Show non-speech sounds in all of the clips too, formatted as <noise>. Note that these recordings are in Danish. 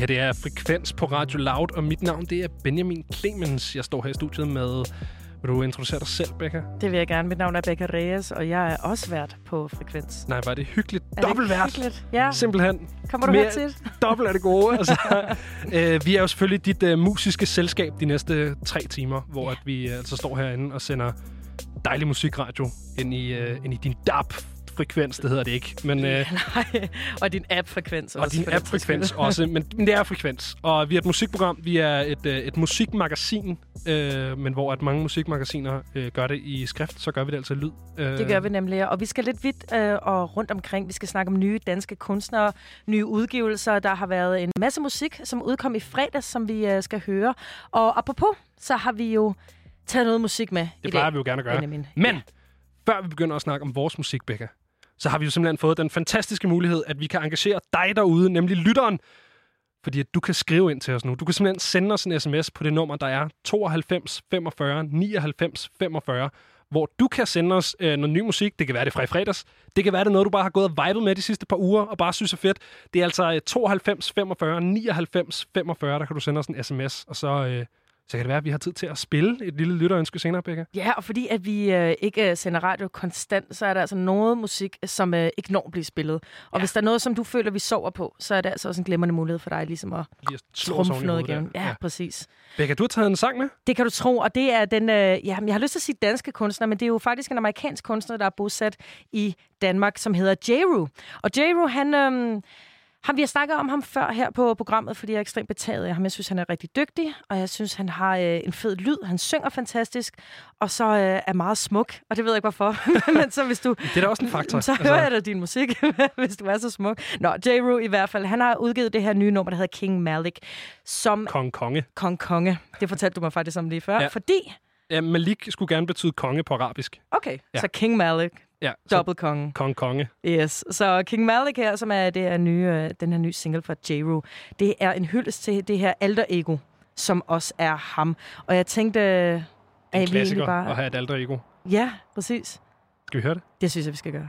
Det her det er Frekvens på Radio Loud, og mit navn det er Benjamin Clemens. Jeg står her i studiet med... Vil du introducere dig selv, Becca? Det vil jeg gerne. Mit navn er Becca Reyes, og jeg er også vært på Frekvens. Nej, var det hyggeligt. Er det Dobbelt ikke vært. hyggeligt? Ja. Simpelthen. Kommer du Mere- her til? <laughs> Dobbelt er det gode. Altså, <laughs> øh, vi er jo selvfølgelig dit øh, musiske selskab de næste tre timer, hvor Ja. at vi øh, altså står herinde og sender dejlig musikradio ind i, øh, ind i din DAB frekvens, det hedder det ikke. Men, <laughs> øh, Nej, og din app-frekvens også. og din app-frekvens også, <laughs> men, men det er frekvens. Og vi er et musikprogram, vi er et, øh, et musikmagasin, øh, men hvor at mange musikmagasiner øh, gør det i skrift, så gør vi det altså i lyd. Øh, Det gør vi nemlig, og vi skal lidt vidt øh, og rundt omkring. Vi skal snakke om nye danske kunstnere, nye udgivelser. Der har været en masse musik, som udkom i fredags, som vi øh, skal høre. Og apropos, så har vi jo taget noget musik med i Det plejer dag. vi jo gerne at gøre. Benjamin. Men før vi begynder at snakke om vores musik, Becca, så har vi jo simpelthen fået den fantastiske mulighed, at vi kan engagere dig derude, nemlig lytteren. Fordi at du kan skrive ind til os nu. Du kan simpelthen sende os en sms på det nummer, der er 92 45 99 45, hvor du kan sende os øh, noget ny musik. Det kan være det fra i fredags. Det kan være det noget, du bare har gået og vibet med de sidste par uger, og bare synes er fedt. Det er altså øh, 92 45 99 45, der kan du sende os en sms, og så, øh, så kan det være, at vi har tid til at spille et lille lytterønske senere, Becca. Ja, og fordi at vi øh, ikke øh, sender radio konstant, så er der altså noget musik, som øh, ikke når at blive spillet. Og Ja. hvis der er noget, som du føler, vi sover på, så er det altså også en glimrende mulighed for dig ligesom at at trumfe noget igennem. Ja, ja, præcis. Becca, du har taget en sang med. Det kan du tro, og det er den, øh, ja, jeg har lyst til at sige danske kunstner, men det er jo faktisk en amerikansk kunstner, der er bosat i Danmark, som hedder Jeru. Og Jeru, han, øh, ham, vi har snakket om ham før her på programmet, fordi jeg er ekstremt betaget af ham. Jeg synes, han er rigtig dygtig, og jeg synes, han har øh, en fed lyd. Han synger fantastisk, og så øh, er meget smuk, og det ved jeg ikke hvorfor. <laughs> men så hvis du, Det er da også en faktor. <laughs> så hører jeg da din musik, <laughs> hvis du er så smuk. Nå, Jeru i hvert fald, han har udgivet det her nye nummer, der hedder King Malik, som Kong Konge. Kong Konge. Det fortalte du mig faktisk om lige før. Ja. Fordi, Ja, Malik skulle gerne betyde konge på arabisk. okay, ja. så King Malik, Ja, så dobbelt konge. Kong Konge. Yes. Så King Malik her, som er det her nye, øh, den her nye single fra J-Ru, det er en hyldest til det her alter ego, som også er ham. Og jeg tænkte, øh, En at vi egentlig klassiker bare... at have et alter ego. Ja, præcis. Skal vi høre det? Det synes jeg, vi skal gøre.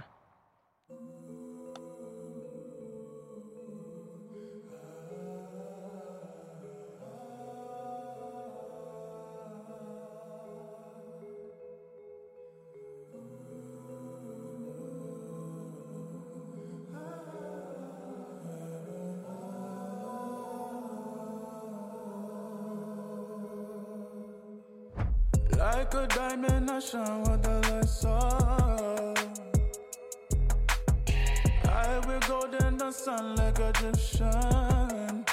Shine with the lights off. I will gold in the sun like Egyptian.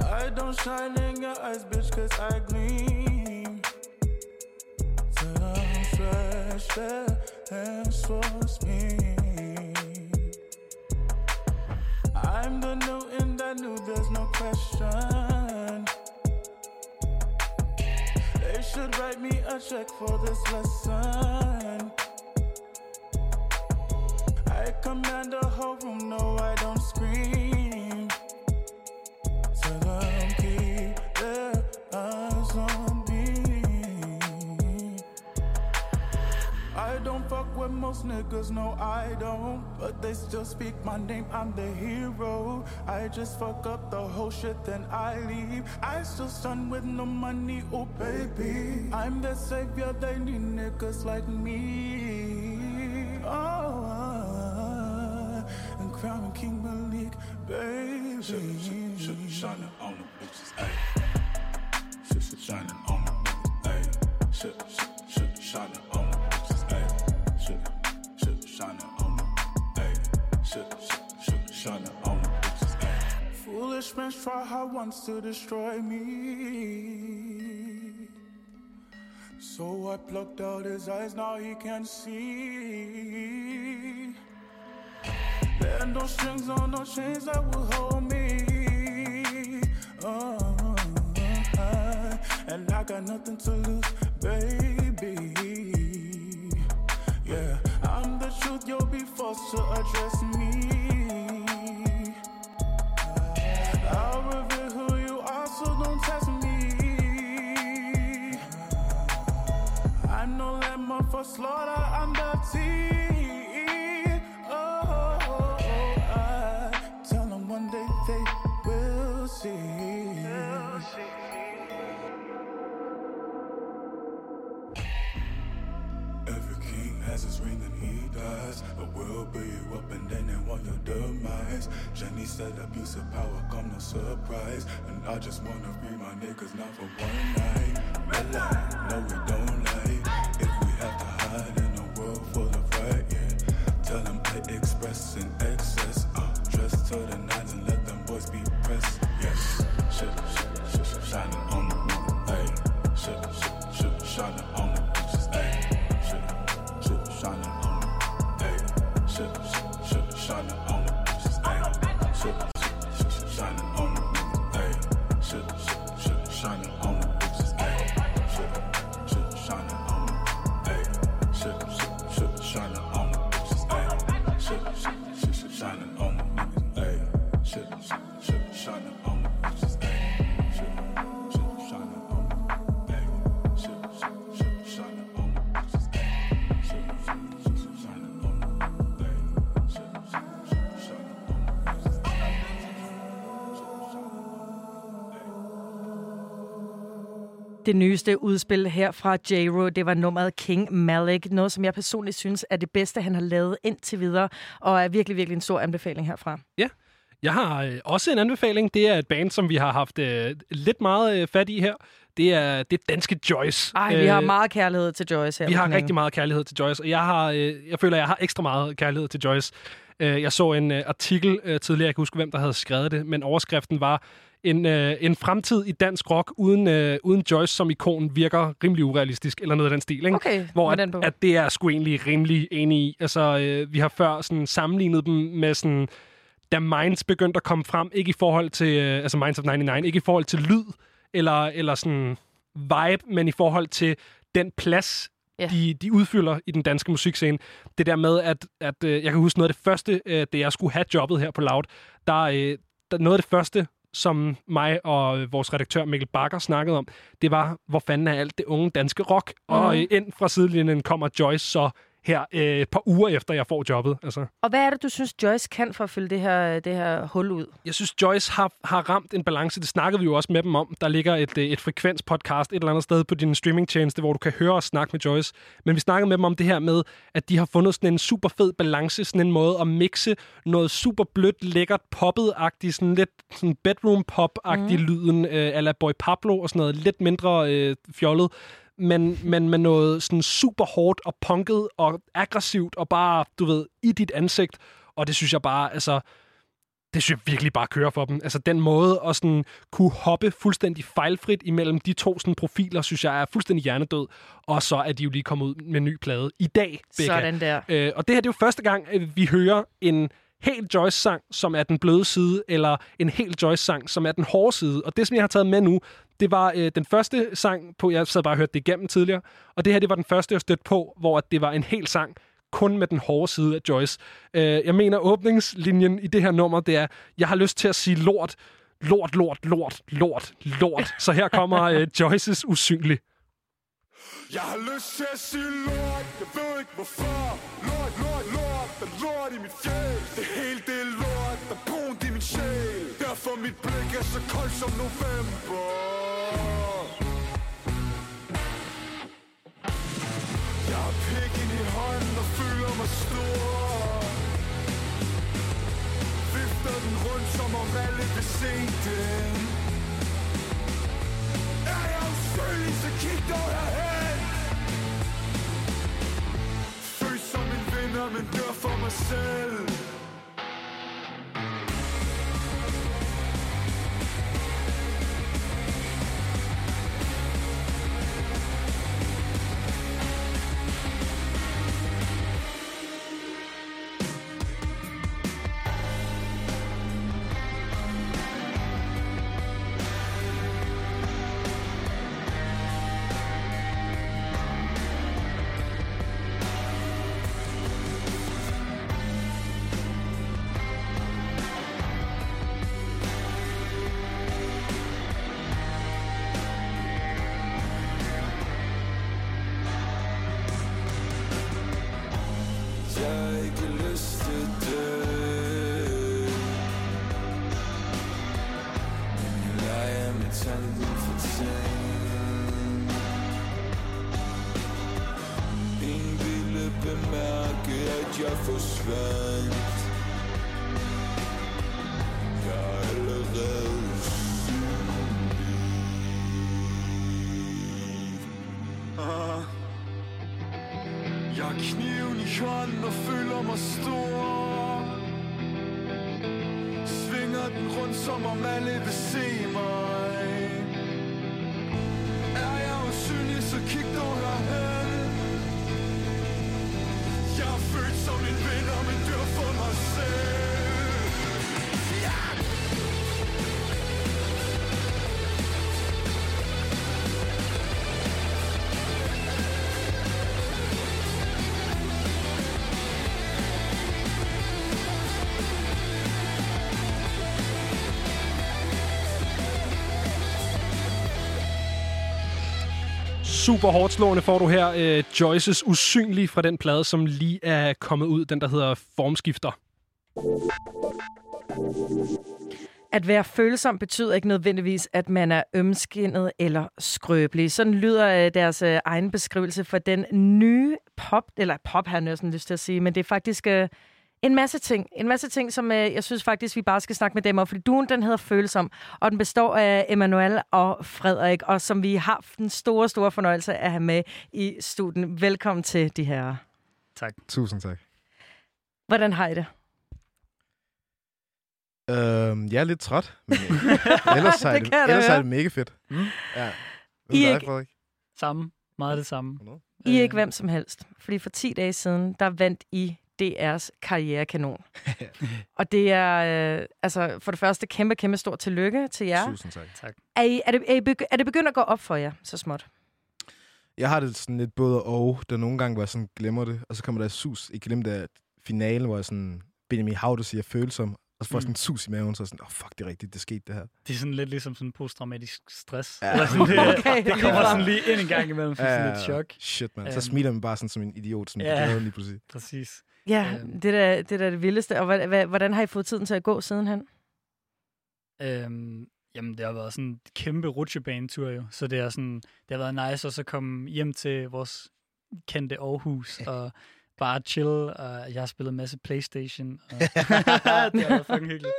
I don't shine in your eyes, bitch, cause I gleam. So I'm fresh and so me. I'm the new in that new, there's no question. Should write me a check for this lesson. I command the whole room, no, I don't scream. Most niggas, know I don't. But they still speak my name, I'm the hero. I just fuck up the whole shit, then I leave. I still stun with no money, oh baby. I'm the savior, they need niggas like me. Try hard once to destroy me. So I plucked out his eyes, now he can't see. There are no strings on no chains that will hold me. Oh, and I got nothing to lose, baby. Yeah, I'm the truth, you'll be forced to address me. Don't test me. I'm no lamb for slaughter, I'm the. Oh, oh, I tell them one day they will see. Every king has his ring and he dies. But we'll up and then your demise. Jenny said abuse of power come no surprise. And I just wanna free my niggas not for one night. No we don't lie. Shalom. Det nyeste udspil her fra J-Ro, det var nummeret King Malik. Noget, som jeg personligt synes er det bedste, han har lavet indtil videre, og er virkelig, virkelig en stor anbefaling herfra. Jeg har øh, også en anbefaling. Det er et band, som vi har haft øh, lidt meget øh, fat i her. Det er det danske Joyce. Ej, vi har meget kærlighed til Joyce her. Øh, Vi har rigtig meget kærlighed til Joyce, og jeg, har, øh, jeg føler, jeg har ekstra meget kærlighed til Joyce. Øh, jeg så en øh, artikel øh, tidligere, jeg kan huske, hvem der havde skrevet det, men overskriften var, en, øh, en fremtid i dansk rock uden, øh, uden Joyce som ikon virker rimelig urealistisk, eller noget af den stil. Ikke? Okay, Hvor at, at det er sgu egentlig rimelig enig i. Altså, øh, vi har før sådan sammenlignet dem med sådan, da Minds begyndte at komme frem, ikke i forhold til, øh, altså Minds of 99, ikke i forhold til lyd, eller, eller sådan vibe, men i forhold til den plads, Ja. de, de udfylder i den danske musikscene. Det der med, at, at øh, jeg kan huske noget af det første, øh, da jeg skulle have jobbet her på Loud, der, øh, der noget af det første, som mig og øh, vores redaktør Mikkel Bakker snakkede om, det var, hvor fanden er alt det unge danske rock? Mm. Og øh, ind fra sidelinjen kommer Joyce så her øh, et par uger efter, jeg får jobbet. Altså. Og hvad er det, du synes, Joyce kan for at fylde det her, det her hul ud? Jeg synes, Joyce har, har ramt en balance. Det snakkede vi jo også med dem om. Der ligger et, øh, et frekvenspodcast et eller andet sted på din streamingtjeneste, hvor du kan høre og snakke med Joyce. Men vi snakkede med dem om det her med, at de har fundet sådan en super fed balance, sådan en måde at mixe noget super blødt, lækkert, poppet-agtigt, sådan lidt sådan bedroom pop-agtig mm. lyden, øh, ala Boy Pablo og sådan noget, lidt mindre øh, fjollet men, men med noget sådan super hårdt og punket og aggressivt og bare, du ved, i dit ansigt. Og det synes jeg bare, altså, det synes jeg virkelig bare kører for dem. Altså den måde at sådan kunne hoppe fuldstændig fejlfrit imellem de to sådan profiler, synes jeg er fuldstændig hjernedød. Og så er de jo lige kommet ud med en ny plade i dag, Becca. Sådan der. Øh, og det her det er jo første gang, at vi hører en helt Joyce-sang, som er den bløde side, eller en helt Joyce-sang, som er den hårde side. Og det, som jeg har taget med nu, det var øh, den første sang på, jeg sad bare og hørte det igennem tidligere, og det her, det var den første, jeg stødte på, hvor at det var en hel sang, kun med den hårde side af Joyce. Øh, jeg mener, åbningslinjen i det her nummer, det er, jeg har lyst til at sige lort, lort, lort, lort, lort, lort. Så her kommer øh, Joyces usynlig. Jeg har lyst til at sige lort, jeg ved ikke hvorfor Lort, lort, lort, der lort i mit fjæs. Det for mit blik er så koldt som november. Jeg har pikken i hånden og føler mig stor. Vifter den rundt som om alle vil se den. Er jeg usynlig, så kig dog herhen. Føl som en vinder, men dør for mig selv. Super hårdt slående får du her øh, Joyces usynlig fra den plade, som lige er kommet ud, den der hedder Formskifter. At være følsom betyder ikke nødvendigvis, at man er ømskindet eller skrøbelig. Sådan lyder øh, deres øh, egen beskrivelse for den nye pop, eller pop har jeg næsten lyst til at sige, men det er faktisk øh, en masse ting. En masse ting, som øh, jeg synes faktisk, vi bare skal snakke med dem om, fordi duen, den hedder Følsom, og den består af Emanuel og Frederik, og som vi har haft den store, store fornøjelse af at have med i studien. Velkommen til de her. Tusind tak. Hvordan har I det? Øhm, jeg er lidt træt, men <laughs> ellers, er Det det, ellers er det mega fedt. Mm. Ja. I er dig, ikke- Frederik? Samme. Meget det samme. I er ikke hvem som helst. Fordi for 10 dage siden, der vandt I DR's karrierekanon. <laughs> og det er øh, altså for det første kæmpe, kæmpe stort tillykke til jer. Tusind tak. Er, I, er, det, er, I begy- er det begyndt at gå op for jer så småt? Jeg har det sådan lidt både og, der nogle gange, hvor jeg sådan glemmer det, og så kommer der sus. Jeg glemte at finalen, hvor jeg sådan, Benjamin Havde siger følsom, og så får jeg sådan Mm. en sus i maven, så er sådan, åh oh, fuck, det er rigtigt, det skete det her. Det er sådan lidt ligesom sådan posttraumatisk stress. Ja. Eller sådan, det, <laughs> Okay, det kommer sådan lige ind en gang imellem, sådan, sådan lidt chok. Shit, man. Så Øhm. smiler man bare sådan som en idiot, sådan Ja. lige pludselig. Præcis. Ja, Øhm. det er da det, er det vildeste. Og hvad, hvad, hvordan har I fået tiden til at gå sidenhen? Øhm, jamen, det har været sådan en kæmpe rutsjebanetur jo. Så det, er sådan, det har været nice også at komme hjem til vores kendte Aarhus og bare chill. Og jeg har spillet en masse Playstation. <laughs> Og <laughs> det har været fucking hyggeligt.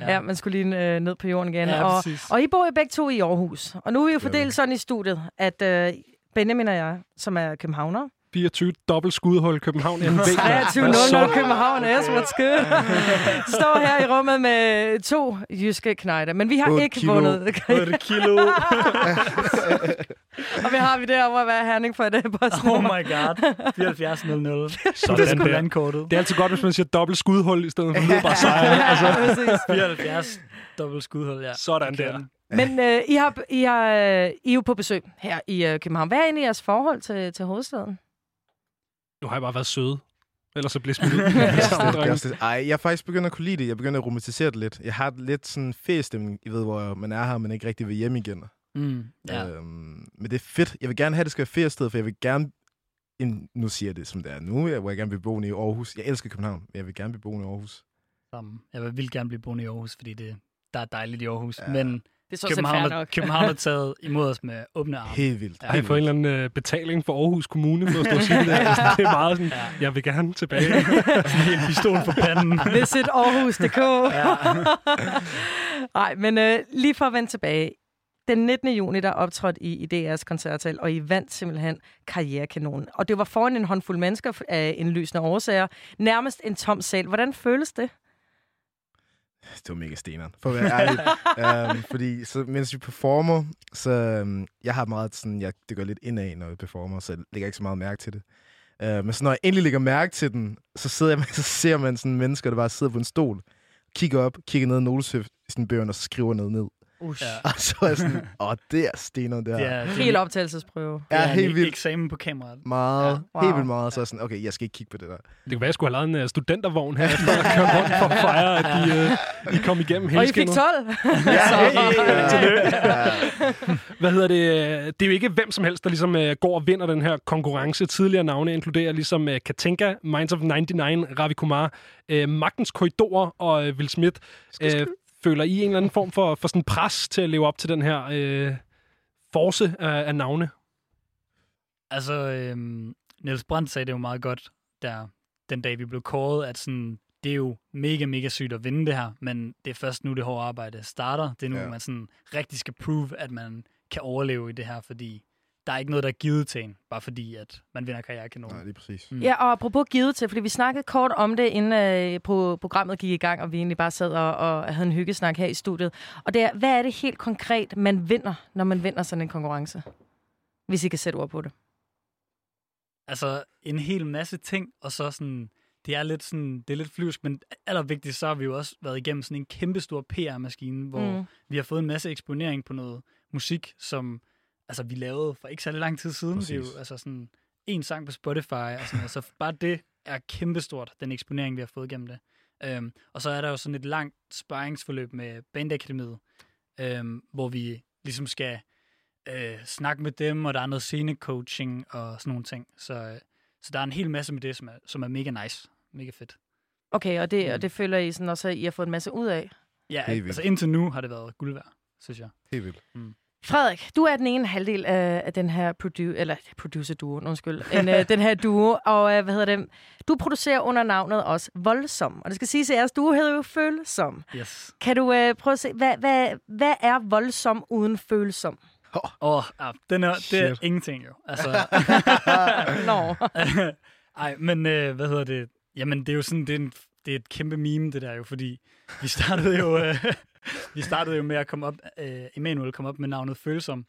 Ja, ja man skulle lige øh, ned på jorden igen. ja og, præcis. og I bor jo begge to i Aarhus. Og nu er vi jo fordelt sådan i studiet, at øh, Benjamin og jeg, som er københavner, 24 dobbelt skudhul København NB. 23.00 København S, what's good? Står her i rummet med to jyske knejder, men vi har ikke kilo. vundet. 8 <laughs> kilo. og vi har vi der over at være Herning for et øh, Oh postnummer. my god. 74 00. <laughs> Det er Sådan der. landkortet. Det er altid godt, hvis man siger dobbelt skudhul, i stedet for at lyde bare <laughs> sejre. Altså, Præcis. 74 dobbelt skudhul, ja. sådan Okay. der. Men øh, I, har, I, har, øh, I er jo på besøg her i øh, København. Hvad er egentlig jeres forhold til, til hovedstaden? Nu har jeg bare været søde. Ellers så bliver smidt ud. <laughs> Også det. Ej, jeg er faktisk begyndt at kunne lide det. Jeg begynder at romantisere det lidt. Jeg har lidt sådan en feriestemning, I ved, hvor man er her, men ikke rigtig vil hjem igen. Mm, ja. Øhm, men det er fedt. Jeg vil gerne have, at det skal være feriested, for jeg vil gerne... En, nu siger jeg det, som det er nu, jeg- hvor jeg gerne vil bo i Aarhus. Jeg elsker København, men jeg vil gerne bo i Aarhus. sammen. Jeg vil gerne blive boende i Aarhus, fordi det, der er dejligt i Aarhus. Ja. Ja. Men Det er København, fair har- nok. København har <laughs> taget imod os med åbne arme. Helt vildt. Ja. Har I fået en eller anden øh, betaling for Aarhus Kommune for at stå og sige det der? <laughs> Altså, det er meget sådan, Ja. jeg vil gerne tilbage. <laughs> Sådan en pistol på panden. Visit Aarhus.dk. ja. Nej, men øh, lige for at vende tilbage. Den 19. juni, der optrådte I i DR's koncertsal, og I vandt simpelthen karrierekanonen. Og det var foran en håndfuld mennesker af indlysende årsager. Nærmest en tom sal. Hvordan føles det? Det var mega steneren, for at være ærlig. um, <laughs> fordi så, mens vi performer, så um, jeg har meget sådan, jeg, det går lidt indad, når jeg performer, så jeg lægger ikke så meget mærke til det. Uh, men så når jeg endelig lægger mærke til den, så, sidder jeg, så ser man sådan mennesker, der bare sidder på en stol, kigger op, kigger ned i notesbøgerne, og så skriver noget ned. Ush. Ja. Og så er jeg sådan, <laughs> åh, det er der. Det det er, Helt optagelsesprøve. Ja, er helt vildt. eksamen på kameraet. Meget, Ja, ja, wow. helt vildt meget. Så er jeg sådan, okay, jeg skal ikke kigge på det der. Det kunne være, at jeg skulle have lavet en uh, studentervogn her, <laughs> efter at køre rundt for at fejre, at de, uh, I kom igennem Og I fik helskindet. 12. <laughs> Ja, Så- ja. Hvad hedder det? øh, Det er jo ikke hvem som helst, der ligesom uh, går og vinder den her konkurrence. Tidligere navne inkluderer ligesom uh, Katinka, Minds of 99, Ravi Kumar, uh, Magtens Korridorer og uh, Will Smith. Uh, føler I en eller anden form for, for sådan pres til at leve op til den her uh, force af, af navne? Altså, øhm, Niels Brandt sagde det jo meget godt, der den dag vi blev kåret, at sådan, det er jo mega, mega sygt at vinde det her, men det er først nu, det hårde arbejde starter. Det er nu, ja. man sådan rigtig skal prove, at man kan overleve i det her, fordi der er ikke noget, der er givet til en, bare fordi, at man vinder karrierekanonen. Nej, lige præcis. Mm. Ja, og apropos givet til, fordi vi snakkede kort om det, inden øh, pro- programmet gik i gang, og vi egentlig bare sad og, og havde en hyggesnak her i studiet. Og det er, hvad er det helt konkret, man vinder, når man vinder sådan en konkurrence? Hvis I kan sætte ord på det. Altså, en hel masse ting, og så sådan, det er lidt sådan, det er lidt flyvsk, men allervigtigst, så har vi jo også været igennem sådan en kæmpestor PR-maskine, hvor Mm. mm. vi har fået en masse eksponering på noget musik, som altså, vi lavede for ikke særlig lang tid siden. Det er jo Præcis. altså sådan en sang på Spotify og sådan noget. Så bare det er kæmpestort, den eksponering, vi har fået gennem det. Øhm, og så er der jo sådan et langt sparringsforløb med Bandakademiet, øhm, hvor vi ligesom skal øh, snakke med dem, og der er noget scenecoaching og sådan nogle ting. Så, øh, så der er en hel masse med det, som er, som er mega nice. Mega fedt. Okay, og det, og det føler I sådan også, at I har fået en masse ud af? Ja, altså indtil nu har det været guld værd, synes jeg. Helt vildt. Frederik, du er den ene halvdel af, af den her produ- eller producer-duo, undskyld, en, øh, den her duo, og øh, hvad hedder det? Du producerer under navnet også Voldsom, og det skal siges, at jeres duo hedder jo Følsom. Yes. Kan du øh, prøve at se, hvad, hvad, hvad er Voldsom uden Følsom? Åh, oh, ja, den er, det er ingenting jo. Altså, <laughs> Nå. <laughs> Ej, men øh, hvad hedder det? Jamen, det er jo sådan, det er, en, det er et kæmpe meme, det der jo, fordi vi startede jo, øh, vi startede jo med at komme op, øh, Emanuel kom op med navnet Følsom,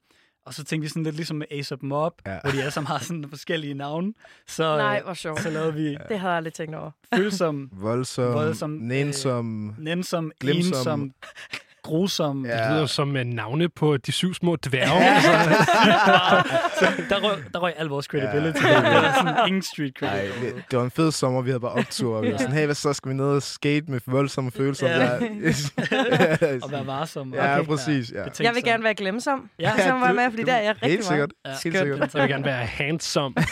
og så tænkte vi sådan lidt ligesom med ASAP Mob, Ja. hvor de alle sammen har sådan forskellige navne. Så, øh, Nej, hvor sjovt. så lavede vi Det havde jeg aldrig tænkt over. Følsom, Voldsom, Voldsom, øh, nænsom. nænsom, Glemsom. ensom, grusom. Ja. Det lyder som uh, navne på de syv små dværge. altså. Så <laughs> der røg, der røg al vores credibility. Ja. Ja. Det var sådan ingen street Ej, credit. det, det var en fed sommer, vi havde bare optur, og vi var sådan, hey, hvad så skal vi ned og skate med voldsomme følelser? Ja. Ja, <laughs> Og være varsom. ja præcis. Ja. Jeg vil gerne være glemsom. Ja, Ja, som var du- med, fordi du- der er jeg rigtig Helt sikkert. Ja. Helt sikkert. Jeg vil gerne være handsome. <laughs>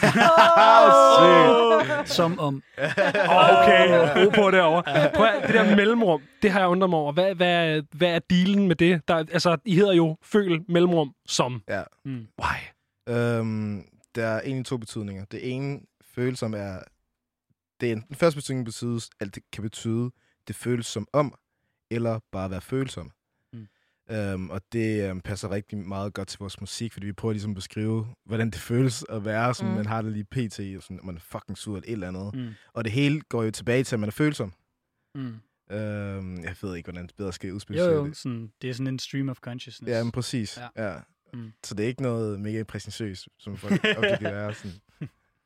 Ah, Som om. Okay, ro på derovre. Prøv at, det der mellemrum, det har jeg undret mig over. Hvad, hvad, hvad er dealen med det? Der, altså, I hedder jo føl mellemrum som. Ja. Mm. Why? Øhm, der er egentlig to betydninger. Det ene følsom er... Det er den første betydning betyder, at det kan betyde, det føles som om, eller bare være følsom. Mm. Øhm, og det øhm, passer rigtig meget godt til vores musik, fordi vi prøver ligesom at beskrive, hvordan det føles at være, som mm. man har det lige pt, og sådan, man er fucking sur eller et eller andet. Mm. Og det hele går jo tilbage til, at man er følsom. Mm. Øhm, jeg ved ikke, hvordan det bedre skal Jo, udspecificere jo, det. sådan, det er sådan en stream of consciousness. Ja, men præcis. Ja. Ja. Mm. Så det er ikke noget mega præsentøst, som folk <laughs> ofte kan være. Sådan.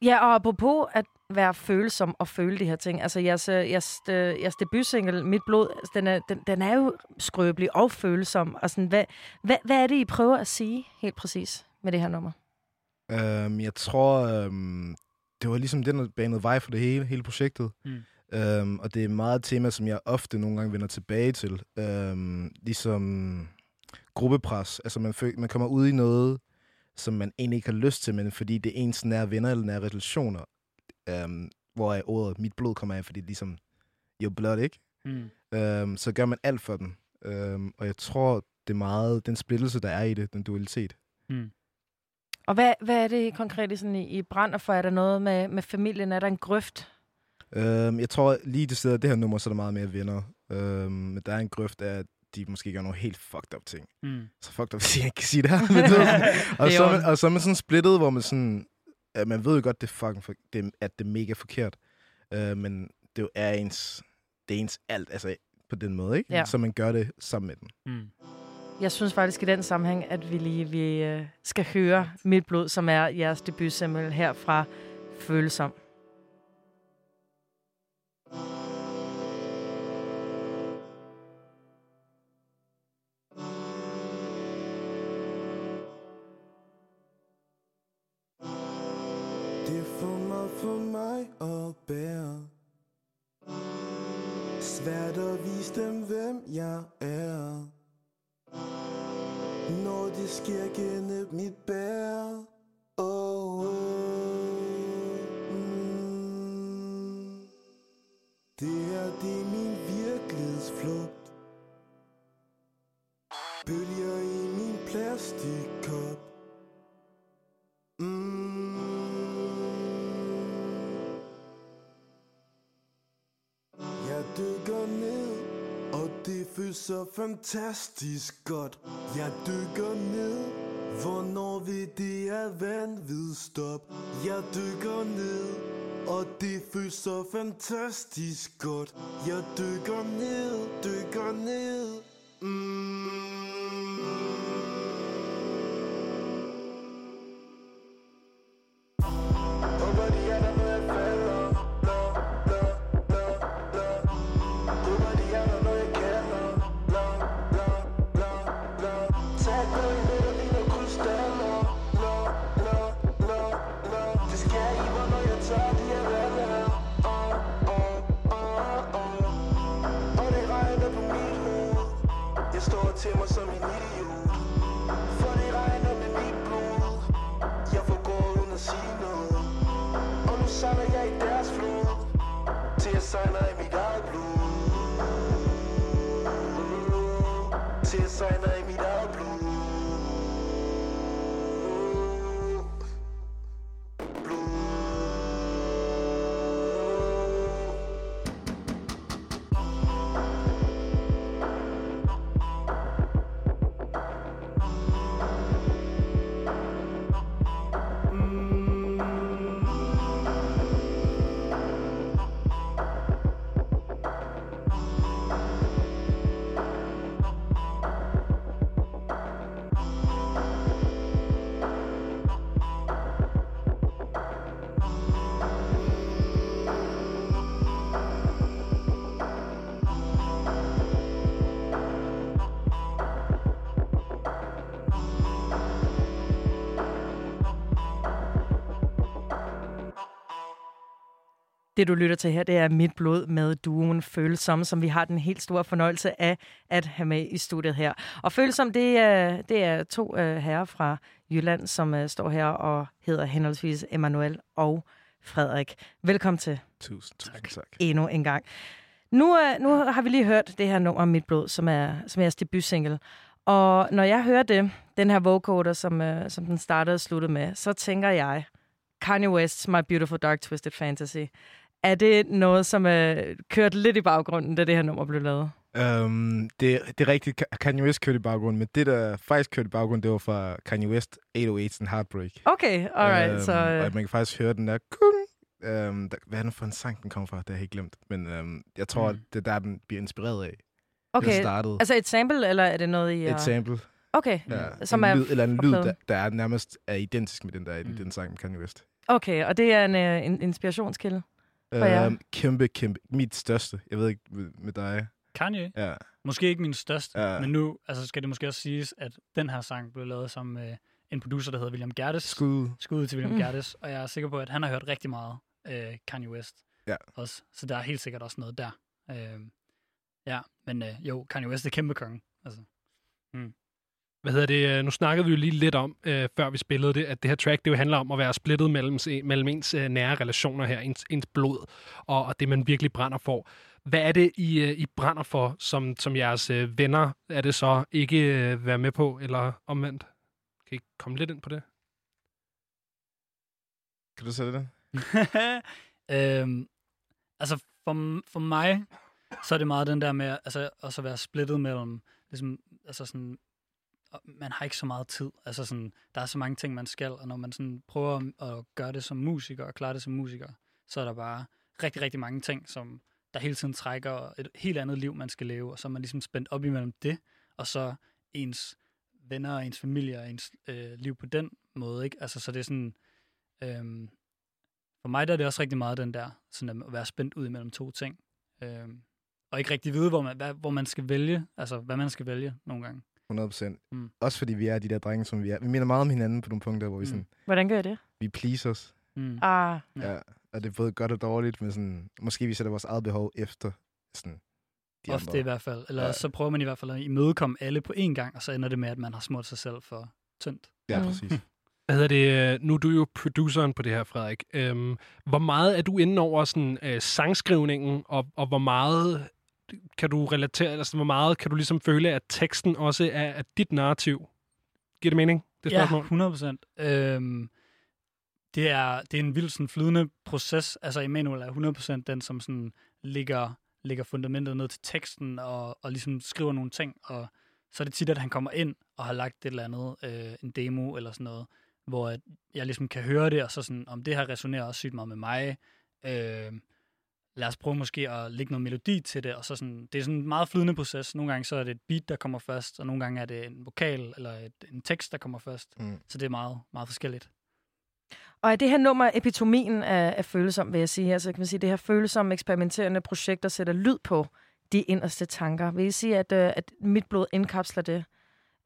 Ja, og apropos at være følsom og føle de her ting. Altså, jeres, øh, jeres, øh, jeres debutsingle, Mit Blod, altså, den er, den, den er jo skrøbelig og følsom. Og sådan, hvad, hvad, hvad er det, I prøver at sige helt præcis med det her nummer? Øhm, jeg tror, øhm, det var ligesom den, der banede vej for det hele, hele projektet. Mm. Øhm, og det er meget et tema, som jeg ofte nogle gange vender tilbage til. Øhm, ligesom gruppepres. Altså man, føl- man kommer ud i noget, som man egentlig ikke har lyst til, men fordi det er ens nære venner eller nære relationer, øhm, hvor er ordet mit blod kommer af, fordi det er ligesom your blood, ikke? Mm. Øhm, så gør man alt for den. Øhm, og jeg tror, det er meget den splittelse, der er i det, den dualitet. Mm. Og hvad, hvad er det konkret sådan i, i brænder for? Er der noget med, med familien? Er der en grøft? Øhm, jeg tror lige det sted det her nummer, så er der meget mere venner. Øhm, men der er en grøft af, at de måske gør nogle helt fucked up ting. Mm. Så fucked up, <laughs> jeg kan sige det her. Men, og, <laughs> Det er så man, og så er man sådan splittet, hvor man sådan... Ja, man ved jo godt, det er fucking for, det, at det er mega forkert. Øh, men det jo er ens... Det er ens alt, altså på den måde, ikke? Ja. Så man gør det sammen med den. Mm. Jeg synes faktisk i den sammenhæng, at vi lige vi, øh, skal høre Mit Blod, som er jeres debutsingle her fra Følsom. For mig at bære. Svært at vise dem, hvem jeg er. Når det sker gennem mit bære så fantastisk godt. Jeg dykker ned, hvornår vi det er vanvid stop. Jeg dykker ned, og det føles så fantastisk godt. Jeg dykker ned, dykker ned. Mm. Det, du lytter til her, det er Mit Blod med duoen Følsom, som vi har den helt store fornøjelse af at have med i studiet her. Og Følsom, det er, det er to uh, herrer fra Jylland, som uh, står her og hedder henholdsvis Emanuel og Frederik. Velkommen til Tusind, tusind tak. endnu en gang. Nu, uh, nu har vi lige hørt det her nummer Mit Blod, som er, som er jeres debutsingle. Og når jeg hører det, den her vocoder, som, uh, som den startede og sluttede med, så tænker jeg, Kanye West's My Beautiful Dark Twisted Fantasy. Er det noget, som er kørt lidt i baggrunden, da det her nummer blev lavet? Um, det, det er rigtigt, Ka- Kanye West kørte i baggrunden, men det, der faktisk kørte i baggrunden, det var fra Kanye West 808's and Heartbreak. Okay, alright. Øhm, så, Og øh, man kan faktisk høre den der... Um, der hvad er det for en sang, den kommer fra? Det har jeg helt glemt. Men um, jeg tror, Mm. det er der, den bliver inspireret af. Okay. startede. Altså et sample, eller er det noget, I et har... sample. Okay, Ja, som en er lyd, eller en lyd, der, der er nærmest er identisk med den der i den, Mm. den sang med Kanye West. okay, og det er en, øh, en inspirationskilde? For jer? Øhm, kæmpe, kæmpe. Mit største. Jeg ved ikke med, dig. Kanye. Ja. Måske ikke min største, Ja. men nu altså, skal det måske også siges, at den her sang blev lavet sammen med en producer, der hedder William Gerdes. Skud. Skud til William Mm. mm. Gerdes, og jeg er sikker på, at han har hørt rigtig meget øh, Kanye West Ja. også. Så der er helt sikkert også noget der. Øh, ja, men øh, jo, Kanye West er kæmpe konge. Altså. Hvad hedder det? øh, Nu snakkede vi jo lige lidt om, øh, før vi spillede det, at det her track, det jo handler om at være splittet mellem, mellem ens øh, nære relationer her, ens, ens blod, og, og det, man virkelig brænder for. Hvad er det, I, øh, I brænder for, som, som jeres øh, venner? Er det så ikke øh, være med på, eller omvendt? Kan I komme lidt ind på det? Kan du sætte det? <laughs> øhm, altså, for, for mig, så er det meget den der med altså, også at være splittet mellem, ligesom, altså sådan, man har ikke så meget tid. Altså sådan, der er så mange ting, man skal, og når man sådan prøver at- gøre det som musiker og klare det som musiker, så er der bare rigtig, rigtig mange ting, som der hele tiden trækker et helt andet liv, man skal leve, og så er man ligesom spændt op imellem det, og så ens venner og ens familie og ens øh, liv på den måde, ikke? Altså, så det er sådan, øhm, for mig der er det også rigtig meget den der, sådan at være spændt ud imellem to ting. Øhm, og ikke rigtig vide, hvor man, hvad, hvor man skal vælge, altså hvad man skal vælge nogle gange. 100 procent. Mm. Også fordi vi er de der drenge, som vi er. Vi minder meget om hinanden på nogle punkter, hvor vi Mm. sådan, Hvordan gør jeg det? vi pleaser os. Mm. Ah, Ja. Og det er både godt og dårligt, men sådan, måske vi sætter vores eget behov efter sådan, de Ofte andre. i hvert fald. Eller Ja. så prøver man i hvert fald at imødekomme alle på én gang, og så ender det med, at man har smurt sig selv for tyndt. Ja, Mm. præcis. <laughs> Hvad hedder det? Nu er du jo produceren på det her, Frederik. Øhm, hvor meget er du inde over sådan, øh, sangskrivningen, og, og hvor meget kan du relatere, altså hvor meget kan du ligesom føle, at teksten også er, er dit narrativ? Giver det mening, det Ja, spørgsmål? 100 procent. Øhm, det, er, det er en vild sådan, flydende proces. Altså, Emanuel er 100 procent den, som sådan, ligger, ligger fundamentet ned til teksten og, og ligesom skriver nogle ting. Og så er det tit, at han kommer ind og har lagt et eller andet, øh, en demo eller sådan noget, hvor jeg ligesom kan høre det, og så sådan, om det her resonerer også sygt meget med mig. Øh, lad os prøve måske at lægge noget melodi til det, og så sådan, det er sådan en meget flydende proces. Nogle gange så er det et beat, der kommer først, og nogle gange er det en vokal eller et, en tekst, der kommer først. Mm. Så det er meget, meget forskelligt. Og er det her nummer epitomien af, af følsom, vil jeg sige. Altså kan man sige, det her følsomme, eksperimenterende projekt, der sætter lyd på de inderste tanker. Vil I sige, at, øh, at mit blod indkapsler det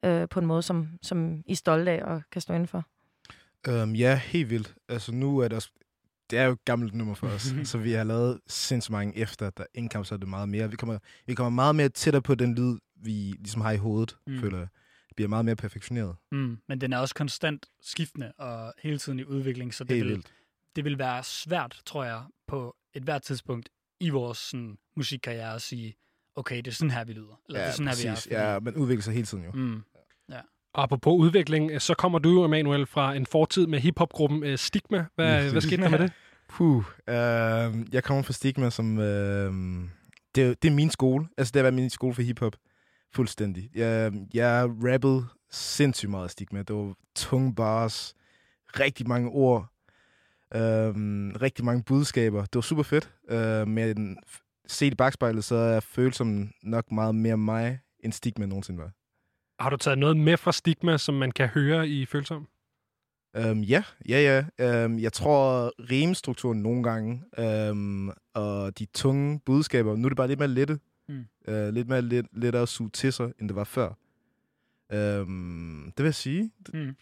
øh, på en måde, som, som I er stolte af og kan stå inden for? Um, ja, helt vildt. Altså nu er det også... Det er jo et gammelt nummer for os, <laughs> så vi har lavet sindssygt mange efter, der indkapsler det meget mere. Vi kommer, vi kommer meget mere tættere på den lyd, vi ligesom har i hovedet, Mm. føler jeg. Det bliver meget mere perfektioneret. Mm. Men den er også konstant skiftende og hele tiden i udvikling, så det Helt vil, vildt. det vil være svært, tror jeg, på et hvert tidspunkt i vores sådan, musikkarriere at sige, okay, det er sådan her, vi lyder. Eller det er sådan her, vi er. præcis. Ja, man udvikler sig hele tiden jo. Mm. Apropos udvikling, så kommer du, Emanuel, fra en fortid med hiphopgruppen øh, Stigma. Hvad, hvad skete der med det? Puh. øh, jeg kommer fra Stigma, som... Øh, det, det er min skole. Altså, det har været min skole for hiphop. Fuldstændig. Jeg, jeg rappede sindssygt meget af Stigma. Det var tunge bars, rigtig mange ord, øh, rigtig mange budskaber. Det var super fedt. Øh, men set i bagspejlet, så er følelsen nok meget mere mig, end Stigma nogensinde var. Har du taget noget med fra Stigma, som man kan høre i Følsom? Um, ja, ja, ja. Um, jeg tror, rimstrukturen nogle gange, um, og de tunge budskaber, nu er det bare lidt mere lette. Mm. Uh, lidt mere let, lettere at suge til sig, end det var før. Um, det vil jeg sige. Mm.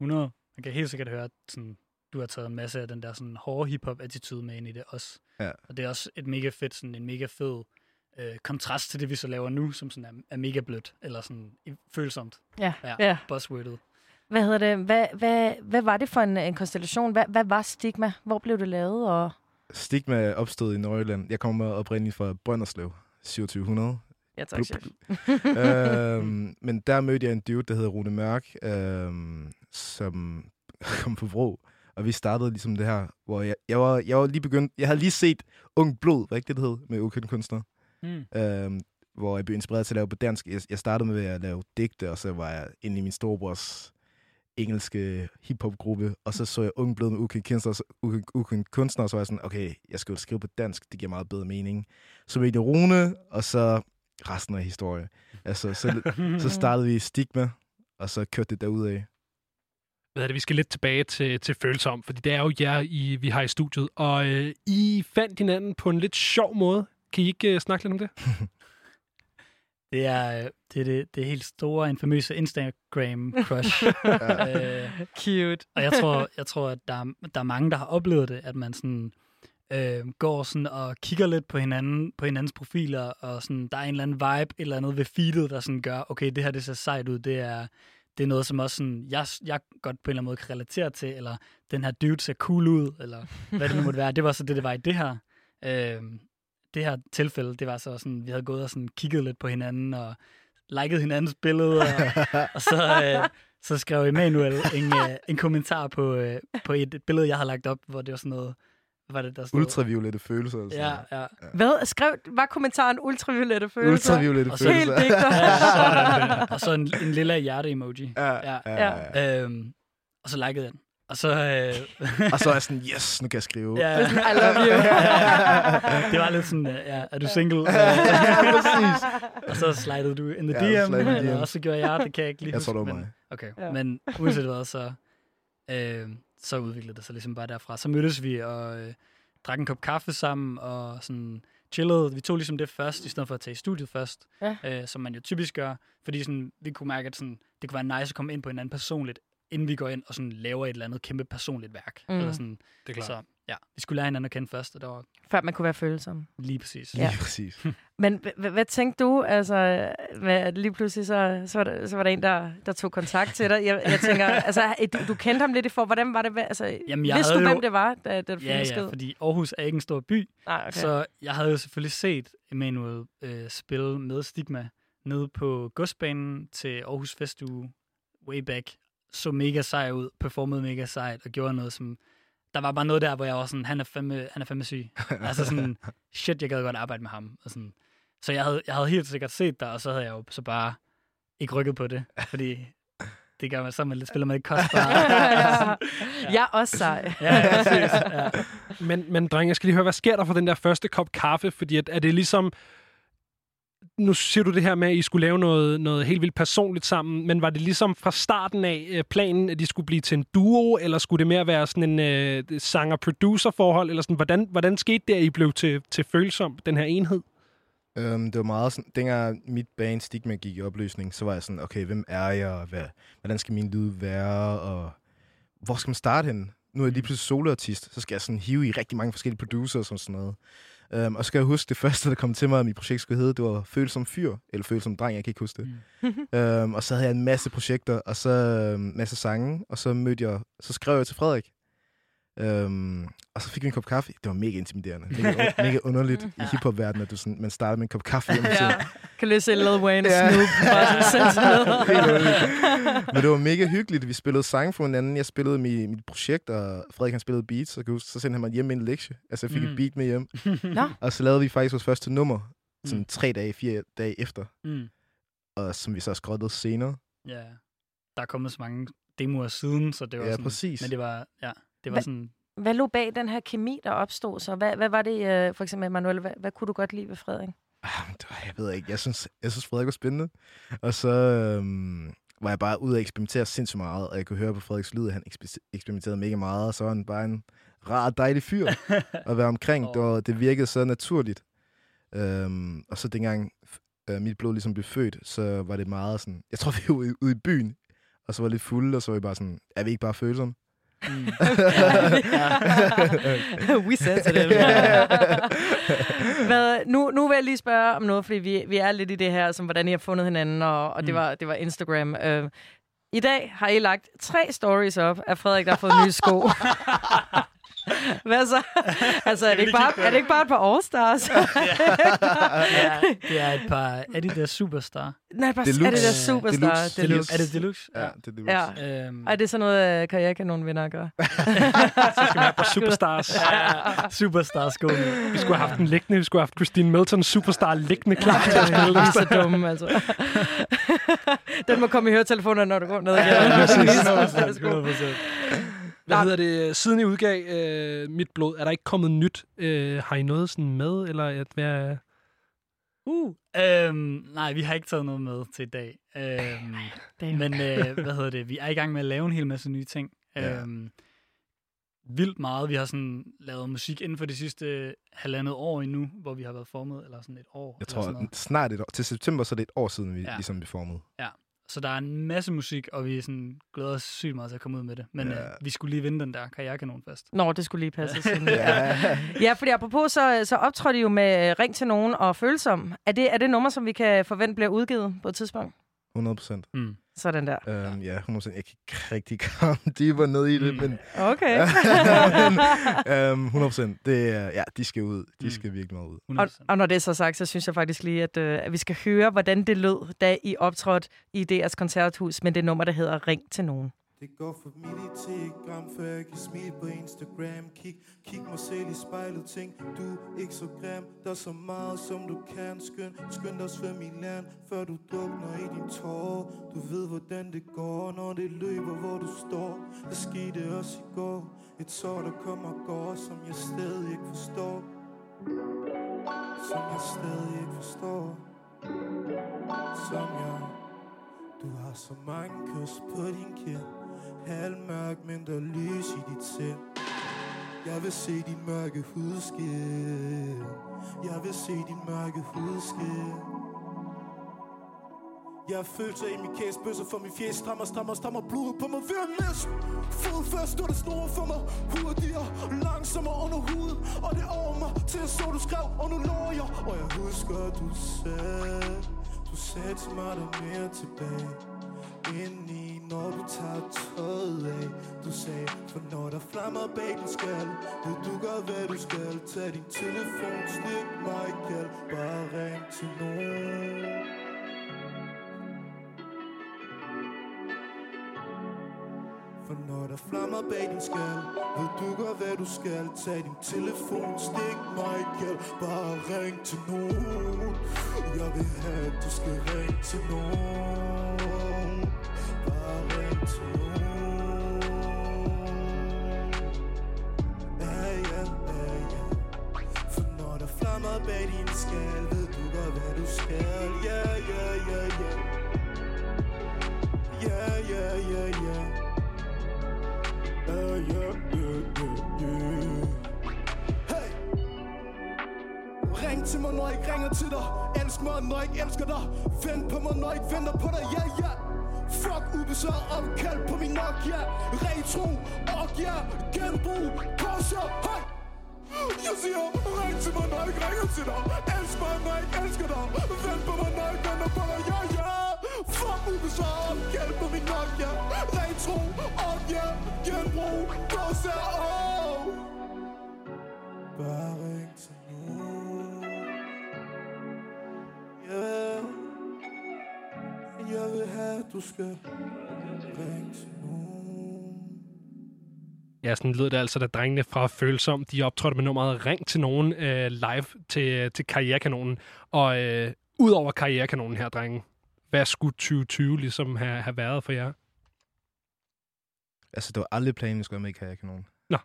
100. Man kan helt sikkert høre, at sådan, du har taget en masse af den der sådan hårde hip-hop-attitude med ind i det også. Ja. Og det er også et mega fedt, sådan en mega fed øh, kontrast til det, vi så laver nu, som sådan er, er mega blødt, eller sådan følsomt. Ja, Ja, ja. buzzwordet. Hvad hedder det? Hvad, hvad, hvad var det for en, en konstellation? Hvad, hvad var Stigma? Hvor blev det lavet? Og... Stigma opstod i Nordjylland. Jeg kommer oprindeligt fra Brønderslev, 2700. Ja, tak, chef. <laughs> øhm, <laughs> men der mødte jeg en dude, der hedder Rune Mørk, øhm, som <laughs> kom på Vrå. Og vi startede ligesom det her, hvor jeg, jeg, var, jeg var lige begyndt... Jeg havde lige set Ung Blod, hvad ikke det, det hed, med ukendte kunstnere. Mm. Øhm, hvor jeg blev inspireret til at lave på dansk. Jeg, jeg startede med at lave digte, og så var jeg inde i min storebrors engelske hiphop-gruppe, og så så jeg Ung Blod med ukendte kunstnere, ukendte- kunstnere, og så var jeg sådan, okay, jeg skal jo skrive på dansk, det giver meget bedre mening. Så jeg Rune, og så resten af historie. Altså, så, <laughs> så startede vi i Stigma, og så kørte det derudad. Hvad er det, vi skal lidt tilbage til, til følsom, fordi det er jo jer, I, vi har i studiet. Og øh, I fandt hinanden på en lidt sjov måde. Kan I ikke øh, snakke lidt om det? <laughs> Det er det, er det, det er helt store, infamøse Instagram-crush. <laughs> øh, Cute. Og jeg tror, jeg tror at der, er- der er mange, der har oplevet det, at man sådan, øh, går sådan og kigger lidt på hinanden, på hinandens profiler, og sådan, der er en eller anden vibe, et eller andet ved feedet, der sådan gør, okay, det her det ser sejt ud, det er, det er noget, som også sådan, jeg, jeg godt på en eller anden måde kan relatere til, eller den her dude ser cool ud, eller hvad det nu måtte være. Det var så det, det var i det her. Øh, det her tilfælde, det var så sådan, vi havde gået og sådan kigget lidt på hinanden, og liket hinandens billeder, og, <laughs> og så, øh, så skrev Emanuel en, øh, en kommentar på, øh, på et billede, jeg havde lagt op, hvor det var sådan noget, hvad var det, der stod? Ultraviolette følelser. Altså. Ja, ja. Hvad skrev, var kommentaren ultraviolette følelser? Ultraviolette Og så- Helt følelser. digter. ja så, og så en, en lille hjerte-emoji. Ja, Ja. ja, ja. ja. Øhm, og så likede jeg den. Og så... Øh, Og så er jeg <laughs> sådan, yes, nu kan jeg skrive. ja, I love you. <laughs> det var lidt sådan, øh, ja, er du single? ja, <laughs> præcis. og så slidede du in the Ja, DM, slidede i eller DM. også så gjorde jeg, det kan jeg ikke lige Jeg tror, det huske, var men- mig. Okay, Ja. ja. men uanset hvad, så, øh, så udviklede det sig ligesom bare derfra. Så mødtes vi og øh, drak en kop kaffe sammen og sådan chillede. Vi tog ligesom det først, i stedet for at tage i studiet først, Ja. øh, som man jo typisk gør. Fordi sådan, vi kunne mærke, at sådan, det kunne være nice at komme ind på hinanden personligt, inden vi går ind og sådan laver et eller andet kæmpe personligt værk. Mm. Eller sådan. Det er klart. Så ja, vi skulle lære hinanden at kende først, og det var Før man kunne være følsom. lige præcis. Ja. Lige præcis. <laughs> Men hvad tænkte du? Altså, at lige pludselig så, så, var der, så var der en, der, der tog kontakt til dig. Jeg, jeg tænker, <laughs> altså, du, du kendte ham lidt i for. Hvordan var det? hvad- Altså, Jamen, jeg vidste havde du, jo- hvem det var, da, da du Ja, besked? ja, fordi Aarhus er ikke en stor by, okay. Okay. Så jeg havde jo selvfølgelig set Emanuel øh, spille med Stigma nede på godsbanen til Aarhus Festuge way back. Så mega sej ud, performede mega sejt og gjorde noget, som... Der var bare noget der, hvor jeg var sådan, han er fandme, han er fandme syg. <laughs> altså sådan, shit, jeg gad godt arbejde med ham. Og sådan. Så jeg havde, jeg havde helt sikkert set dig, og så havde jeg jo så bare ikke rykket på det, fordi det gør man så, man lidt spiller med et kostbar. <laughs> ja. Jeg er også sej. <laughs> ja, ja, præcis. Ja. Men, men dreng, jeg skal lige høre, hvad sker der for den der første kop kaffe? Fordi at, er det ligesom... Nu siger du det her med, at I skulle lave noget, noget helt vildt personligt sammen, men var det ligesom fra starten af øh, planen, at de skulle blive til en duo, eller skulle det mere være sådan en øh, sanger-producer-forhold, eller sådan, hvordan, hvordan skete det, at I blev til, til følsom, den her enhed? Øhm, det var meget sådan, dengang mit band Stigma gik i opløsning, så var jeg sådan, okay, hvem er jeg, og hvad, hvordan skal min lyd være, og hvor skal man starte henne? Nu er jeg lige pludselig soloartist, så skal jeg sådan hive i rigtig mange forskellige producer og sådan noget. Um, og så skal jeg huske, det første, der kom til mig, at mit projekt skulle hedde, det var Føl som fyr, eller Føl som dreng, jeg kan ikke huske det. Mm. um, og så havde jeg en masse projekter, og så um, masse sange, og så mødte jeg, så skrev jeg til Frederik. Um, og så fik vi en kop kaffe. Det var mega intimiderende. Mega, <laughs> mega underligt i hiphop-verdenen, at du sådan, man starter med en kop kaffe hjemme ja. Kan lige se Lil Wayne Ja. Snoop. <laughs> Men det var mega hyggeligt. Vi spillede sange for hinanden. Jeg spillede mit, mit projekt, og Frederik han spillede beats. Så, huske, så sendte han mig hjem med en lektie. Altså jeg fik mm. Mm. et beat med hjem. Nå. Og så lavede vi faktisk vores første nummer. Sådan Mm. tre dage, fire dage efter. Mm. Og som vi så skrottede senere. Ja, der er kommet så mange demoer siden, så det var Ja, sådan... præcis. Men det var, ja, det var Hva- sådan... Hvad lå bag den her kemi, der opstod så? Hvad, hvad var det, øh, for eksempel, Manuel, hvad, hvad kunne du godt lide ved Frederik? Ah, Jeg ved ikke. Jeg synes, jeg synes Frederik var spændende. Og så øhm, var jeg bare ude at eksperimentere sindssygt meget. Og jeg kunne høre på Frederiks lyd, at han ekspe- eksperimenterede mega meget. Og så var han bare en rar, dejlig fyr <laughs> at være omkring. Det, var, det virkede så naturligt. Øhm, og så dengang øh, mit blod ligesom blev født, så var det meget sådan... Jeg tror, vi var ude, ude i byen, og så var lidt fulde, og så var vi bare sådan, er vi ikke bare følsomme? Mm. <laughs> <laughs> We sensitive. <laughs> Hvad, nu, nu vil jeg lige spørge om noget, fordi vi, vi er lidt i det her, som hvordan I har fundet hinanden, og, og det, Mm. var, det var Instagram. Uh, I dag har I lagt tre stories op af Frederik, der har fået nye sko. <laughs> Hvad så? Altså, er det, ikke bare, er det ikke bare et par All-Stars? ja, <laughs> det er et par Adidas Superstar. Nej, bare, Deluxe. er det der Superstar? Deluxe. Deluxe. Er det Deluxe? Ja, det er det. Ja. Øhm, Ej, det er sådan noget, uh, karrierekanon vinder at gøre. <laughs> På Superstars. ja, Superstar sko. Vi skulle have haft den liggende. Vi skulle have haft Christine Melton Superstar liggende klar til at spille. Vi er så dumme, altså. Den må komme i høretelefonerne, når du går ned igen. Ja, præcis. 100%. Hvad hedder det? Siden I udgav øh, Mit Blod, er der ikke kommet nyt? Øh, har I noget sådan med? Eller at være... Uh. Øhm, nej, vi har ikke taget noget med til i dag. Øhm, Damn. men øh, hvad hedder det? Vi er i gang med at lave en hel masse nye ting. Ja. Øhm, vildt meget. Vi har sådan lavet musik inden for de sidste halvandet år endnu, hvor vi har været formet, eller sådan et år. Jeg sådan tror, noget. snart et år. Til september, så er det et år siden, vi Ja. ligesom blev formet. Så der er en masse musik, og vi er sådan, glæder os sygt meget til at komme ud med det. Men Ja. øh, vi skulle lige vinde den der karrierekanon først. Nå, det skulle lige passe. <laughs> Sådan. Ja. Ja, fordi apropos, så, så optrådte I jo med øh, Ring til nogen og Følsom. Er det, er det nummer, som vi kan forvente bliver udgivet på et tidspunkt? 100 procent. Mm. Sådan der. Um, ja, 100 procent. Jeg kan ikke rigtig komme <laughs> dybere ned i det, Mm. men Okay. <laughs> um, <laughs> 100 procent. Det er, ja, de skal ud. De Mm. skal virkelig meget ud. 100%. og, og når det er så sagt, så synes jeg faktisk lige, at, øh, at vi skal høre, hvordan det lød, da I optrådte i DR's koncerthus med det nummer, der hedder Ring til nogen. Det går for midt i telegram, før jeg kan smile på Instagram. Kig, kig mig selv i spejlet, tænk, du er ikke så grim. Der er så meget, som du kan, skøn Skynd dig svøm i land, før du drukner i din tårer. Du ved, hvordan det går, når det løber, hvor du står. Det skete også i går. Et sår, der kommer og går, som jeg stadig ikke forstår. Som jeg stadig ikke forstår. Som jeg du har så mange kys på din kind Halvmørk, men der lys i dit sind. Jeg vil se din mørke hudskin Jeg vil se din mørke hudskin jeg har følelser i min kæs, bøsser for min fjes Strammer, strammer, strammer blodet på mig. Ved at Fod først, står det snor for mig. Hurtigere, langsommere under huden Og det over mig, til jeg så du skrev Og nu lover jeg, og jeg husker du sagde Du sagde til mig, der er mere tilbage. Indeni, når du tager tøjet af. Du sagde, for når der flammer bag din skal Ved du godt, hvad du skal. Tag din telefon, stik mig kald Bare ring til nogen. For når der flammer bag din skal Ved du godt, hvad du skal. Tag din telefon, stik mig kald Bare ring til nogen. Jeg vil have, at du skal ringe til nogen flammer bag din skal Ved du godt, hvad du skal Ja, ja, ja, ja Ja, ja, ja, ja Ja, ja, ja, ja, ja Hey Ring til mig, når jeg ikke ringer til dig. Elsk mig, når jeg ikke elsker dig. Vent på mig, når jeg ikke venter på dig. Ja, ja. Fuck ubesøget opkald på min Nokia. Retro, Nokia, Genbrug, Porsche, hej! Jeg siger, ring til mig, når jeg ikke ringer til dig. Elsk mig, når jeg ikke elsker dig. Vent på mig, når jeg vender på dig. Ja, ja. Fuck ubesøget opkald på min Nokia. Retro, og ja Genbrug, Porsche, oh at du skal ringe til nogen Ja, sådan lød det altså, da drengene fra Følsom, de optrådte med nummeret Ring til nogen øh, live til, til Karrierekanonen. Og øh, ud over Karrierekanonen her, drenge, hvad skulle 2020 ligesom have, have været for jer? Altså, det var aldrig planen, vi skulle være med i Karrierekanon. Nå.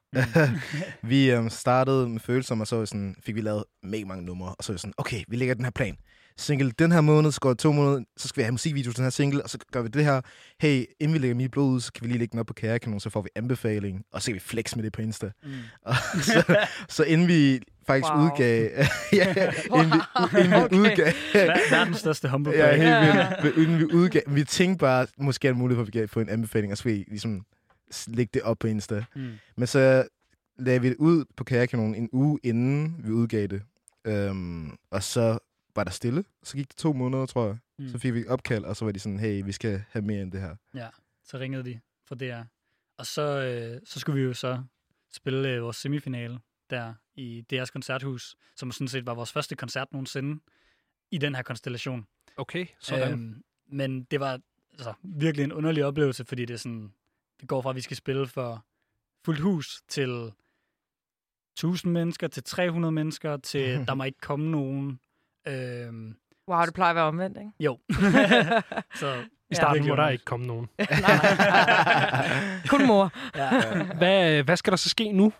<laughs> vi øhm, startede med følelser, og så sådan, fik vi lavet mega mange numre, og så var sådan, okay, vi lægger den her plan. Single den her måned, så går to måneder, så skal vi have musikvideo til den her single, og så gør vi det her. Hey, inden vi lægger mit blod ud, så kan vi lige lægge den op på Karrierekanon, så får vi anbefaling, og så kan vi flex med det på Insta. Mm. Og så, så inden vi faktisk Wow. udgav... <laughs> ja, inden vi, inden vi Okay. udgav... Ver- Verdens største humble Ja, helt vildt. Inden vi udgav, vi tænkte bare, måske er det muligt for, at vi kan få en anbefaling, og så vi ligesom lægge det op på Insta. Mm. Men så lagde vi det ud på Kajakanonen en uge inden vi udgav det. Øhm, og så var der stille. Så gik det to måneder, tror jeg. Mm. Så fik vi opkald, og så var de sådan, hey, vi skal have mere end det her. Ja, så ringede de fra DR. Og så, øh, så skulle vi jo så spille øh, vores semifinale der i DR's koncerthus, som sådan set var vores første koncert nogensinde i den her konstellation. Okay, sådan. Øhm, Øhm, men det var altså, virkelig en underlig oplevelse, fordi det er sådan, det går fra, at vi skal spille for fuldt hus til 1000 mennesker, til 300 mennesker, til <laughs> der må ikke komme nogen. Øhm, Wow, det plejer at være omvendt, ikke? jo. <laughs> så, I starten virkelig må der ikke komme nogen. Kun mor. Ja. Hvad, hvad skal der så ske nu?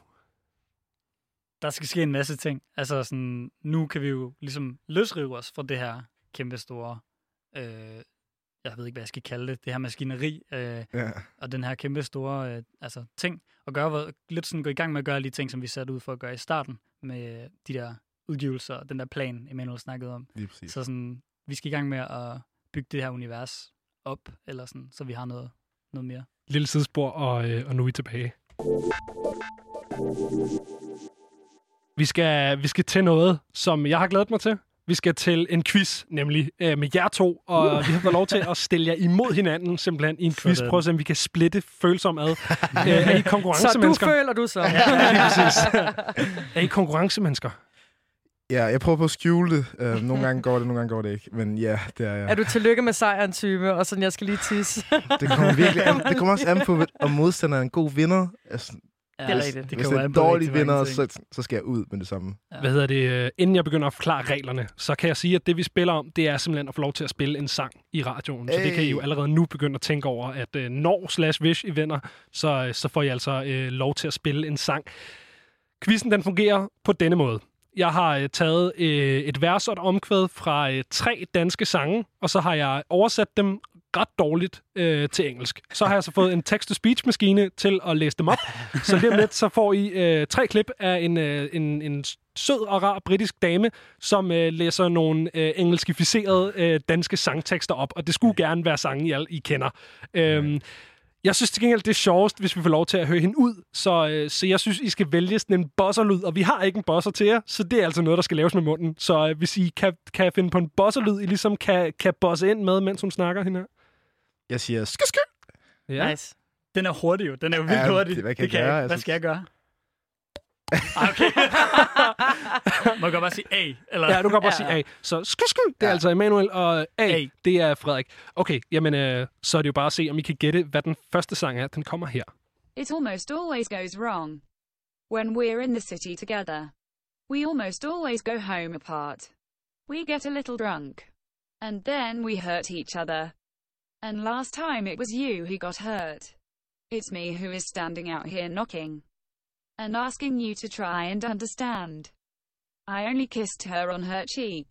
der skal ske en masse ting. Altså sådan, nu kan vi jo ligesom løsrive os fra det her kæmpe store, øh, jeg ved ikke, hvad jeg skal kalde det, det her maskineri, øh, Ja. og den her kæmpe store øh, altså, ting, og gøre, hvad- lidt sådan gå i gang med at gøre de ting, som vi satte ud for at gøre i starten, med de der udgivelser, og den der plan, Emanuel snakkede om. Lige præcis. Så sådan, vi skal i gang med at bygge det her univers op, eller sådan, så vi har noget, noget mere. Lille sidespor, og, øh, og nu er vi tilbage. Vi skal, vi skal til noget, som jeg har glædet mig til. Vi skal til en quiz, nemlig øh, med jer to, og uh. vi har fået lov til at stille jer imod hinanden, simpelthen i en quiz. Sådan. Prøv at se, om vi kan splitte følsom ad. øh, er I <laughs> Så du konkurrencemennesker? føler du så. <laughs> Ja, lige præcis. er I konkurrencemennesker? Ja, jeg prøver på at skjule det. Uh, nogle gange går det, nogle gange går det ikke. Men ja, det er jeg. Er du tillykke med sejren type, og sådan, jeg skal lige tisse? Det kommer virkelig an, det kommer også an på, <laughs> om modstanderen er en god vinder. Altså, Ja, Det er hvis- rigtigt. Det hvis kan det er en dårlig vinder, så, så skal jeg ud med det samme. Ja. Hvad hedder det? øh, Inden jeg begynder at forklare reglerne, så kan jeg sige, at det vi spiller om, det er simpelthen at få lov til at spille en sang i radioen. Så det kan I jo Hey. allerede nu begynde at tænke over, at øh, når slash wish I vinder, så, så får I altså øh, lov til at spille en sang. Quizzen den fungerer på denne måde. Jeg har øh, taget øh, et vers og et omkvæd fra øh, tre danske sange, og så har jeg oversat dem ret dårligt øh, til engelsk. Så har jeg så fået en text-to-speech-maskine til at læse dem op. Så lige om lidt, så får I øh, tre klip af en, øh, en, en sød og rar britisk dame, som øh, læser nogle øh, engelskificerede øh, danske sangtekster op, og det skulle gerne være sange, I, alle, I kender. Øhm, jeg synes til gengæld, det er sjovest, hvis vi får lov til at høre hende ud. Så, øh, så jeg synes, I skal vælge sådan en bosserlyd, og vi har ikke en bosser til jer, så det er altså noget, der skal laves med munden. Så øh, hvis I kan, kan finde på en bosserlyd, I ligesom kan, kan bosse ind med, mens hun snakker hende her. Jeg siger, skø. Ja. Nice. Den er hurtig jo. Den er jo vildt Ja, hurtig. det- hvad kan det gøre? jeg. Jeg Hvad synes- skal jeg gøre? Ah, Okay. <laughs> Må jeg godt bare sige A? Eller? Ja, du kan bare Ja, sige. A. Så sky, sky, det er Ja. altså Emanuel, og A, A. det er Frederik. Okay, jamen, øh, så er det jo bare at se, om I kan gætte, hvad den første sang er. Den kommer her. It almost always goes wrong. When we're in the city together, we almost always go home apart. We get a little drunk. And then we hurt each other. And last time it was you who got hurt. It's me who is standing out here knocking. And asking you to try and understand. I only kissed her on her cheek.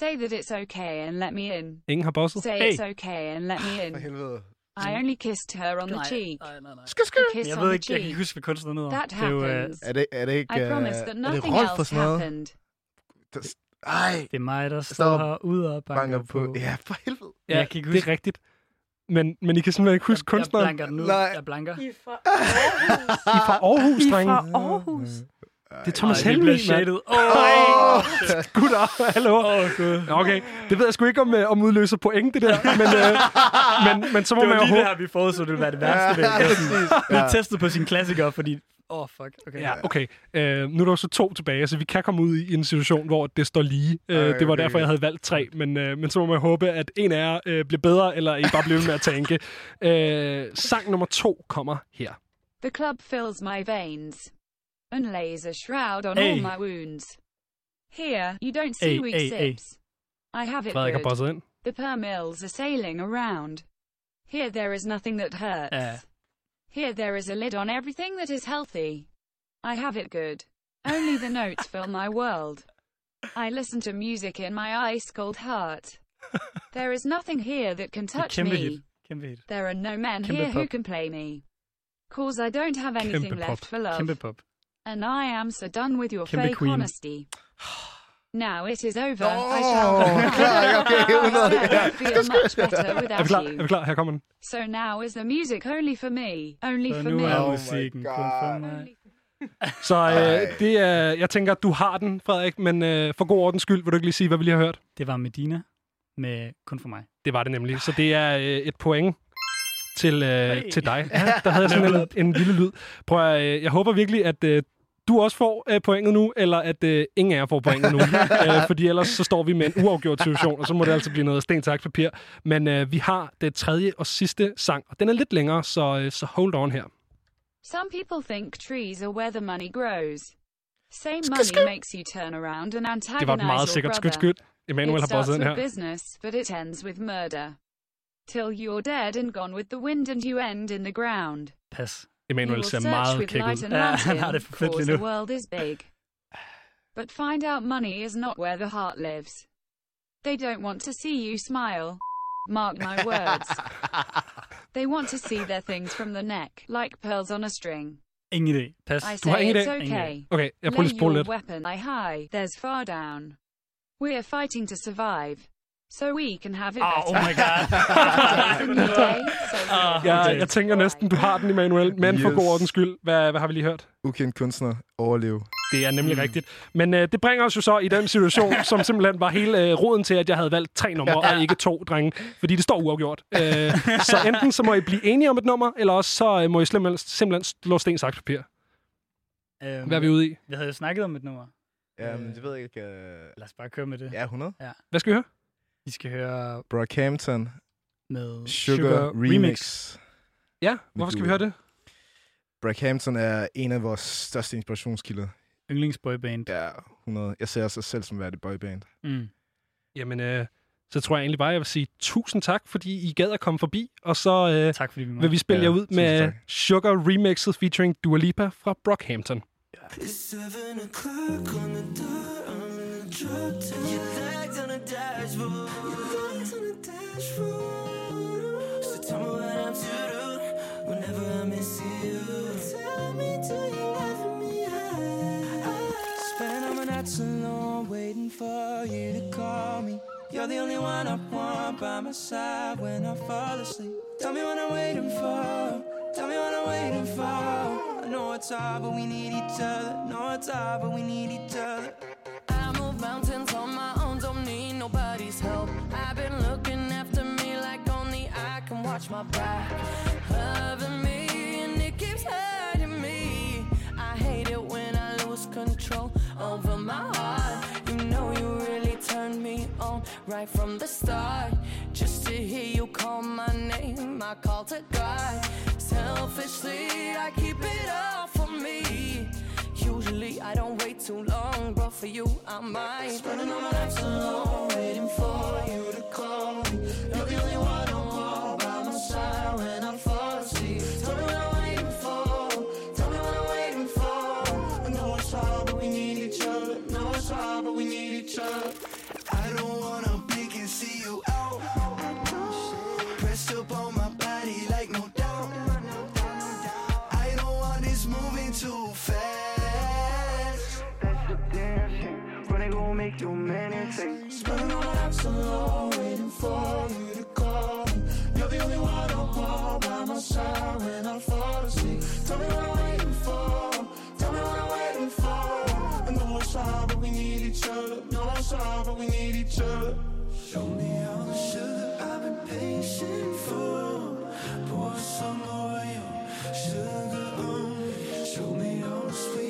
Say that it's okay and let me in. Ingen har bosset. Say Hey. it's okay and let me For in. helvede. I only kissed her on the cheek. nej, nej, nej. Skø. A kiss Jeg ved ikke, jeg kan ikke huske, hvad kunstneren hedder. That det er jo, øh, happens. Er det, er det ikke, I øh, promise that er det nothing else sådan noget? happened. Der- Ej, det er mig, der står står herude og banker, banker på. på. Ja, for helvede. Ja, jeg kan ikke det huske. er rigtigt. Men, men I kan simpelthen ikke huske jeg, jeg kunstneren. blanker den ud. Nej. Jeg blanker. I er fra I er fra Aarhus, I er drenge. fra Aarhus. Det er Thomas vi bliver mand. shaded. Åh, oh, Gutter, hallo. oh, Okay, det ved jeg sgu ikke, om, øh, om udløser point, det der. Men, øh, men, men så må Det man var jo lige det håbe... her, vi forudså, det ville være det værste. ved det. Det er sådan- Ja. Lidt testet på sine klassikere, fordi... Åh, oh, fuck. Okay. Ja, okay. Øh, nu er der jo så to tilbage, så vi kan komme ud i en situation, hvor det står lige. Øh, Ej, det var okay, derfor, jeg okay. havde valgt tre. Men, øh, men så må man håbe, at en af jer øh, bliver bedre, eller I bare bliver ved med at tænke. Øh, sang nummer to kommer her. The club fills my veins and lays a shroud on Hey. all my wounds. Here, you don't see Hey, weak hey, hey. sips. I have it Frederik har good. bosset ind. The permills are sailing around. Here there is nothing that hurts. Ja. Here there is a lid on everything that is healthy. I have it good. Only the notes fill my world. I listen to music in my ice cold heart. There is nothing here that can touch me. hit. There are no men here who can play me. Cause I don't have anything left for love. And I am so done with your fake queen. honesty. <sighs> <sighs> <sighs> Now it is over. Åh, I shall go. <laughs> klar, okay, 100. I don't feel much better Er vi without klar? Er vi you. klar? Her kommer den. So now is the music only for me. Only Så for nu me. er Oh musikken kun for mig. <laughs> Så øh, det er, jeg tænker, at du har den, Frederik, men øh, for god ordens skyld, vil du ikke lige sige, hvad vi lige har hørt? Det var Medina med kun for mig. Det var det nemlig. Så det er øh, et point til, øh, Hey. til dig. <laughs> Ja, der havde jeg sådan en, en lille lyd. Prøv at, øh, jeg håber virkelig, at øh, du også får øh, pointet nu, eller at øh, ingen af jer får pointet nu. <laughs> øh, fordi ellers så står vi med en uafgjort situation, og så må det altså blive noget sten, saks, papir. Men øh, vi har det tredje og sidste sang, og den er lidt længere, så, øh, så hold on her. Some people think trees are where the money grows. Say money makes you turn around and Det var antagonize et meget sikkert skyt skyt. Emanuel It har starts bosset den with her. business, but it ends with murder. Till you're dead and gone with the wind and you end in the ground. Pas. You Emanuel will ser search meget with kæk light ud. and Ja, han har det for fedt cause lige the nu. world is big. But find out money is not where the heart lives. They don't want to see you smile. Mark my words. <laughs> They want to see their things from the neck, like pearls on a string. Ingen idé. Pas. I Du har ingen it's idé? okay. Okay, jeg prøver Lay lige at spole your lidt. weapon lie high, there's far down. We're fighting to survive, so we can have it Oh, better. oh my god. <laughs> So Ah, Ja, Okay. jeg tænker næsten, du har den, Emanuel. Men for Yes. god ordens skyld, hvad, hvad har vi lige hørt? Ukendt kunstner, overleve. Det er nemlig mm. rigtigt. Men øh, det bringer os jo så i den situation, <laughs> som simpelthen var hele øh, roden til, at jeg havde valgt tre numre, og ikke to, drenge. Fordi det står uafgjort. Øh, <laughs> så enten så må I blive enige om et nummer, eller også så øh, må I simpelthen, simpelthen slå sten, saks, papir. Øhm, Hvad er vi ude i? Vi havde jo snakket om et nummer. Um, det ved jeg ikke. Uh... Lad os bare køre med det. Ja, 100. Hvad skal vi høre? Vi skal høre Brockhampton, med Sugar, Sugar, Remix. Remix. Ja, hvorfor skal vi høre det? Brockhampton er en af vores største inspirationskilder. Yndlingsboyband. Ja, 100. Jeg ser sig selv som værende boyband. Mm. Jamen, øh, så tror jeg egentlig bare, jeg vil sige tusind tak, fordi I gad at komme forbi. Og så øh, Tak fordi vi vil måtte. vi spille Ja, jer ud med tak. Sugar Remixet featuring Dua Lipa fra Brockhampton. It's seven o'clock on the dot. Top. Your legs on the dashboard. Your legs on the dashboard. So tell me what I'm to do whenever I miss you. Tell me, do you love me? I, I all my nights alone waiting for you to call me. You're the only one I want by my side when I fall asleep. Tell me what I'm waiting for. Tell me what I'm waiting for. I know it's hard, but we need each other. Know it's hard, but we need each other. Move mountains on my own, don't need nobody's help. I've been looking after me like only I can watch my back. Loving me, and it keeps hurting me. I hate it when I lose control over my heart. You know you really turned me on right from the start. Just to hear you call my name, I call to God. Selfishly, I keep it all for me. Usually I don't wait too long, but for you I might. Spending all my life alone, waiting for you to call me. You're the only one I want by my side when for you to call me. You're the only one I want by my side when I fall asleep. Tell me what I'm waiting for. Tell me what I'm waiting for. I know it's hard, but we need each other. Know it's hard, but we need each other. Show me all the sugar I've been patient for. Pour some more sugar on me. Show me all the sweet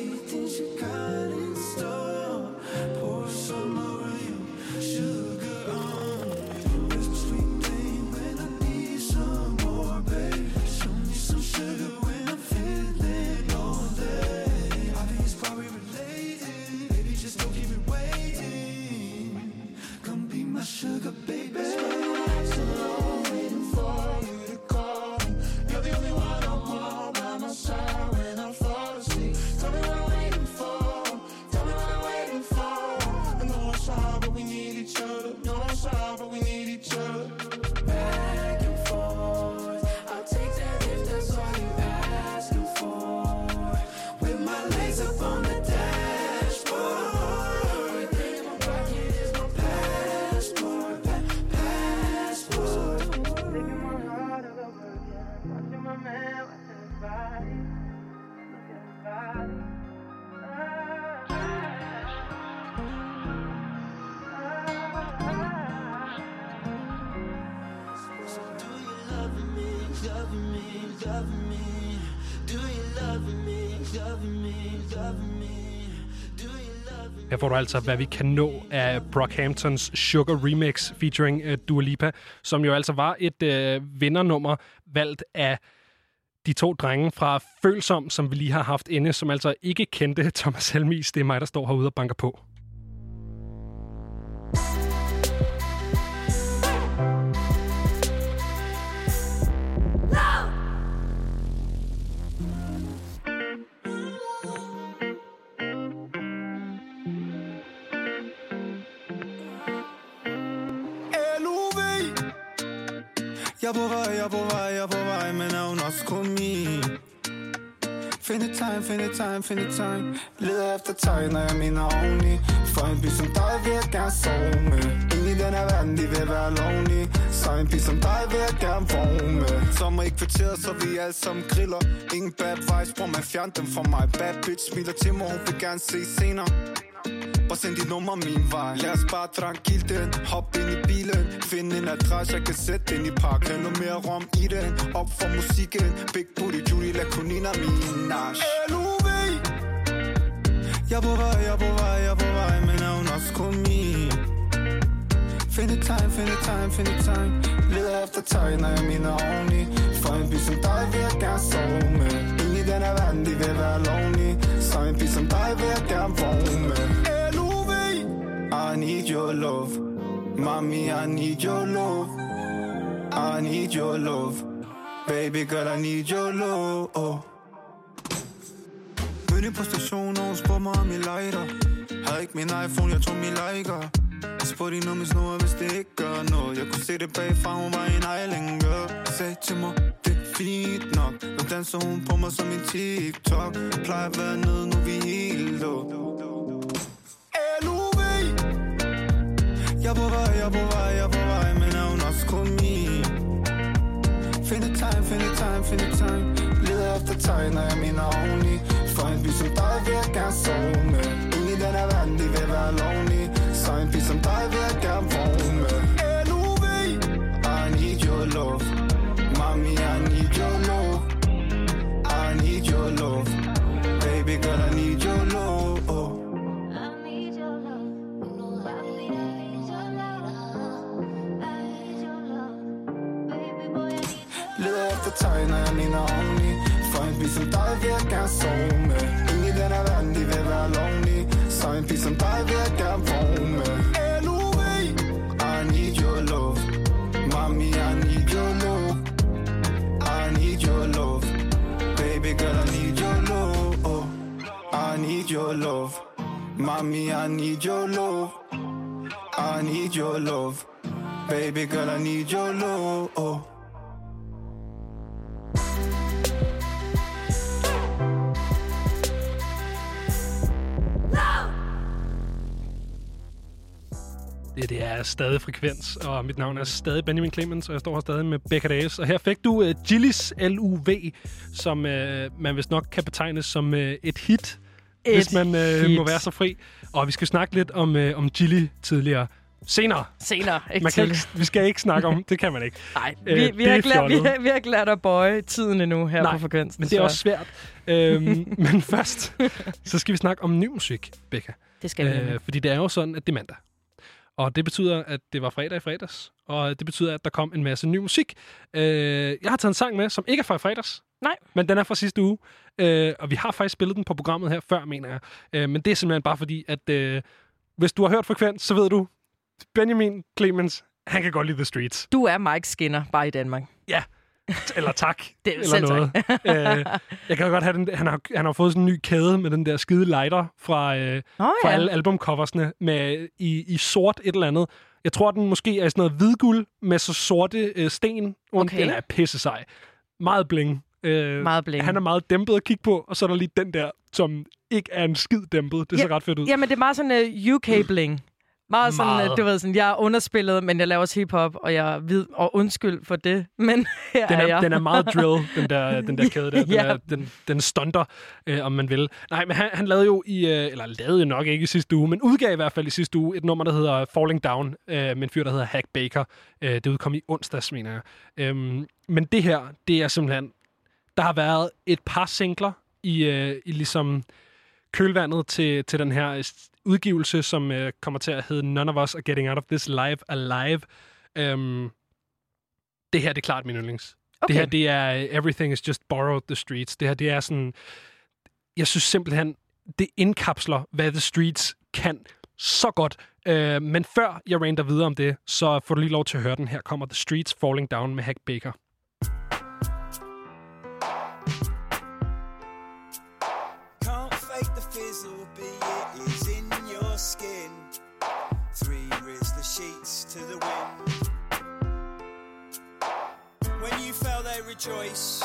Her får du altså, hvad vi kan nå af Brockhamptons Sugar Remix featuring uh, Dua Lipa, som jo altså var et uh, vindernummer valgt af de to drenge fra Følsom, som vi lige har haft inde, som altså ikke kendte Thomas Helmis. Det er mig, der står herude og banker på. Jeg er på vej, jeg er på vej, jeg er på vej Men er hun også kun min? Find et tegn, find et time find et tegn. Leder efter tegn, når jeg mener oveni. For en by som dig vil jeg gerne sove med. Ind i den her verden, de vil være lonely. Så en by som dig vil jeg gerne vågne med. Sommer i kvarteret, så vi alle sammen griller. Ingen bad vibes, bror man fjern dem fra mig. Bad bitch smiler til mig, hun vil gerne se senere. Bare send dit nummer min vej Lad os bare tranquil den Hop ind i bilen Find en adresse, jeg kan sætte den i park Have noget mere rom i den Op for musikken Big booty Judy La Conina Minaj LUV Jeg er på vej, jeg er på vej, jeg er på vej Men er hun også kun min Find et tegn, find et tegn, find et tegn Leder efter tegn, når jeg minder oveni For en by som dig vil jeg gerne sove med Ingen i den her verden, de vil være lonely. Så en by som dig vil jeg gerne vågne med LOV i need your love. Mommy, I need your love. I need your love. Baby girl, I need your love. Oh. Mødte på stationen, og hun spurgte mig om jeg lighter Havde ikke min iPhone, jeg tog min liker. Jeg spurgte hende om min snor, hvis det ikke gør noget. Jeg kunne se det bagfra, hun var en island girl Sagde til mig, det er fint nok. Nu danser hun på mig som en TikTok. Jeg Plejer at være nede, nu vi helt lå Jeg på vej, jeg på vej, jeg på vej Men er hun også kun min. Find et tegn, find et tegn, find et tegn. Leder efter tegn, når jeg mener oveni. For en by som dig vil jeg gerne sove med Ingen i den her verden, de vil være lonely Så en by som dig vil jeg gerne vågne. Med LOV I need your love Leder efter tegn, når jeg mener oveni For en by som dig vil jeg gerne sove med Ingen i den her verden, de vil lonely Så en by som dig gerne vågne LOV I need your love. Mommy, I need your love. I need your love. Baby girl, I need your love. I need your love. Mommy, I need your love. I need your love. Baby girl, I need your love Det, er stadig frekvens, og mit navn er stadig Benjamin Clemens, og jeg står her stadig med Becca Days. Og her fik du uh, Gillis LUV, som uh, man vist nok kan betegnes som uh, et hit, et hvis man uh, hit. må være så fri. Og vi skal snakke lidt om, uh, om Gilly tidligere. Senere. Senere, ikke Man kan ikke, vi skal ikke snakke om, <laughs> det kan man ikke. Nej, Øh, vi, vi, det har er ikke lært, vi, har, vi har ikke lært at bøje tiden endnu her Nej, på frekvensen. Men det er så også svært. øhm, <laughs> men først, så skal vi snakke om ny musik, Becca. Det skal vi Øh, fordi det er jo sådan, at det er mandag. Og det betyder, at det var fredag i fredags. Og det betyder, at der kom en masse ny musik. Øh, jeg har taget en sang med, som ikke er fra i fredags. Nej. Men den er fra sidste uge. Øh, og vi har faktisk spillet den på programmet her før, mener jeg. Øh, men det er simpelthen bare fordi, at øh, hvis du har hørt Frekvens, så ved du, Benjamin Clemens, han kan godt lide The Streets. Du er Mike Skinner, bare i Danmark. Eller tak. Det, eller selv noget. <laughs> øh, jeg kan godt have den. Han har, han har fået sådan en ny kæde med den der skide lighter fra, øh, Nå fra ja. alle albumcoversne med, i, i sort et eller andet. Jeg tror, den måske er sådan noget hvidguld med så sorte øh, sten. Okay. Den er pisse sej. Meget bling. Øh, Meget bling. Han er meget dæmpet at kigge på, og så er der lige den der, som ikke er en skid dæmpet. Det ser ret fedt ud. Jamen, det er meget sådan uh, UK-bling. Meget sådan, Meget. du ved, sådan, jeg er underspillet, men jeg laver også hiphop, og jeg er hvid, og undskyld for det, <laughs> men her Den er, er, jeg. den er meget drill, <laughs> den der, den der kæde der. Den, Ja. er, den, den stunter, øh, om man vil. Nej, men han, han lavede jo i, øh, eller lavede jo nok ikke i sidste uge, men udgav i hvert fald i sidste uge et nummer, der hedder Falling Down, øh, med en fyr, der hedder Hack Baker. Øh, det udkom i onsdags, mener jeg. Øhm, men det her, det er simpelthen... Der har været et par singler i, øh, i ligesom kølvandet til, til den her øh, udgivelse, som øh, kommer til at hedde None of Us Are Getting Out of This Live Alive. Øhm, det her, det er klart min yndlings. Okay. Det her, det er øh, Everything is Just Borrowed the Streets. Det her, det er sådan... Jeg synes simpelthen, det indkapsler, hvad The Streets kan så godt. Øh, men før jeg rander videre om det, så får du lige lov til at høre den. Her kommer The Streets Falling Down med Hack Baker. Rejoice.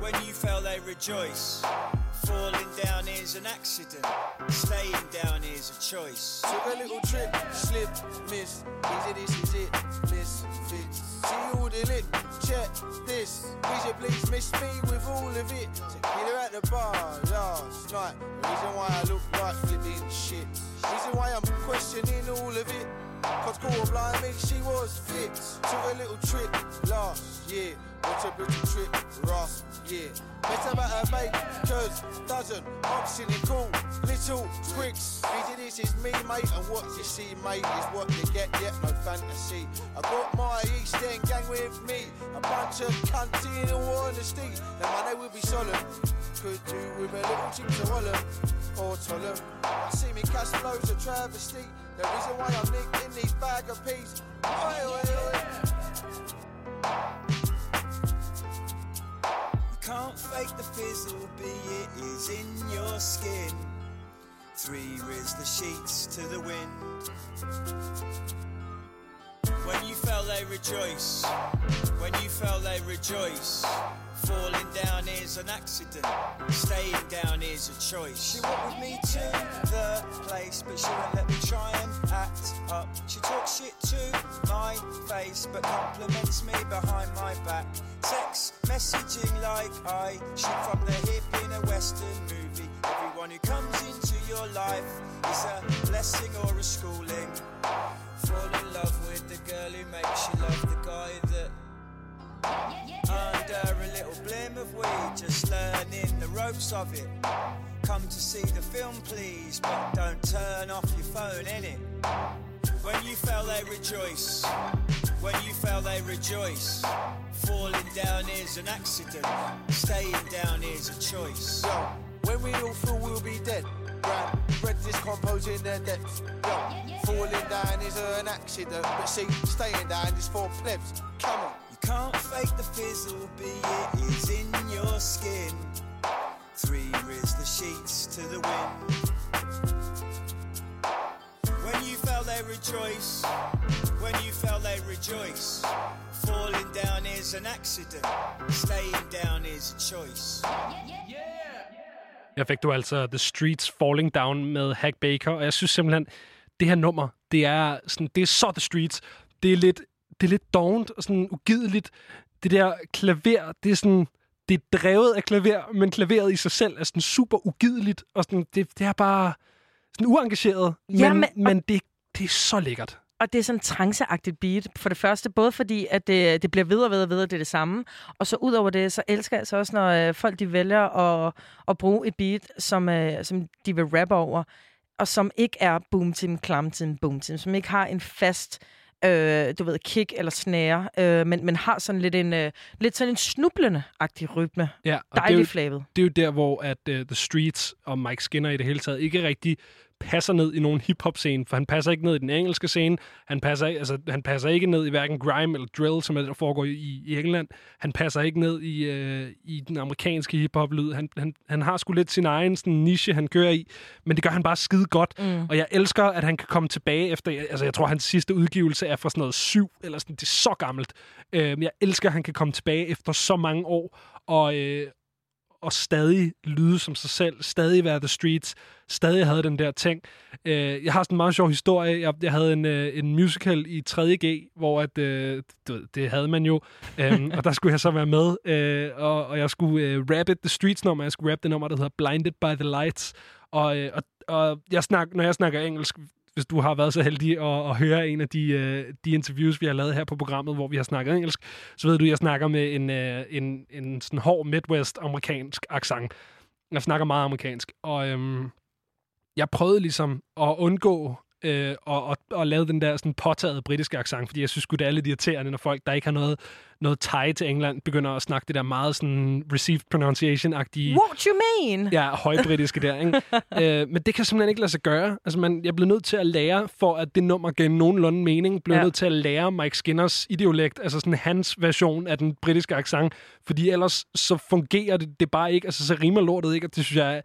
When you fell, they rejoice. Falling down is an accident. Staying down is a choice. Took a little trip, slip, miss. Is it this, is it? Misfits. See all the lit, check this. Would you please miss me with all of it? Tequila at the bar last night. The reason why I look like flipping shit. Reason why I'm questioning all of it. Cause cool blind me, she was fit. Took a little trip last year. What's a little trip last year? Better about her mate, cause dozen option in cool little squigs. Busy, this is me, mate, and what you see, mate, is what you get, yet no fantasy. I got my East End gang with me, a bunch of cunts in all honesty. Now my name will be solemn, could do with a little chink to Holland or. I see me cash flows a travesty. The reason why I'm nicked in these bag of peas. You can't fake the fizzle, be it is in your skin. Three riz the sheets to the wind. When you fell, they rejoice. When you fell, they rejoice. Falling down is an accident. Staying down is a choice. She went with me to the place, but she won't let me try and act up. She talks shit to my face, but compliments me behind my back. Text messaging like I shoot from the hip in a western movie. Everyone who comes into your life is a blessing or a schooling. Fall in love with the girl who makes you love the guy that blim of we just learning the ropes of it. Come to see the film, please, but don't turn off your phone, innit? When you fell, they rejoice. When you fell, they rejoice. Falling down is an accident. Staying down is a choice. Yo, when we all feel we'll be dead. Grand, red discomposing their depths. Yo, falling down is an accident, but see, staying down is for plebs. Come on. You can't fake the fizzle, be it is in your skin. Three is the sheets to the wind. When you fell, they rejoice. When you fell, they rejoice. Falling down is an accident. Staying down is a choice. Jeg fik du altså The Streets Falling Down med Hack Baker, og jeg synes simpelthen, det her nummer, det er, sådan, det er så The Streets. Det er lidt, det er lidt dovent og sådan ugideligt. Det der klaver, det er sådan, det er drevet af klaver, men klaveret i sig selv er sådan super ugideligt, og sådan, det, det er bare sådan uengageret, men, Ja, men, men- det, det er så lækkert. Og det er sådan tranceagtigt beat. For det første, både fordi, at det, det bliver ved og ved og ved, det er det samme. Og så ud over det, så elsker jeg altså også, når øh, folk de vælger at, at bruge et beat, som, øh, som de vil rappe over, og som ikke er boom tim, klam tim, boom tim, som ikke har en fast øh, du ved, kick eller snare, øh, men, men har sådan lidt en, øh, lidt sådan en snublende-agtig rytme. Ja, og det er, jo, flavet. det er jo der, hvor at uh, The Streets og Mike Skinner i det hele taget ikke rigtig passer ned i nogen hip-hop-scene, for han passer ikke ned i den engelske scene, han passer, altså, han passer ikke ned i hverken grime eller drill, som er det, der foregår i, i England, han passer ikke ned i, øh, i den amerikanske hip-hop-lyd, han, han, han har sgu lidt sin egen sådan, niche, han kører i, men det gør han bare skide godt, Mm. og jeg elsker, at han kan komme tilbage efter, altså jeg tror, hans sidste udgivelse er fra sådan noget syv, eller sådan, det er så gammelt. Øh, men jeg elsker, at han kan komme tilbage efter så mange år, og, øh, og stadig lyde som sig selv, stadig være The Streets, stadig havde den der ting. Øh, jeg har sådan en meget sjov historie. Jeg, jeg havde en, øh, en musical i 3.G, hvor at, øh, ved, det havde man jo, øhm, <laughs> og der skulle jeg så være med, øh, og, og jeg skulle øh, rappe The Streets nummer, jeg skulle rappe det nummer, der hedder Blinded by the Lights, og, øh, og, og jeg snak, når jeg snakker engelsk, hvis du har været så heldig at, at høre en af de, øh, de interviews, vi har lavet her på programmet, hvor vi har snakket engelsk, så ved du, at jeg snakker med en, øh, en, en sådan hård Midwest-amerikansk accent. Jeg snakker meget amerikansk, og øhm, jeg prøvede ligesom at undgå øh, og, og, og lave den der sådan påtagede britiske accent, fordi jeg synes det er lidt irriterende, når folk, der ikke har noget, noget tie til England, begynder at snakke det der meget sådan received pronunciation-agtige What you mean? ja, højbritiske der, ikke? <laughs> øh, men det kan simpelthen ikke lade sig gøre. Altså, man, jeg blev nødt til at lære, for at det nummer gav nogenlunde mening, blev Ja. nødt til at lære Mike Skinners idiolekt, altså sådan hans version af den britiske accent, fordi ellers så fungerer det, det bare ikke, altså så rimer lortet ikke, og det synes jeg,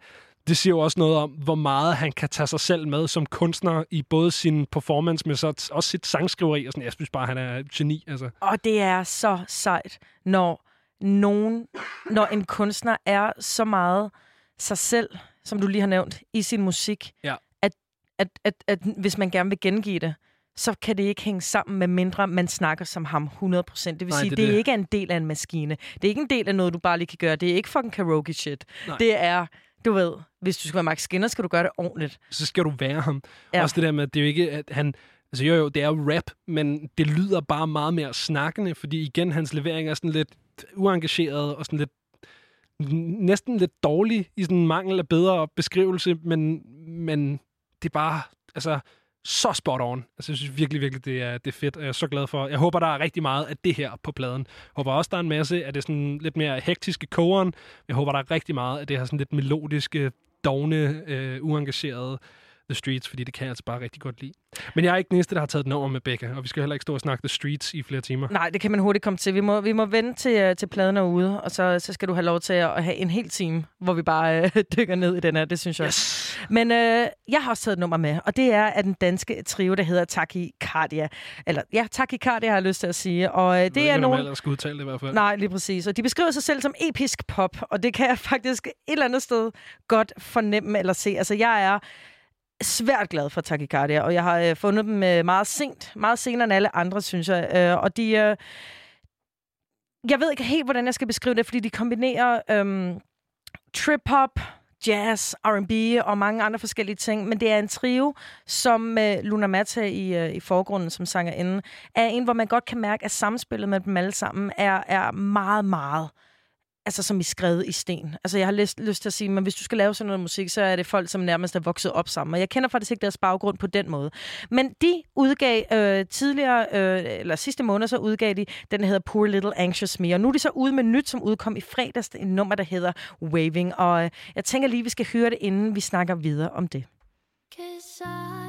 det siger jo også noget om, hvor meget han kan tage sig selv med som kunstner i både sin performance, men så også sit sangskriveri. Og sådan. Jeg synes bare, han er geni. Altså. Og det er så sejt, når nogen, når en kunstner er så meget sig selv, som du lige har nævnt, i sin musik, Ja. at, at, at, at hvis man gerne vil gengive det, så kan det ikke hænge sammen, med mindre man snakker som ham 100%. Det vil Nej, sige, det det, er det, ikke er en del af en maskine. Det er ikke en del af noget, du bare lige kan gøre. Det er ikke fucking karaoke shit. Nej. Det er, du ved, hvis du skal være Max Skinner, skal du gøre det ordentligt. så skal du være ham. Ja. Ja. Også det der med, at det er jo ikke, at han... Altså jo, jo, det er jo rap, men det lyder bare meget mere snakkende, fordi igen, hans levering er sådan lidt uengageret og sådan lidt næsten lidt dårlig i sådan en mangel af bedre beskrivelse, men, men det er bare altså, så spot on. Altså, jeg synes virkelig, virkelig, det er, det er fedt, og jeg er så glad for. Jeg håber, der er rigtig meget af det her på pladen. Jeg håber også, der er en masse af det sådan lidt mere hektiske kogeren. Jeg håber, der er rigtig meget af det her sådan lidt melodiske, dogne, øh, uengagerede The Streets, fordi det kan jeg altså bare rigtig godt lide. Men jeg er ikke den eneste, der har taget den over med Becca, og vi skal heller ikke stå og snakke The Streets i flere timer. Nej, det kan man hurtigt komme til. Vi må, vi må vente til, øh, til pladen er ude, og så, så skal du have lov til at have en hel time, hvor vi bare øh, <laughs> dykker ned i den her. Det synes jeg. Yes! Men øh, jeg har også taget et nummer med, og det er af den danske trio, der hedder Tachycardia. Eller ja, Tachycardia har jeg lyst til at sige. Og øh, Det det er er nogen... Jeg skal udtale det i hvert fald. Nej, lige præcis. Og de beskriver sig selv som episk pop, og det kan jeg <laughs> faktisk et eller andet sted godt fornemme eller se. Altså, jeg er svært glad for takikardia, og jeg har øh, fundet dem øh, meget sent, meget senere end alle andre, synes jeg. Øh, og de... Øh, jeg ved ikke helt, hvordan jeg skal beskrive det, fordi de kombinerer øh, trip-hop, jazz, R&B og mange andre forskellige ting. Men det er en trio, som øh, Luna Mata i, øh, i forgrunden som sangerinde, er en, hvor man godt kan mærke, at samspillet med dem alle sammen er, er meget, meget altså som i skrevet i sten. Altså jeg har lyst, lyst til at sige, men hvis du skal lave sådan noget musik, så er det folk, som nærmest er vokset op sammen. Og jeg kender faktisk ikke deres baggrund på den måde. Men de udgav øh, tidligere, øh, eller sidste måned, så udgav de den, der hedder Poor Little Anxious Me. Og nu er de så ude med nyt, som udkom i fredags, en nummer, der hedder Waving. Og øh, jeg tænker lige, vi skal høre det, inden vi snakker videre om det. Cause I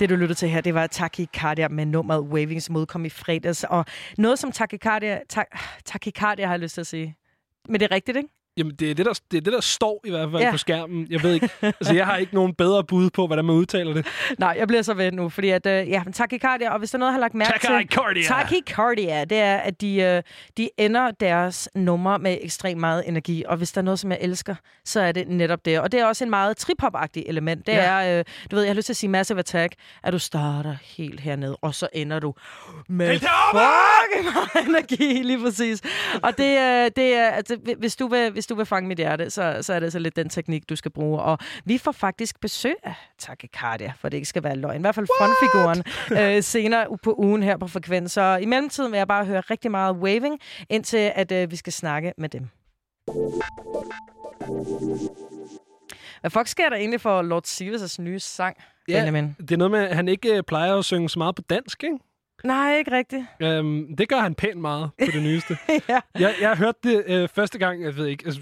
Det, du lyttede til her, det var Tachycardia med nummeret Waving, som udkom i fredags. Og noget som Tachycardia, ta- Tachycardia har jeg lyst til at sige. Men det er rigtigt, ikke? Jamen, det er det, der, det er det, der står i hvert fald Ja. på skærmen. Jeg ved ikke. Altså, jeg har ikke nogen bedre bud på, hvordan man udtaler det. <laughs> Nej, jeg bliver så ved nu, fordi at, øh, ja, tachycardia, og hvis der er noget, jeg har lagt mærke til... Tachycardia. Tachycardia, det er, at de, øh, de ender deres numre med ekstremt meget energi, og hvis der er noget, som jeg elsker, så er det netop det. Og det er også en meget trip-hop-agtig element. Det Ja. er, øh, du ved, jeg har lyst til at sige Massive Attack, at du starter helt hernede, og så ender du med fucking meget <laughs> energi, lige præcis. Og det, øh, det er, altså, hvis du, vil, hvis du vil fange mit hjerte, så, så er det altså lidt den teknik, du skal bruge. Og vi får faktisk besøg af Tachycardia, for det ikke skal være løgn. I hvert fald frontfiguren øh, senere på ugen her på Frekvens. Så i mellemtiden vil jeg bare høre rigtig meget waving, indtil at øh, vi skal snakke med dem. Hvad fuck sker der egentlig for Lord Sivas' nye sang, Ja, Benjamin? det er noget med, at han ikke øh, plejer at synge så meget på dansk, ikke? Nej, ikke rigtigt. Øhm, det gør han pænt meget på det nyeste. <laughs> ja. jeg, jeg har hørt det øh, første gang, jeg ved ikke, altså,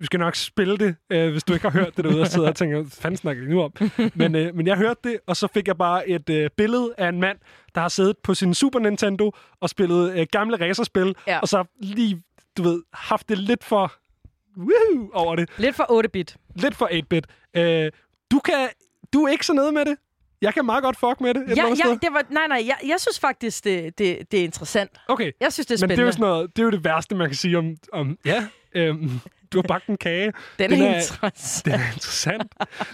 vi skal nok spille det, øh, hvis du ikke har hørt det derude og sidder og tænker, hvad fanden snakker de nu om? <laughs> men, øh, men jeg hørte det, og så fik jeg bare et øh, billede af en mand, der har siddet på sin Super Nintendo og spillet øh, gamle racerspil, Ja. og så lige, du ved, haft det lidt for woohoo over det. Lidt for 8-bit. Lidt for 8-bit. Øh, du, kan, du er ikke så nede med det. Jeg kan meget godt fuck med det. Ja, ja, sted. det var, nej, nej, jeg, jeg synes faktisk, det, det, det er interessant. Okay. Jeg synes, det er Men det er, spændende. jo sådan noget, det er jo det værste, man kan sige om... om ja, øhm, <laughs> du har bagt en kage. Den er interessant. <laughs> Den er interessant.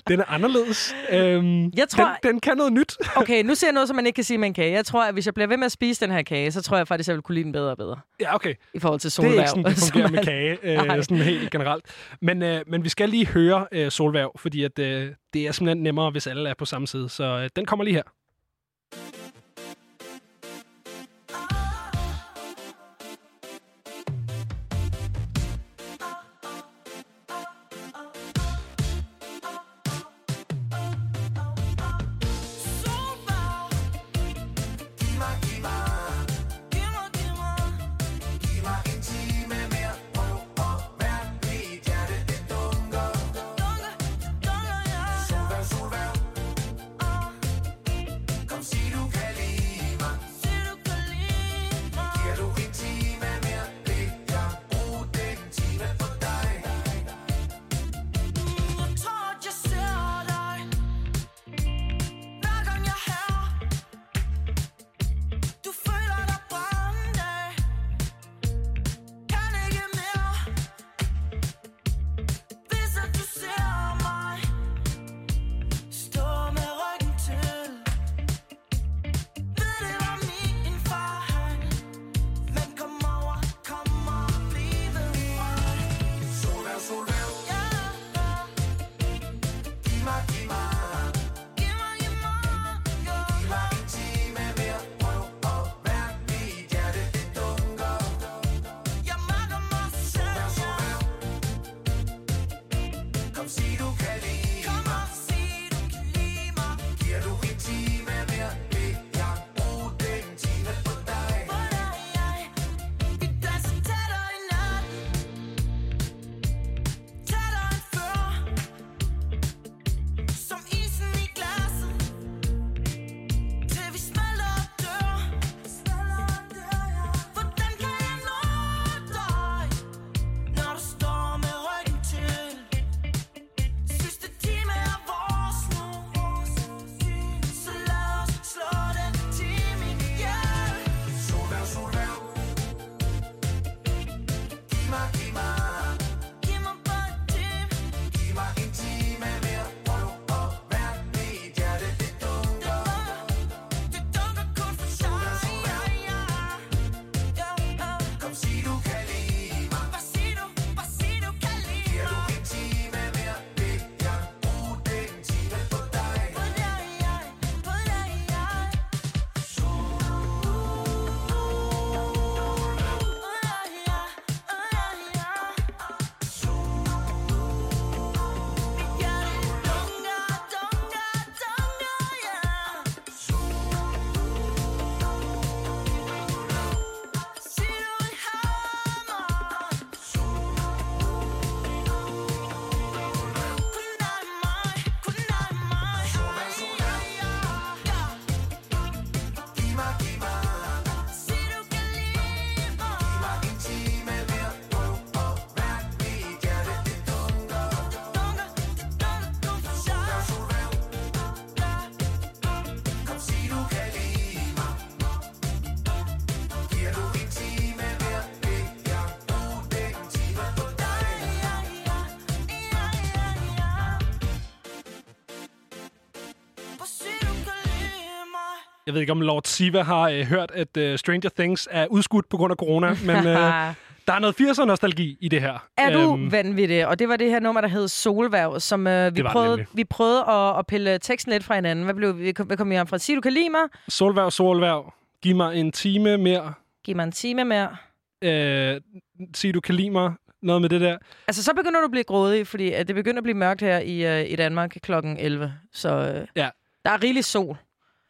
Den er anderledes. Øhm, Jeg tror- den, den kan noget nyt. <laughs> Okay, nu ser jeg noget, som man ikke kan sige med en kage. Jeg tror, at hvis jeg bliver ved med at spise den her kage, så tror jeg faktisk, jeg vil kunne lide den bedre og bedre. Ja, okay. I forhold til Det solværv. er ikke sådan, det fungerer med er- kage, øh, sådan helt generelt. Men, øh, men vi skal lige høre øh, solværv, fordi at, øh, det er simpelthen nemmere, hvis alle er på samme side. Så øh, den kommer lige her. Jeg ved ikke, om Lord Siva har øh, hørt, at øh, Stranger Things er udskudt på grund af corona, <laughs> men øh, der er noget 80'er-nostalgi i det her. Er du Øhm, vanvittig? Og det var det her nummer, der hed Solværv, som øh, vi, prøvede, vi prøvede at, at pille teksten lidt fra hinanden. Hvad, blev, vi, hvad kom vi her fra? Sig, du kan lide mig. Solværv, solværv. Giv mig en time mere. Giv mig en time mere. Øh, sig, du kan lide mig. Noget med det der. Altså, så begynder du at blive grådig, fordi at det begynder at blive mørkt her i, øh, i Danmark klokken 11. Så øh, Ja. der er rigelig sol.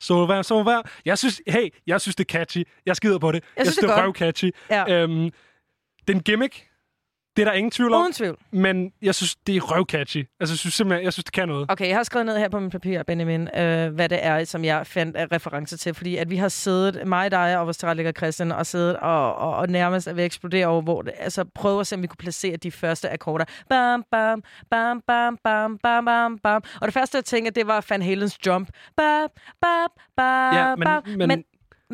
Solværv, solværv. Jeg synes, hey, jeg synes, det er catchy. Jeg skider på det. Jeg synes, synes, det er det er godt. røv-catchy. Ja. Øhm, den gimmick, det er der ingen tvivl om. Uden tvivl. Men jeg synes, det er røv-catchy. Altså, jeg synes simpelthen, jeg synes, det kan noget. Okay, jeg har skrevet ned her på min papir, Benjamin, øh, hvad det er, som jeg fandt af referencer til. Fordi at vi har siddet, mig, dig og vores tilrettelægger Christian, og siddet og, og, og nærmest er ved at eksplodere over, hvor det, altså prøve at se, om vi kunne placere de første akkorder. Bam, bam, bam, bam, bam, bam, bam, bam. Og det første, jeg tænkte, det var Van Halens Jump. Bam, bam, bam, Ja, men- bam. men- men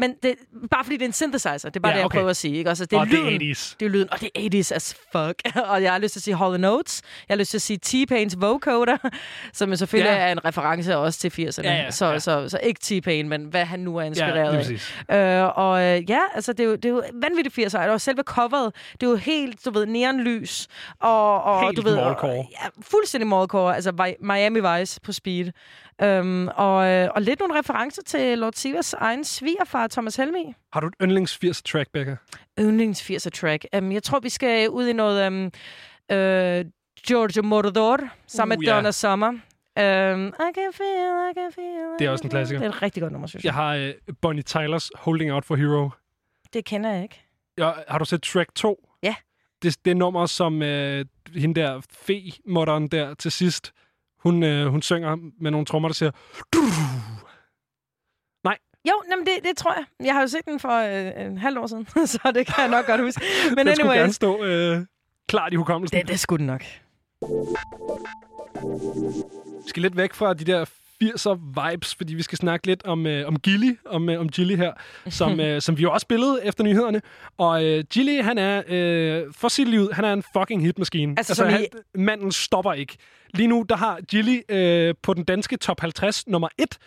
men det, bare fordi det er en synthesizer, det er bare Ja, det, jeg okay. prøver at sige. Ikke? Altså, det er Og det er lyden. 80's. Det er lyden, og det er 80's as fuck. <laughs> og jeg har lyst til at sige Hall Notes. Jeg har lyst til at sige T-Pain's Vocoder, <laughs> som selvfølgelig Ja. ja. er en reference også til 80'erne. Ja, ja, så, ja. Så, så, ikke T-Pain, men hvad han nu er Ja, inspireret lige af. Øh, og øh, ja, altså det er jo, det er jo vanvittigt 80'er. Og selve coveret, det er jo helt, du ved, neonlys. Og, og Helt du ved. Og, ja, fuldstændig mallcore. Altså Miami Vice på speed. Um, og, øh, og lidt nogle referencer til Lord Sivas egen svigerfar, Thomas Helmi. Har du et yndlings 80 track, Becca? Yndlings 80'er track. Um, jeg tror, vi skal ud i noget um, uh, Giorgio Moroder sammen Uh, med ja. Donna Summer. Um, I can feel, I can feel. Det er også en klassiker. Det er et rigtig godt nummer, synes jeg. Jeg har øh, Bonnie Tylers Holding Out for Hero. Det kender jeg ikke. Ja, har du set track 2? Ja. Det, det er nummer, som øh, hende der fe-modderen der til sidst, hun, øh, hun synger med nogle trommer, der siger... Jo, jamen det, det tror jeg. Jeg har jo set den for øh, en halv år siden, <laughs> så det kan jeg nok godt huske. <laughs> Men den skulle gerne stå øh, klart i hukommelsen. det, det skulle den nok. Vi skal lidt væk fra de der 80'er vibes, fordi vi skal snakke lidt om, øh, om Gilly, om, øh, om Gilly her, som, <laughs> øh, som vi jo også spillede efter nyhederne. Og øh, Gilly, han er øh, for sit liv, han er en fucking hitmaskine. Altså, som han, i- manden stopper ikke. Lige nu, der har Gilly øh, på den danske top 50 nummer 1,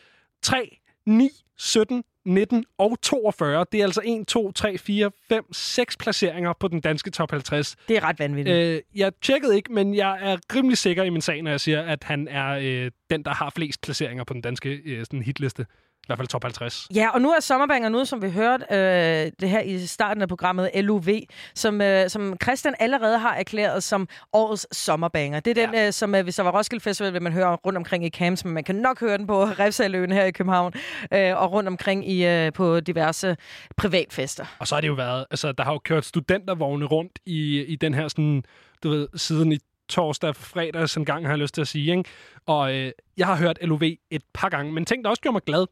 3, 9, 17, 19 og 42. Det er altså 1, 2, 3, 4, 5, 6 placeringer på den danske top 50. Det er ret vanvittigt. Øh, jeg tjekkede ikke, men jeg er rimelig sikker i min sag, når jeg siger, at han er øh, den, der har flest placeringer på den danske øh, sådan hitliste. I hvert fald top 50. Ja, og nu er Sommerbanger nu, som vi hørte øh, det her i starten af programmet, LUV, som, øh, som Christian allerede har erklæret som årets sommerbanger. Det er den, ja. øh, som øh, hvis der var Roskilde Festival, vil man høre rundt omkring i camps, men man kan nok høre den på <laughs> Refsaløen her i København, øh, og rundt omkring i, øh, på diverse privatfester. Og så har det jo været, altså der har jo kørt studentervogne rundt i, i den her sådan, du ved, siden i torsdag, fredag, sådan gang har jeg lyst til at sige, ikke? Og øh, jeg har hørt LOV et par gange, men ting, der også gjorde mig glad,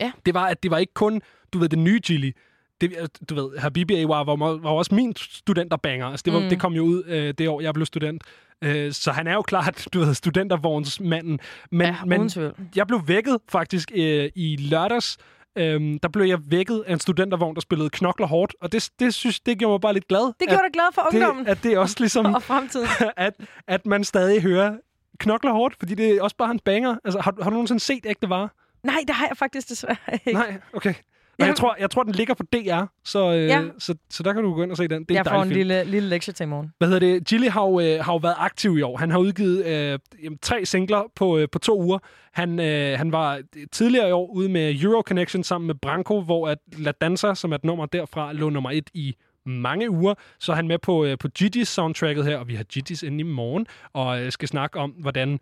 Ja. det var, at det var ikke kun, du ved, det nye Chili. Det, du ved, Habibi Awar var, var også min studenterbanger. Altså, det, var, Mm. det kom jo ud øh, det år, jeg blev student. Øh, så han er jo klart, du ved, studentervognsmanden. Men, Ja, men jeg blev vækket faktisk øh, i lørdags. Øhm, der blev jeg vækket af en studentervogn, der spillede knokler hårdt. Og det, det synes det gjorde mig bare lidt glad. Det gjorde dig glad for ungdommen det, at det er også ligesom, <laughs> og fremtiden. <laughs> at, at man stadig hører knokler hårdt, fordi det er også bare en banger. Altså, har, har du nogensinde set ægte vare? Nej, det har jeg faktisk desværre ikke. Nej, okay. Nej, jeg, tror, jeg tror, den ligger på DR, så, øh, Ja. så, så der kan du gå ind og se den. Det er jeg en får en film. lille, lille lektie til i morgen. Hvad hedder det? Gilly har jo, øh, har jo været aktiv i år. Han har udgivet øh, jamen, tre singler på, øh, på to uger. Han, øh, han var tidligere i år ude med Euro Connection sammen med Branko, hvor at La Danza, som er et nummer derfra, lå nummer et i mange uger. Så er han med på, øh, på Gigi's soundtracket her, og vi har Gigi's inde i morgen, og øh, skal snakke om, hvordan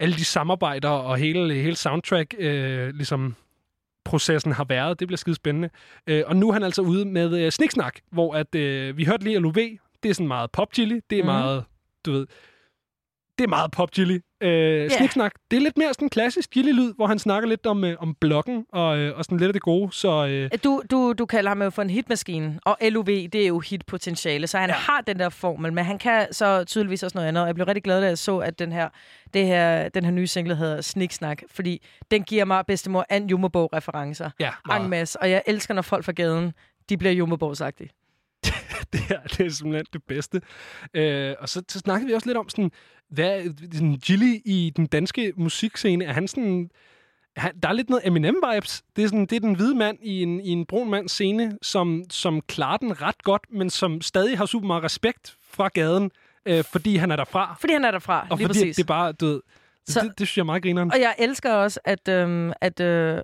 alle de samarbejder og hele, hele soundtrack øh, ligesom processen har været. Det bliver skide spændende. Øh, og nu er han altså ude med øh, Sniksnak, hvor at, øh, vi hørte lige LOV. Det er sådan meget pop chili. Det er Mhm. meget, du ved, det er meget pop chili. Øh, Sniksnak, det er lidt mere sådan en klassisk chili-lyd, hvor han snakker lidt om, øh, om blokken og, øh, og sådan lidt af det gode. Så øh, Du, du, du kalder ham jo for en hitmaskine, og LUV, det er jo hitpotentiale, så han ja. har den der formel, men han kan så tydeligvis også noget andet. Jeg blev rigtig glad, da jeg så, at den her, det her, den her nye single hedder Sniksnak, fordi den giver mig bedstemor and Jumbo-referencer. ja, En masse, og jeg elsker, når folk fra gaden, de bliver Jumbo-agtige. <laughs> det, her, det er simpelthen det bedste. Øh, og så, så snakkede vi også lidt om, sådan, hvad sådan, Gilly i den danske musikscene? Er han sådan... Han, der er lidt noget Eminem-vibes. Det er, sådan, det er den hvide mand i en, i en brun mands scene, som, som klarer den ret godt, men som stadig har super meget respekt fra gaden, øh, fordi han er derfra. Fordi han er derfra, Og lige fordi præcis. det er bare, du ved, Så- det, det synes jeg er meget grineren. Og jeg elsker også, at, øhm, at øh,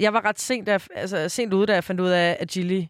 jeg var ret sent, da altså, sent ude, da jeg fandt ud af, at Gilly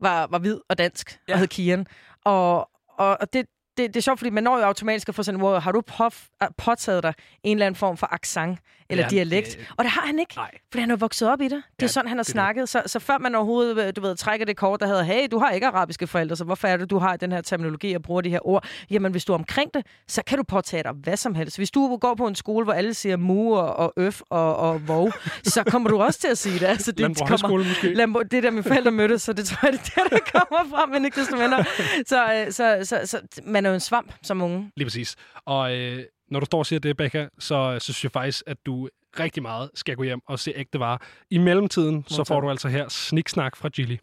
var, var hvid og dansk ja. Og hed Kian. Og, og, og det, det, det er sjovt, fordi man når jo automatisk at få sådan ord, har du pof, uh, påtaget dig en eller anden form for accent eller Ja, dialekt? det- Og det har han ikke, Nej. fordi han er vokset op i det. Det er Ja, sådan, han har det er snakket. Så, så før man overhovedet øh, du ved, trækker det kort, der hedder, hey, du har ikke arabiske forældre, så hvorfor er det, du har den her terminologi og bruger de her ord? Jamen, hvis du er omkring det, så kan du påtage dig hvad som helst. Hvis du går på en skole, hvor alle siger mu og, og øf og, og vov, så kommer du også til at sige det. Altså, det Landbrug Højskole måske. Lambo, det er der, mine forældre mødtes, så det tror jeg, det er der, der kommer fra, men ikke desto mindre. Så, øh, så, så, så, man er jo en svamp som unge. Lige præcis. Og øh, når du står og siger det, Becca, så, så synes jeg faktisk, at du rigtig meget skal gå hjem og se ægte varer. I mellemtiden, så Modtaget. får du altså her sniksnak fra Gilly.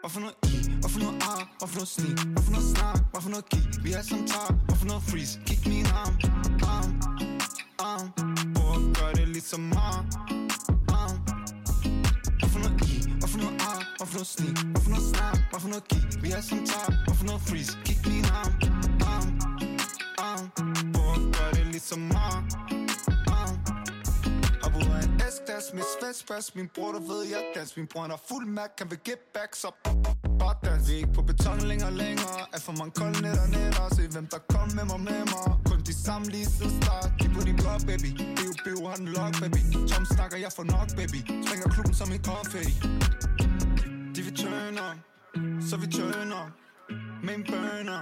Hvad for noget i? Hvad for noget ar? Hvad for noget sne? Hvad for noget snak? Hvad for noget kig? Vi er som tar. Hvad for noget freeze? Kig min arm. Arm. Arm. Prøv at det ligesom mig. Arm. Hvad for noget i? Hvad for noget ar? Hvad for noget sne? Hvad for noget snak? Hvad for noget kig? Vi er som tar. Hvad for noget freeze? Kig min arm. Ah. Ah. Arm. Arm. Prøv at gøre det ligesom mig. Arm. Og hvor er en S-glas, mit svenskbas Min bror, der ved, jeg dans Min bror, han har fuld mærk, kan vi get back Så bare dans Vi er ikke på beton længere længere Er for mange kolde nætter nætter Se hvem der kom med mig med Sammen lige siden start De på din blok, baby. Biv, biv, har den log, baby. Tom snakker, jeg får nok, baby. Springer klubben som en konfetti De vil turn on Så vi turn on Med en burner.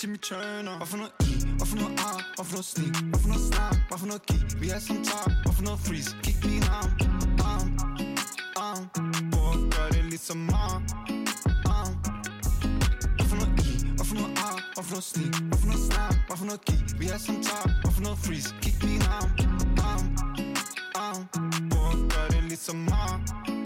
Timmy- Turner. Hvad for noget i? Hvad for noget ar? Hvad for noget sneak Hvad for noget snap, Hvad for noget kig? Vi er som tar Hvad for noget freeze? Kig min arm. Arm Arm Prøv gør det ligesom mig Arm noget? Hvad for noget sneak? Hvad for noget snap? Hvad for noget kig? Vi er som tar Hvad for noget freeze? Kig min arm Arm Arm Prøv at gøre det ligesom mig Arm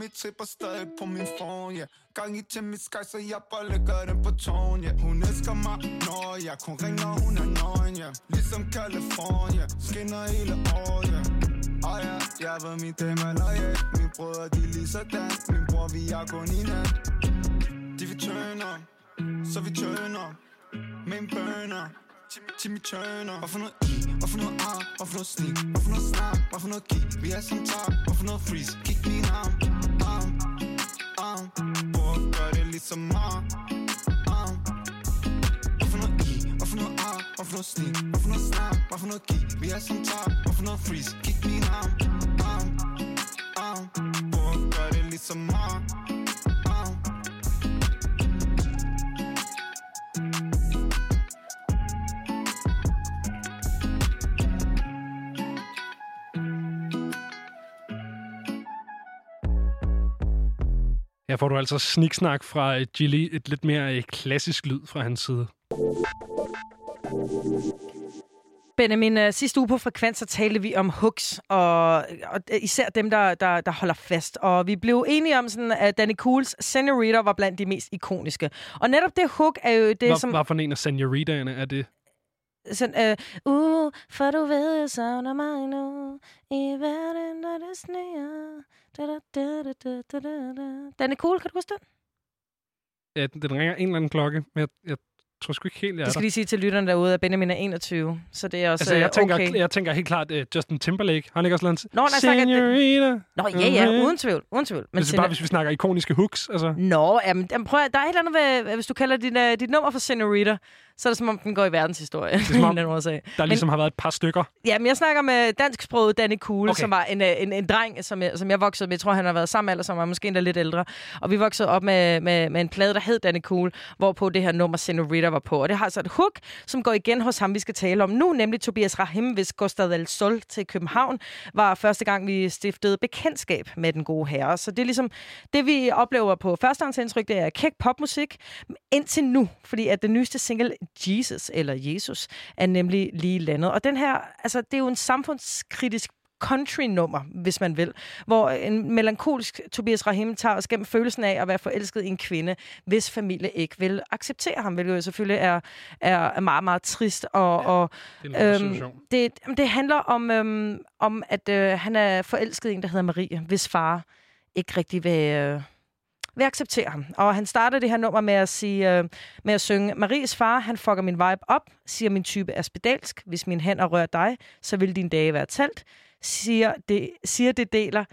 mit tipper stadig på min phone, yeah Gang i til mit sky, så jeg bare lægger den på tone, yeah Hun elsker mig, når jeg kun ringer, hun er nøgen, yeah Ligesom California, skinner hele året, yeah Og ja, jeg ved min dem dame loyal Min brødre, de er lige sådan Min bror, vi er kun i nat De vil turn så vi tøner. Med en burner til mit tøner. Hvad for noget I, hvad for noget ar, hvad for noget sneak Hvad for noget snap, hvad for noget kick Vi er som top, hvad for noget freeze? Kick min arm, arm, arm Bror, gør det ligesom mig arm. Hvad for noget I, hvad for noget R, hvad for noget sneak Hvad for noget snap, hvad for noget kick Vi er som top, hvad for noget freeze Kick min arm, arm, arm Bror, gør det ligesom mig Her får du altså sniksnak fra Gilly, et lidt mere øh, klassisk lyd fra hans side. Benjamin, øh, sidste uge på Frekvens, så talte vi om hooks, og, og især dem, der, der, der holder fast. Og vi blev enige om, sådan, at Danny Cools Senorita var blandt de mest ikoniske. Og netop det hook er jo det, Hvad, som... hvad for en af senoritaerne er det? Sådan, øh, uh, for du ved, jeg savner mig nu i verden, når det sneer. Da, da, da, da, da, da, da, da. Danny Cool, kan du huske den? Ja, den den ringer en eller anden klokke, men jeg, jeg tror sgu ikke helt, jeg er Det skal lige sige til lytterne derude, at Benjamin er 21, så det er også Altså, jeg øh, tænker, okay. jeg tænker helt klart uh, Justin Timberlake. Har han ikke også lavet en... Nå, nej, Senorita. Nå, ja, ja, uden tvivl, uden tvivl. Men det er bare, hvis vi snakker ikoniske hooks, altså. Nå, jamen, jamen, prøv at, der er et eller andet ved, hvis du kalder dit, uh, dit nummer for Senorita, så er det som om, den går i verdenshistorie. Det er som om, <laughs> den årsag. Der ligesom har været et par stykker. Ja, men jeg snakker med dansksproget Danny Cool, Okay. som var en, øh, en, en dreng, som jeg, som jeg voksede med. Jeg tror, han har været sammen alder, som var måske endda lidt ældre. Og vi voksede op med, med, med en plade, der hed Danny Cool, hvorpå det her nummer Senorita var på. Og det har altså et hook, som går igen hos ham, vi skal tale om nu, nemlig Tobias Rahim, hvis Costa del Sol til København var første gang, vi stiftede bekendtskab med den gode herre. Så det er ligesom det, vi oplever på førstehåndsindtryk, det er kæk popmusik indtil nu, fordi at den nyeste single Jesus, eller Jesus, er nemlig lige landet. Og den her, altså det er jo en samfundskritisk country-nummer, hvis man vil, hvor en melankolisk Tobias Rahim tager os gennem følelsen af at være forelsket i en kvinde, hvis familie ikke vil acceptere ham, hvilket jo selvfølgelig er, er er meget, meget trist. Og, ja, og, det er en situation. det, det handler om, øhm, om at øh, han er forelsket i en, der hedder Marie, hvis far ikke rigtig vil... Øh, vil acceptere ham. Og han starter det her nummer med at, sige, øh, med at synge, Maries far, han fucker min vibe op, siger min type er spedalsk. Hvis min hænder rører dig, så vil din dage være talt. Siger det, siger det deler,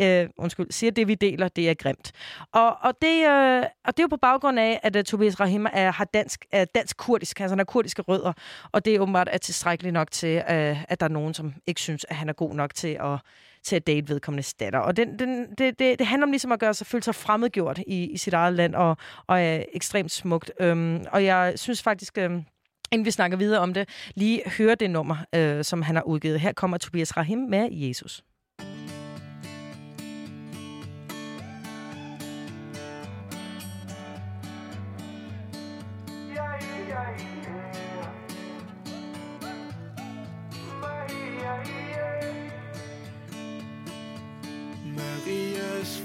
øh, undskyld, siger det vi deler, det er grimt. Og, og, det, øh, og det er jo på baggrund af, at uh, Tobias Rahim er, har dansk, er dansk-kurdisk, altså han har kurdiske rødder, og det er åbenbart er tilstrækkeligt nok til, øh, at der er nogen, som ikke synes, at han er god nok til at til at date vedkommende datter. Og den, den, det, det, det handler om ligesom at gøre sig føle sig fremmedgjort i, i sit eget land, og, og er ekstremt smukt. Øhm, og jeg synes faktisk, øhm, inden vi snakker videre om det, lige høre det nummer, øh, som han har udgivet. Her kommer Tobias Rahim med Jesus.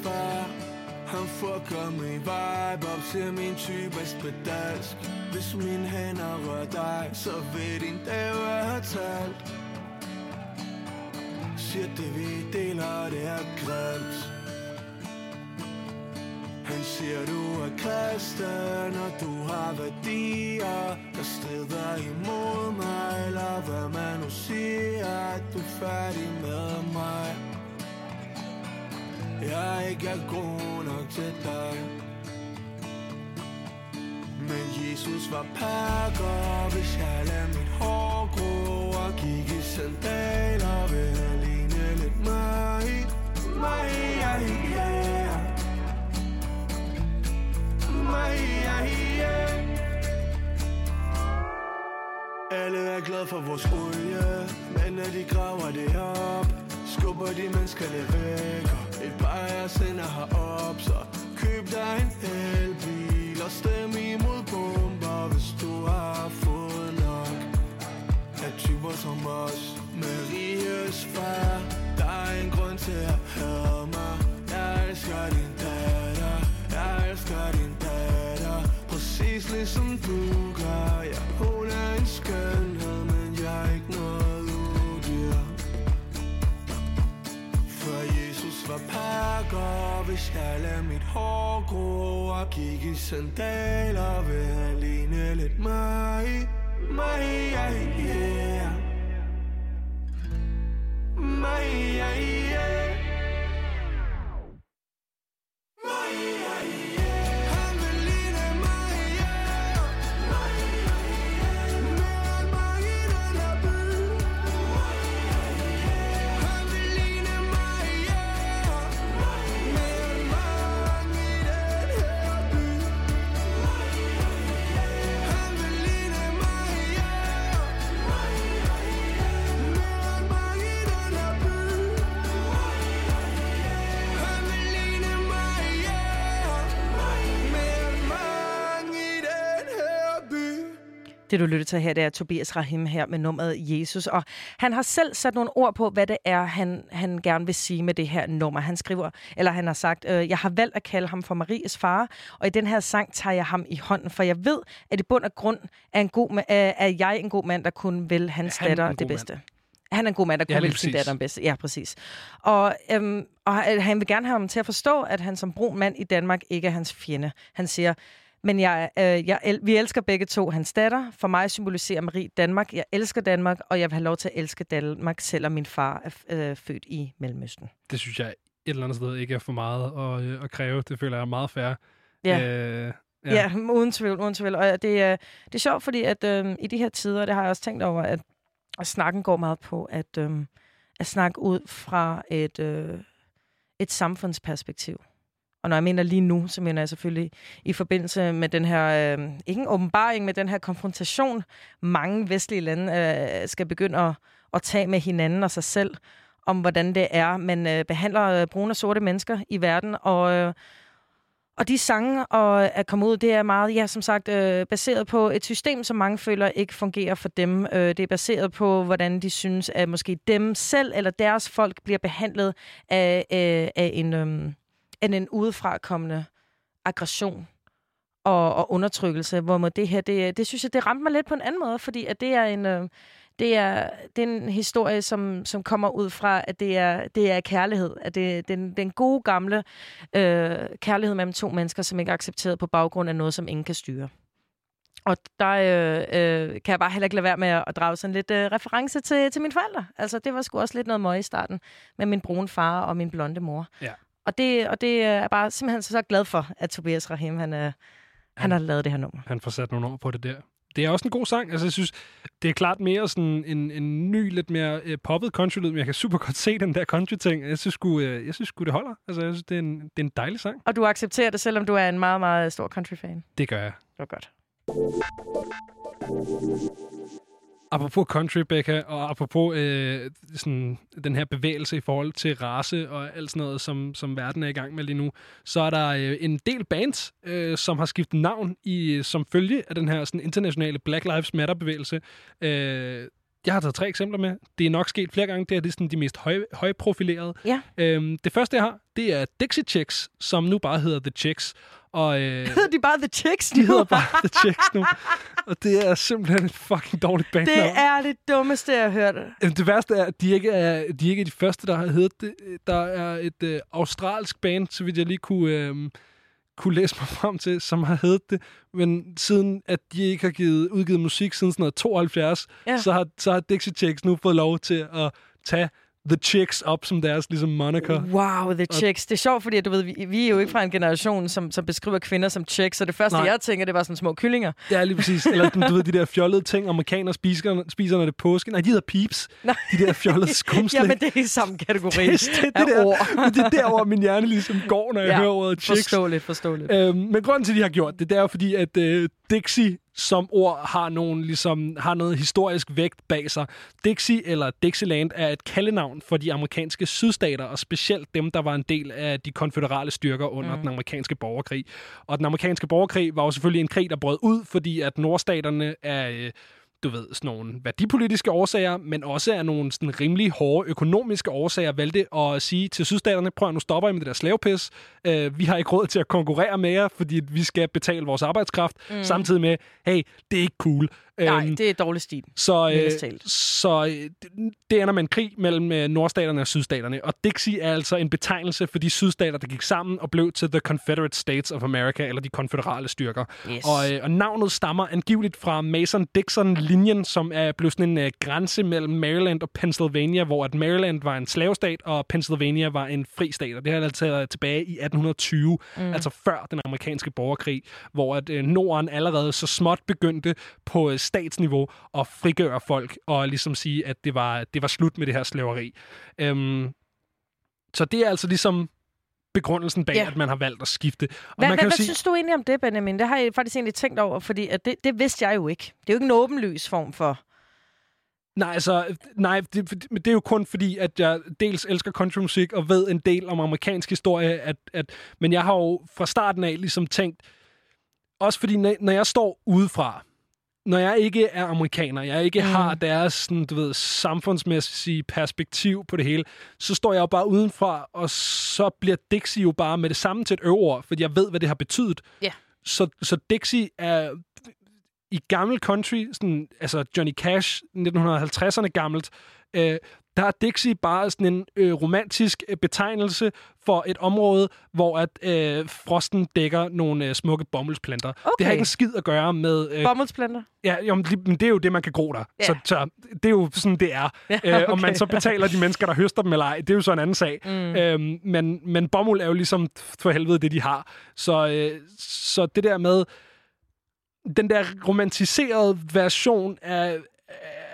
Far Han fucker min vibe op til min type spedalsk Hvis min hænder rører dig Så vil din dag være talt Siger det vi deler det er grimt han siger, du er kristen, og du har værdier, der strider imod mig. Eller hvad man nu siger, at du er færdig med mig. Jeg ikke er god nok til dig. Men Jesus var pakker Hvis jeg lader mit hår gro Og gik i sandaler Vil han ligne lidt mig. Mig, ja, ja Mig, ja, ja Alle er glade for vores olie Men når de graver det op Skubber de menneskerne væk Og et par af jer sender herop Så køb dig en elbil Og stem imod bomber Hvis du har fået nok Af typer som os. Med riges far Der er en grund til at have mig. Jeg elsker din datter Jeg elsker din datter Præcis ligesom du gør. Ja, hun er en skøn pakker Hvis jeg lader mit hår gro Og gik i sandaler? Vil han ligne lidt mig? Mig, yeah, yeah. Mig, yeah, yeah. Mig, yeah, yeah. Det, du lytter til her, det er Tobias Rahim her med nummeret Jesus. Og han har selv sat nogle ord på, hvad det er, han, han gerne vil sige med det her nummer. Han skriver, eller han har sagt, øh, jeg har valgt at kalde ham for Maries far, og i den her sang tager jeg ham i hånden, for jeg ved, at i bund og grund er, en god, ma- er, jeg en god mand, der kun vil hans Han er datter det mand. bedste. Han er en god mand, der Ja, kun lige vil sin datter det bedste. Ja, præcis. Og, øhm, og han vil gerne have ham til at forstå, at han som brun mand i Danmark ikke er hans fjende. Han siger, men jeg, øh, jeg, el- vi elsker begge to hans datter. For mig symboliserer Marie Danmark. Jeg elsker Danmark, og jeg vil have lov til at elske Danmark, selvom min far er øh, født i Mellemøsten. Det synes jeg et eller andet sted ikke er for meget at, øh, at kræve. Det føler jeg er meget fair. Ja. Øh, Ja, ja uden tvivl, uden tvivl. Og det, er, det er sjovt, fordi at, øh, i de her tider, det har jeg også tænkt over, at, at snakken går meget på at, øh, at snakke ud fra et, øh, et samfundsperspektiv. Og når jeg mener lige nu, så mener jeg selvfølgelig i forbindelse med den her, øh, ikke en åbenbaring, med den her konfrontation, mange vestlige lande øh, skal begynde at, at tage med hinanden og sig selv, om hvordan det er, man øh, behandler øh, brune og sorte mennesker i verden. Og, øh, og de sange og at komme ud, det er meget, ja, som sagt, øh, baseret på et system, som mange føler ikke fungerer for dem. Øh, det er baseret på, hvordan de synes, at måske dem selv eller deres folk bliver behandlet af, øh, af en, øh, end en udefrakommende aggression og, og undertrykkelse. Hvor må det her, det, det synes jeg, det ramte mig lidt på en anden måde, fordi at det er en... Øh, det er, det er en historie, som, som kommer ud fra, at det er, det er kærlighed. At det, den, den gode gamle øh, kærlighed mellem to mennesker, som ikke er accepteret på baggrund af noget, som ingen kan styre. Og der øh, øh, kan jeg bare heller ikke lade være med at at drage sådan lidt øh, reference til, til mine forældre. Altså, det var sgu også lidt noget møg i starten med min brune far og min blonde mor. Ja. Og det, og det er jeg bare simpelthen så, så glad for, at Tobias Rahim, han, øh, han har lavet det her nummer. Han får sat nogle ord på det der. Det er også en god sang. Altså, jeg synes, det er klart mere sådan en, en ny, lidt mere øh, poppet country-lyd, men jeg kan super godt se den der country-ting. Jeg synes sgu, øh, jeg synes sgu det holder. Altså, jeg synes, det er, en, det er en dejlig sang. Og du accepterer det, selvom du er en meget, meget stor country-fan. Det gør jeg. Det var godt. Apropos country, Becca, og apropos øh, sådan, den her bevægelse i forhold til race og alt sådan noget, som, som verden er i gang med lige nu, så er der øh, en del bands, øh, som har skiftet navn i som følge af den her sådan, internationale Black Lives Matter-bevægelse. Øh, jeg har taget tre eksempler med. Det er nok sket flere gange. Det er, det er sådan de mest høj, højprofilerede. Ja. Øhm, det første, jeg har, det er Dixie Chicks, som nu bare hedder The Chicks. Og, øh, <laughs> Hedder de bare The Chicks de nu? hedder bare The Chicks nu. Og det er simpelthen et fucking dårligt bandnavn. Det er det dummeste, jeg har hørt. Det værste er, at de ikke er, de ikke er de første, der har heddet det. Der er et øh, australsk band, så vidt jeg lige kunne, øh, kunne læse mig frem til, som har heddet det. Men siden at de ikke har givet, udgivet musik siden sådan noget 72, Ja. så, har, så har Dixie Chicks nu fået lov til at tage The Chicks op som deres ligesom moniker. Wow, the chicks. Det er sjovt, fordi du ved, vi, vi er jo ikke fra en generation, som, som beskriver kvinder som chicks, så det første, Nej. Jeg tænker, det var sådan små kyllinger. Ja, lige præcis. Eller du ved, de der fjollede ting, amerikanere spiser, spiser når det er påske. Nej, de hedder peeps. Nej. De der fjollede <laughs> skumslæg. Jamen, det er i samme kategori det, det, det, der, ord. <laughs> men det er derover min hjerne ligesom går, når jeg Ja, hører ordet chicks. Forståeligt, forståeligt. Øhm, men grunden til, at de har gjort det, det er jo fordi, at øh, Dixie som ord har, nogen, ligesom, har noget historisk vægt bag sig. Dixie eller Dixieland er et kaldenavn for de amerikanske sydstater, og specielt dem, der var en del af de konføderale styrker under mm. den amerikanske borgerkrig. Og den amerikanske borgerkrig var jo selvfølgelig en krig, der brød ud, fordi at nordstaterne er... Øh, du ved, sådan nogle værdipolitiske årsager, men også af nogle sådan rimelig hårde økonomiske årsager, valgte at sige til sydstaterne, prøv at nu stopper I med det der slavepis. Øh, vi har ikke råd til at konkurrere med jer, fordi vi skal betale vores arbejdskraft, Mm. samtidig med, hey, det er ikke cool. Nej, Øhm, det er dårlig stil. så, øh, så øh, det- ender med en krig mellem øh, nordstaterne og sydstaterne. Og Dixie er altså en betegnelse for de sydstater, der gik sammen og blev til The Confederate States of America, eller de konføderale styrker. Yes. Og, øh, og navnet stammer angiveligt fra Mason-Dixon-linjen, som er blevet sådan en øh, grænse mellem Maryland og Pennsylvania, hvor at Maryland var en slavestat, og Pennsylvania var en fri stat. Og det har altså tilbage i 1820, Mm. mm. altså før den amerikanske borgerkrig, hvor at øh, Norden allerede så småt begyndte på øh, statsniveau at frigøre folk og ligesom sige, at det var, det var slut med det her slaveri. Øhm, så det er altså ligesom begrundelsen bag, Ja. at man har valgt at skifte. Og Hvad, man hvad, kan jo hvad sige, synes du egentlig om det, Benjamin? Det har jeg faktisk egentlig tænkt over, fordi at det, det vidste jeg jo ikke. Det er jo ikke en åbenlys form for... Nej, altså, nej, det, det er jo kun fordi, at jeg dels elsker countrymusik og ved en del om amerikansk historie, at, at, men jeg har jo fra starten af ligesom tænkt, også fordi når, når jeg står udefra, når jeg ikke er amerikaner, jeg ikke Mm. har deres sådan, du ved, samfundsmæssige perspektiv på det hele, så står jeg jo bare udenfra, og så bliver Dixie jo bare med det samme til et øveord, fordi jeg ved, hvad det har betydet. Ja. Så, så Dixie er i gammel country, sådan, altså Johnny Cash, 1950'erne gammelt, øh, der er Dixie bare sådan en øh, romantisk øh, betegnelse for et område, hvor at øh, frosten dækker nogle øh, smukke bomuldsplanter. Okay. Det har ikke en skid at gøre med... Øh, Bomuldsplanter? Ja, jo, men det er jo det, man kan gro der. Ja. Så, så det er jo sådan, det er. Ja, øh, om okay. man så betaler de mennesker, der høster dem eller ej, det er jo så en anden sag. Mm. Øhm, men, men bomuld er jo ligesom for helvede det, de har. Så, øh, så det der med den der romantiserede version af,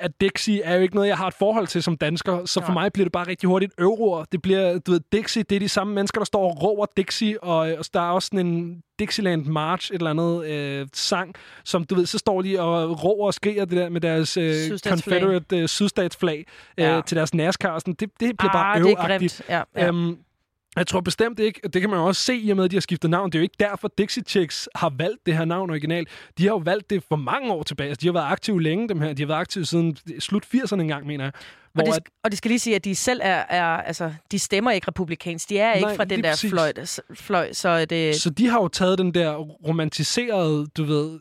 af Dixie er jo ikke noget, jeg har et forhold til som dansker. Så for Nej. mig bliver det bare rigtig hurtigt euroer. Det bliver, du ved, Dixie, det er de samme mennesker, der står og råber Dixie, og, og der er også sådan en Dixieland March, et eller andet øh, sang, som du ved, så står de og råber og skriger det der med deres øh. Confederate øh, sydstatsflag øh, Ja. til deres NASCAR. Sådan. Det, det bliver Ah, bare det er øveagtigt. grimt. Ja, ja. Øhm, jeg tror bestemt ikke, og det kan man jo også se i og med, at de har skiftet navn. Det er jo ikke derfor, Dixie Chicks har valgt det her navn originalt. De har jo valgt det for mange år tilbage. Altså, de har været aktive længe, dem her. De har været aktive siden slut 80'erne engang, mener jeg. Og Hvor det, at, og det skal lige sige, at de selv er, er altså, de stemmer ikke republikansk. De er ikke Nej, fra den der præcis. fløj, fløj, så det... så de har jo taget den der romantiserede, du ved,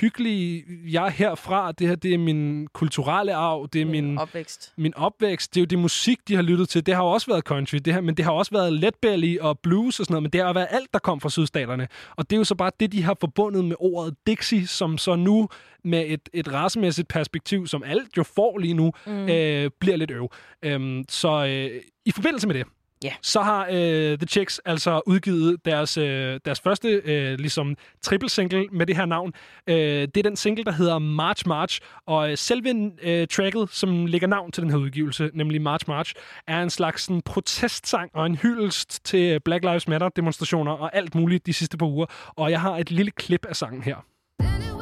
hyggelige, jeg er herfra, det her, det er min kulturelle arv, det er min, opvækst. min opvækst, det er jo det musik, de har lyttet til. Det har jo også været country, det her, men det har også været letbelly og blues og sådan noget, men det har været alt, der kom fra sydstaterne. Og det er jo så bare det, de har forbundet med ordet Dixie, som så nu med et, et racemæssigt perspektiv, som alt jo får lige nu, Mm. øh, bliver lidt øv. Øhm, så øh, i forbindelse med det, Ja. så har øh, The Chicks altså udgivet deres, øh, deres første øh, ligesom triple single med det her navn. Øh, det er den single, der hedder March March, og øh, selve øh, tracket, som lægger navn til den her udgivelse, nemlig March March, er en slags sådan, protestsang og en hyldest til Black Lives Matter demonstrationer og alt muligt de sidste par uger. Og jeg har et lille klip af sangen her. March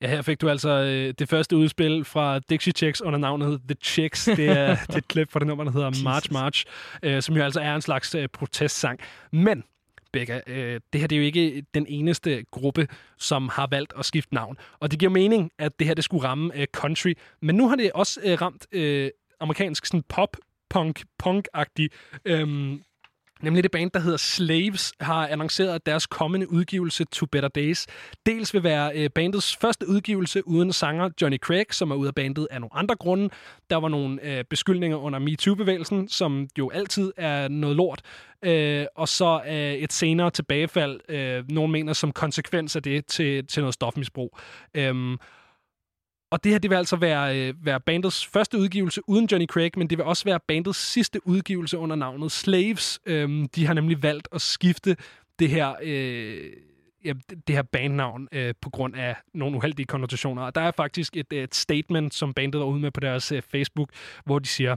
Ja, her fik du altså øh, det første udspil fra Dixie Chicks under navnet The Chicks. Det er, <laughs> det er et klip fra det nummer, der hedder March March, øh, som jo altså er en slags øh, protestsang. Men, Becca, øh, det her det er jo ikke den eneste gruppe, som har valgt at skifte navn. Og det giver mening, at det her det skulle ramme øh, country. Men nu har det også øh, ramt øh, amerikansk sådan pop, punk, punk-agtig øhm, Nemlig det band, der hedder Slaves, har annonceret, at deres kommende udgivelse To Better Days dels vil være øh, bandets første udgivelse uden sanger Johnny Craig, som er ude af bandet af nogle andre grunde. Der var nogle øh, beskyldninger under MeToo-bevægelsen, som jo altid er noget lort. Øh, og så øh, et senere tilbagefald, øh, nogen mener som konsekvens af det, til, til noget stofmisbrug. Øhm, og det her, det vil altså være, øh, være bandets første udgivelse uden Johnny Craig, men det vil også være bandets sidste udgivelse under navnet Slaves. Øhm, de har nemlig valgt at skifte det her, øh, ja, det- her bandnavn øh, på grund af nogle uheldige konnotationer. Og der er faktisk et, øh, et statement, som bandet var ude med på deres øh, Facebook, hvor de siger,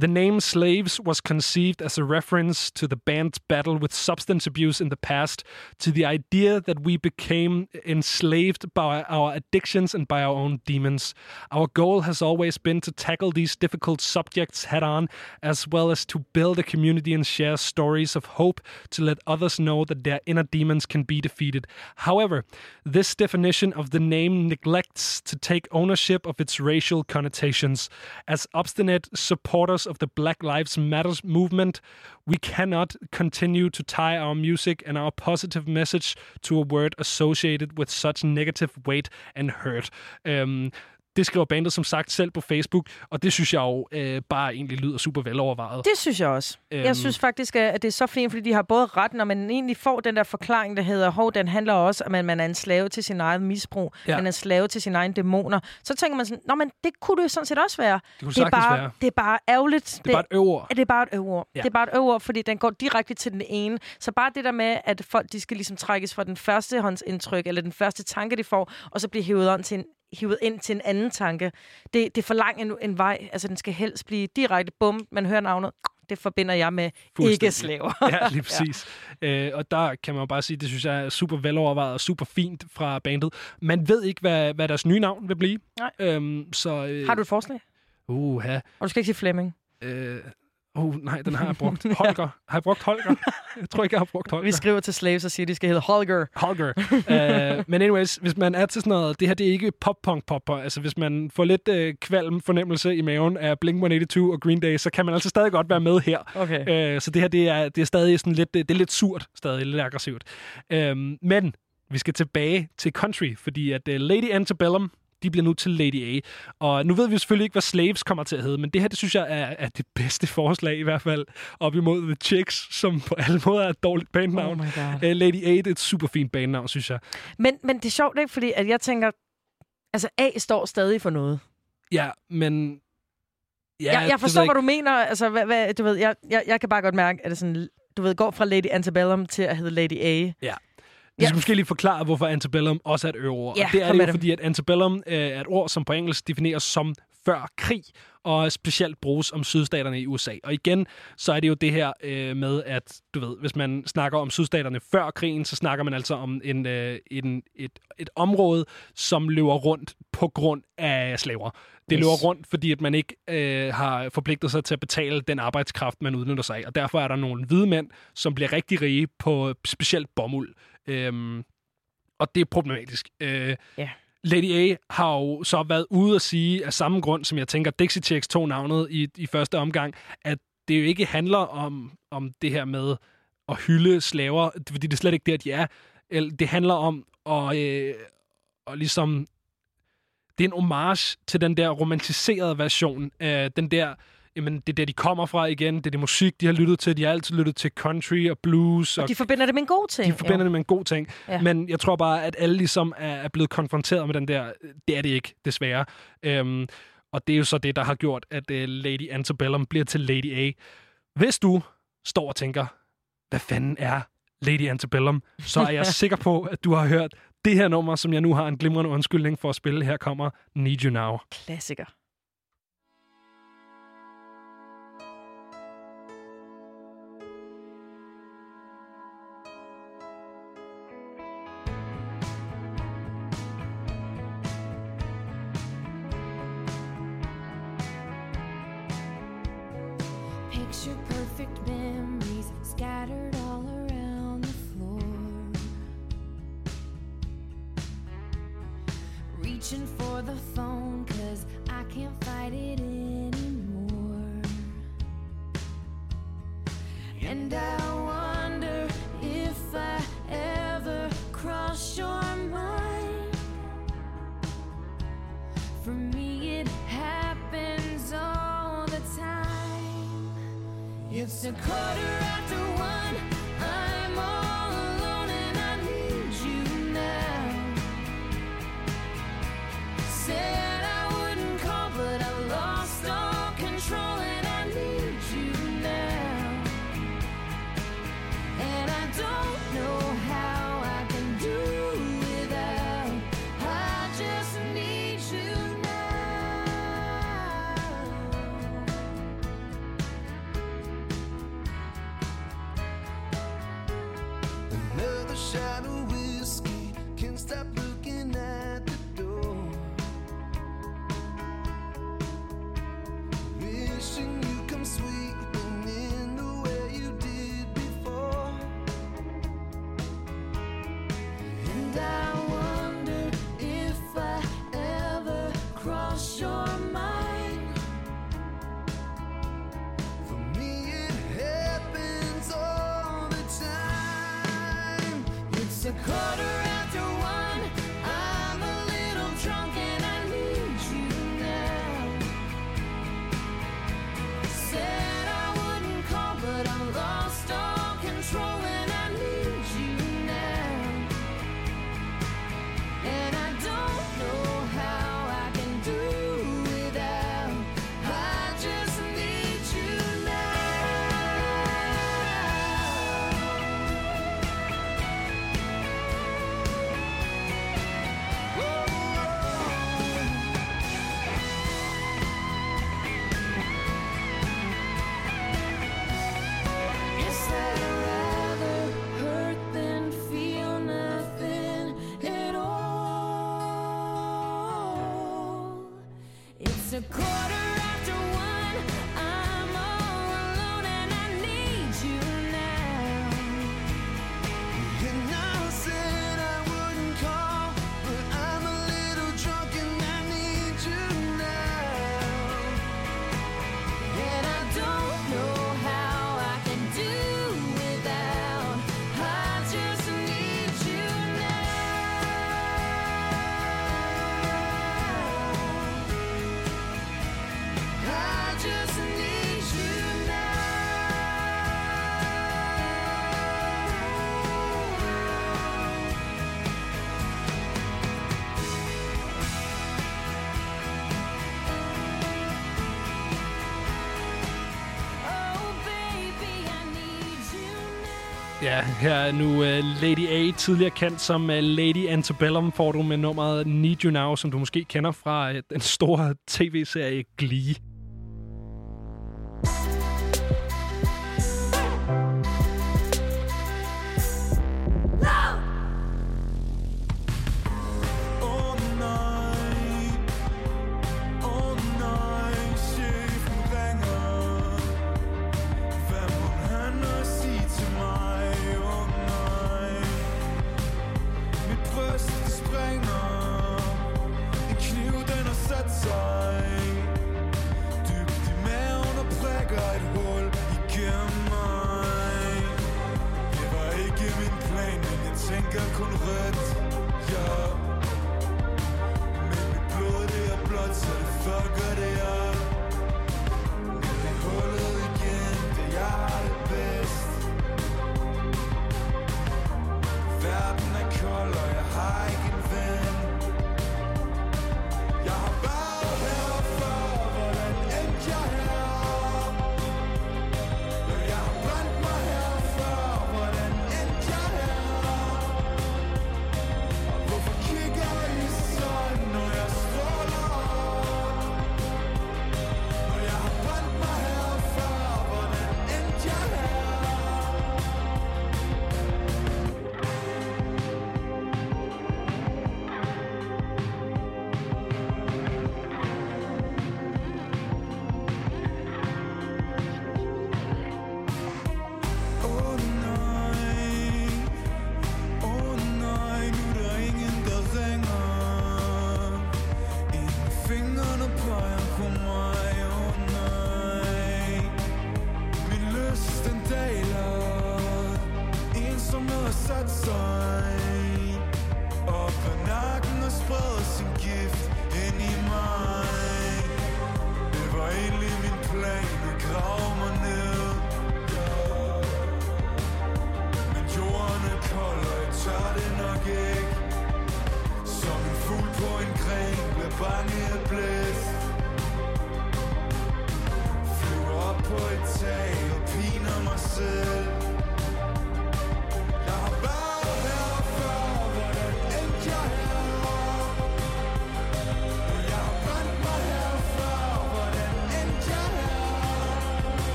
The name Slaves was conceived as a reference to the band's battle with substance abuse in the past, to the idea that we became enslaved by our addictions and by our own demons. Our goal has always been to tackle these difficult subjects head on, as well as to build a community and share stories of hope to let others know that their inner demons can be defeated. However, this definition of the name neglects to take ownership of its racial connotations. As obstinate supporters of the Black Lives Matter movement, we cannot continue to tie our music and our positive message to a word associated with such negative weight and hurt. Um, det skriver bandet som sagt selv på Facebook, og det synes jeg jo øh, bare egentlig lyder super velovervejet. Det synes jeg også. Øhm. Jeg synes faktisk, at det er så fint, fordi de har både ret, når man egentlig får den der forklaring, der hedder, hov, den handler også om, at man er en slave til sin egen misbrug, Ja. man er en slave til sine egne dæmoner. Så tænker man sådan, nå, men det kunne det sådan set også være. kunne det, er bare, være. det er bare ærgerligt. Det er bare et øvord. Det er bare et øvord. Ja. Det er bare et øvord, fordi den går direkte til den ene. Så bare det der med, at folk de skal ligesom trækkes fra den første håndsindtryk, eller den første tanke, de får, og så blive hævet, on til en, hivet ind til en anden tanke. Det, det er for lang en, en vej. Altså, den skal helst blive direkte bum. Man hører navnet. Det forbinder jeg med Fuldstændig. ikke slaver. ja, lige <laughs> præcis. Ja. Øh, og der kan man jo bare sige, det synes jeg er super velovervejet og super fint fra bandet. Man ved ikke, hvad, hvad deres nye navn vil blive. Nej. Øhm, så, øh, Har du et forslag? Uha. Og du skal ikke sige Flemming. Øh, oh, nej, den har jeg brugt. <laughs> Holger. Har jeg brugt Holger? Jeg tror ikke, jeg har brugt Holger. Vi skriver til slaves og siger, at de skal hedde Holger. Holger. uh, men anyways, hvis man er til sådan noget, det her det er ikke pop-punk-popper. Altså hvis man får lidt uh, kvalm fornemmelse i maven af Blink-182 og Green Day, så kan man altså stadig godt være med her. Okay. Uh, så det her, det er, det er stadig sådan lidt, det er lidt surt, stadig lidt aggressivt. Uh, men vi skal tilbage til country, fordi at uh, Lady Antebellum, de bliver nu til Lady A. Og nu ved vi selvfølgelig ikke, hvad Slaves kommer til at hedde, men det her, det synes jeg er, er det bedste forslag i hvert fald, op imod The Chicks, som på alle måder er et dårligt bandnavn. Oh. Uh, Lady A, det er et super fint bandnavn, synes jeg. Men, men det er sjovt, ikke? Fordi at jeg tænker, altså A står stadig for noget. Ja, men... Ja, jeg, jeg forstår, hvad du mener. Altså, hvad, hvad, du ved, jeg, jeg, jeg kan bare godt mærke, at det sådan, du ved, går fra Lady Antebellum til at hedde Lady A. Ja. Vi skal måske lige forklare, hvorfor antebellum også er et øveord. Ja, og det er det jo, fordi at antebellum øh, er et ord, som på engelsk defineres som før krig, og specielt bruges om sydstaterne i USA. Og igen, så er det jo det her øh, med, at du ved, hvis man snakker om sydstaterne før krigen, så snakker man altså om en, øh, en, et, et område, som løber rundt på grund af slaver. Det Yes. løber rundt, fordi at man ikke øh, har forpligtet sig til at betale den arbejdskraft, man udnytter sig af. Og derfor er der nogle hvide mænd, som bliver rigtig rige på specielt bomuld. Øhm, og det er problematisk. Øh, Ja. Lady A har jo så været ude at sige af samme grund, som jeg tænker Dixie Chicks tog navnet i, i første omgang, at det jo ikke handler om, om det her med at hylde slaver, fordi det er slet ikke det, de er. Det handler om at, øh, at ligesom... Det er en homage til den der romantiserede version af den der jamen, det er der, de kommer fra igen. Det er det musik, de har lyttet til. De har altid lyttet til country og blues. Og de forbinder det med en god ting. De forbinder det med en god ting. Ja. Ja. Men jeg tror bare, at alle ligesom er, er blevet konfronteret med den der, det er det ikke, desværre. Øhm, og det er jo så det, der har gjort, at uh, Lady Antebellum bliver til Lady A. Hvis du står og tænker, hvad fanden er Lady Antebellum, så er jeg <laughs> sikker på, at du har hørt det her nummer, som jeg nu har en glimrende undskyldning for at spille. Her kommer Need You Now. Klassiker. Ja, her er nu uh, Lady A, tidligere kendt som uh, Lady Antebellum, får du med nummeret Need You Now, som du måske kender fra uh, den store <laughs> tv-serie Glee.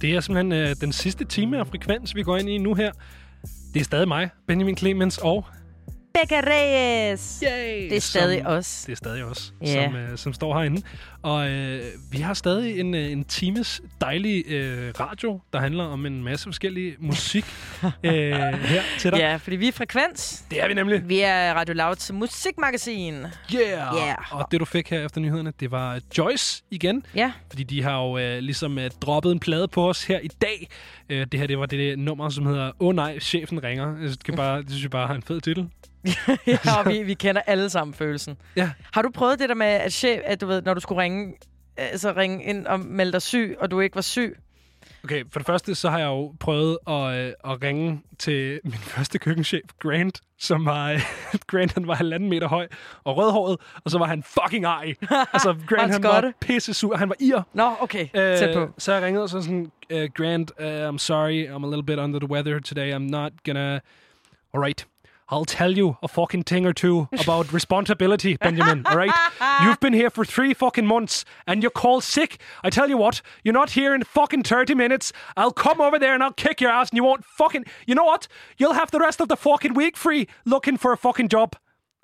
Og det er simpelthen øh, den sidste time af frekvens, vi går ind i nu her. Det er stadig mig, Benjamin Clemens og... Becca Reyes! Yay! Det er stadig som, os. Det er stadig os, Ja. som, øh, som står herinde. Og øh, vi har stadig en, øh, en times dejlig øh, radio, der handler om en masse forskellig musik <laughs> øh, her til dig. Ja, fordi vi er Frekvens. Det er vi nemlig. Vi er Radio Louds musikmagasin. Yeah! Yeah. Og det, du fik her efter nyhederne, det var Joyce igen. Ja. Fordi de har jo øh, ligesom øh, droppet en plade på os her i dag. Øh, det her, det var det nummer, som hedder Åh oh, nej, chefen ringer. Jeg synes, det, kan bare, det synes jeg bare har en fed titel. <laughs> ja, og vi, vi kender alle sammen følelsen. Ja. Har du prøvet det der med, at, chef, at du ved, når du skulle ringe, altså ringe ind og melde dig syg, og du ikke var syg? Okay, for det første, så har jeg jo prøvet at, øh, at ringe til min <laughs> første køkkenchef, Grant, som var... Øh, <laughs> Grant, han var halvanden meter høj og rødhåret, og så var han fucking ej. altså, Grant, han var pisse sur. Han var ir. Nå, okay. Tæt på. Så jeg ringede og så sådan, uh, Grant, uh, I'm sorry, I'm a little bit under the weather today. I'm not gonna... All right. I'll tell you a fucking thing or two about <laughs> responsibility, Benjamin. All right? You've been here for three fucking months and you're called sick. I tell you what, you're not here in fucking 30 minutes. I'll come over there and I'll kick your ass and you won't fucking... You know what? You'll have the rest of the fucking week free looking for a fucking job.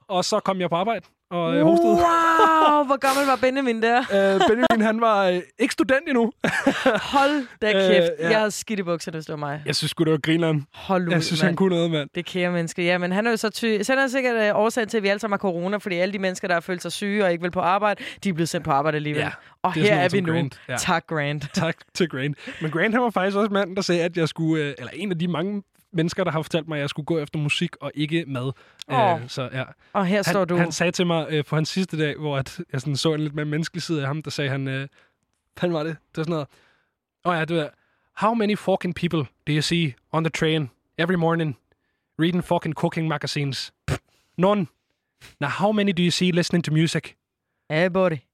Og så kom jeg på arbejde og øh, hostede. Wow, hvor gammel var Benjamin der? <laughs> Øh, Benjamin, han var øh, ikke student endnu. <laughs> Hold da Øh, kæft. ja. Jeg havde skidt i bukserne, hvis det var mig. Jeg synes sgu, det var grineren. Hold ud, Jeg synes, mand. han kunne noget, mand. Det kære menneske. Ja, men han er jo så ty... Så er sikkert øh, årsagen til, at vi alle sammen har corona, fordi alle de mennesker, der har følt sig syge og ikke vil på arbejde, de er blevet sendt på arbejde alligevel. Ja, og er her er noget vi nu. Grant. Ja. Tak, Grant. Tak til Grant. Men Grant, han var faktisk også manden, der sagde, at jeg skulle... Øh, eller en af de mange mennesker, der har fortalt mig, at jeg skulle gå efter musik og ikke mad. Åh. Øh, så ja. Og her han, står du. Han sagde til mig øh, på hans sidste dag, hvor at jeg sådan så en lidt mere menneskelig side af ham, der sagde han... Øh, hvad var det? Det var sådan noget... Åh oh ja, det var... How many fucking people do you see on the train every morning reading fucking cooking magazines? Pff, None. Now, how many do you see listening to music? Everybody.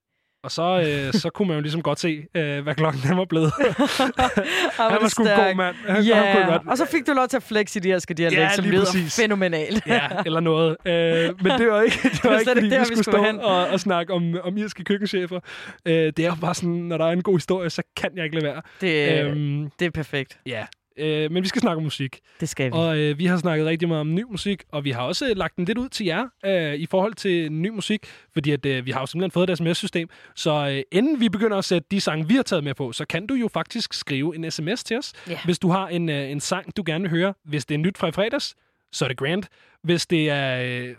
Og så, øh, så kunne man jo ligesom godt se, øh, hvad klokken den var blevet. <laughs> Han var sgu en god mand. Han, Ja, han kunne godt. og så fik du lov til at flexe i de her dialekt, Ja, som lyder præcis. fænomenalt. Ja, eller noget. Øh, men det var ikke, det var ikke fordi, der, vi skulle skulle stå hen. og, og snakke om, om irske køkkenchefer. Øh, det er jo bare sådan, når der er en god historie, så kan jeg ikke lade være. Det, Øhm, det er perfekt. Ja, øh, men vi skal snakke om musik. Det skal vi. Og øh, vi har snakket rigtig meget om ny musik, og vi har også øh, lagt den lidt ud til jer øh, i forhold til ny musik, fordi at, øh, vi har jo simpelthen fået et sms-system. Så øh, inden vi begynder at sætte de sange, vi har taget med på, så kan du jo faktisk skrive en sms til os, Ja. hvis du har en, øh, en sang, du gerne vil høre. Hvis det er nyt fra i fredags, så er det grand. Hvis det er øh,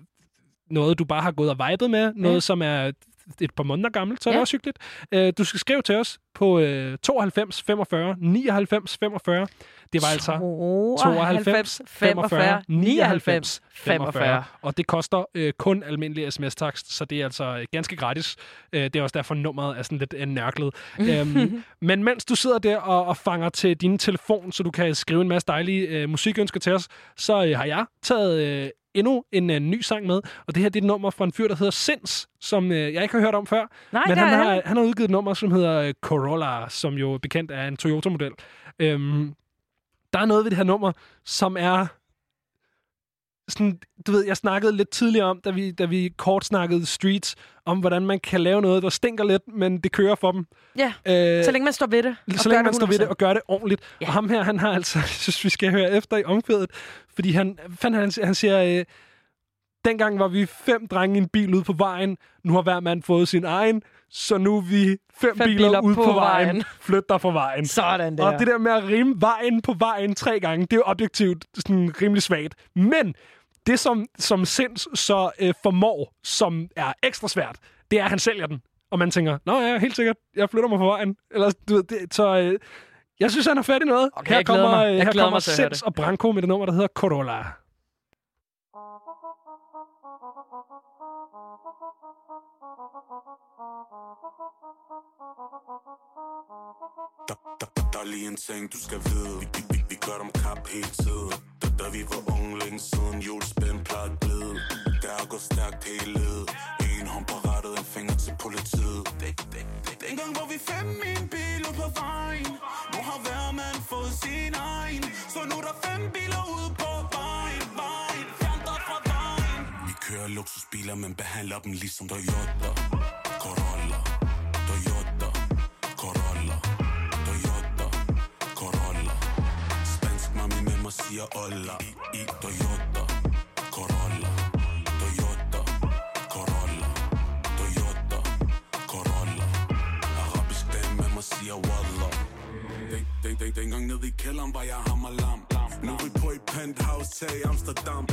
noget, du bare har gået og vibet med, noget, Ja. som er et par måneder gammelt, så er det Ja. også hyggeligt. Øh, du skal skrive til os på øh, 92 45 99 45. Det var altså 92 45 99 45. Og det koster øh, kun almindelig sms-takst, så det er altså øh, ganske gratis. Øh, det er også derfor, nummeret er sådan lidt øh, nørklet. øhm, <laughs> men mens du sidder der og, og fanger til din telefon, så du kan skrive en masse dejlige øh, musikønsker til os, så øh, har jeg taget øh, endnu en øh, ny sang med. Og det her det er et nummer fra en fyr, der hedder Sins, som øh, jeg ikke har hørt om før. Nej, men han har han har udgivet et nummer, som hedder øh, Corolla, som jo bekendt er en Toyota-model. Øhm, der er noget ved det her nummer, som er sådan, du ved, jeg snakkede lidt tidligere om, da vi, da vi kort snakkede Streets, om hvordan man kan lave noget, der stinker lidt, men det kører for dem. Ja, Øh, så længe man står ved det. så længe man står ved det 100%. og gør det ordentligt. Ja. Og ham her, han har altså, <laughs> jeg synes, vi skal høre efter i omkvædet, fordi han, fandt, han, han siger, øh, dengang var vi fem drenge i en bil ude på vejen, nu har hver mand fået sin egen, så nu er vi fem, Fem biler, biler ude på, på vejen. vejen. Flyt dig fra vejen. Sådan der. Og det der med at rime vejen på vejen tre gange, det er jo objektivt sådan rimelig svagt. Men det, som, som Sinds så øh, formår, som er ekstra svært, det er, at han sælger den. Og man tænker, nå ja, helt sikkert, jeg flytter mig fra vejen. Eller, du ved, det, så øh, jeg synes, han er fat i noget. Okay, her jeg kommer, mig. øh, Jeg her kommer mig det. og Branko med det nummer, der hedder Corolla. Der, der, der, der er lige en ting, du skal vide. Vi, vi, vi, vi gør dem kap hele tiden. Da, da vi var unge længe siden Julespænd plejede at glide. Der er gået stærkt hele livet. En hånd på rettet, en finger til politiet. Dengang var vi fem i en bil ude på vejen. Nu har hver mand fået sin egen. Så nu er der fem biler ude på vejen Vejen, fjern dig fra vejen. Vi kører luksusbiler, men behandler dem ligesom der Corolla ja Olla I, i Toyota Corolla Toyota Corolla Toyota Corolla. Arabisk dame med mig siger Wallah Den, den, den, dengang nede i kælderen var jeg hammerlam Nu er vi på et penthouse her i Amsterdam.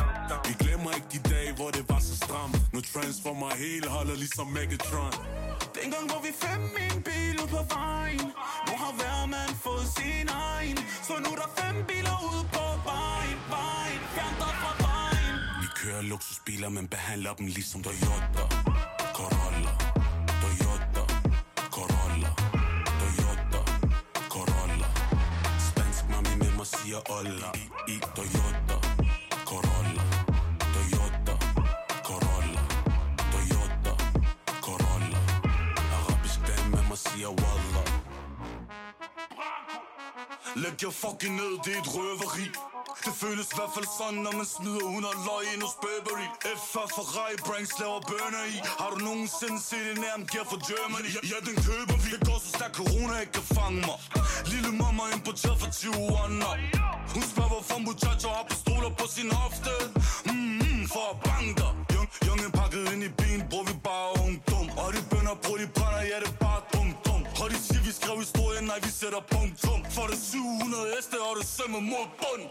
Vi glemmer ikke de dage, hvor det var så stramt. Nu transformer hele holdet ligesom Megatron. Dengang var vi fem i en bil ud på vejen. Nu har hver mand fået sin egen. Så nu er der fem biler ude på vejen Vejen, fjern dig fra vejen. Vi kører luksusbiler, men behandler dem ligesom Toyota. Corolla. Toyota. Corolla. Toyota. Corolla. Spansk mami med mig siger Olla. I, i Toyota. Læg jer fucking ned, det er et røveri. Det føles i hvert fald sådan, når man smider 100 løg ind hos Burberry. F.A. Ferrari, Branks laver burner i. Har du nogensinde set en nærm gear fra Germany? Ja, ja, den køber vi. Det går så stærkt, corona ikke kan fange mig. Lille mamma importeret fra Tijuana. Hun spørger, hvorfor muchacho har pistoler på sin hofte. Mm, For at banke dig. Young, young pakket ind i bilen, bruger vi bare ungdom Og de bønder, bruger de brænder, ja, det er bare dumt. Og de siger, vi skrev historien, nej, vi sætter punktum. For det 700 heste, og det sømmer mod bund.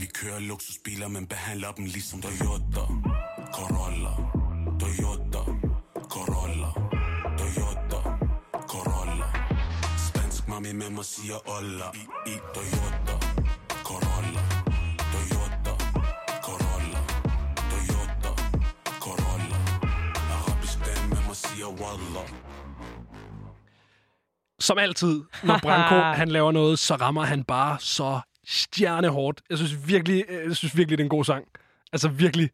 Vi kører luksusbiler, men behandler dem ligesom Toyota. Corolla. Toyota. Corolla. Toyota. Corolla. Spansk mami med mig siger Olla. I, i Toyota. Corolla. Toyota. Corolla. Toyota. Corolla. Arabisk dame med mig siger Wallah som altid, når Branko <laughs> han laver noget, så rammer han bare så stjernehårdt. Jeg synes virkelig, øh, jeg synes virkelig det er en god sang. Altså virkelig.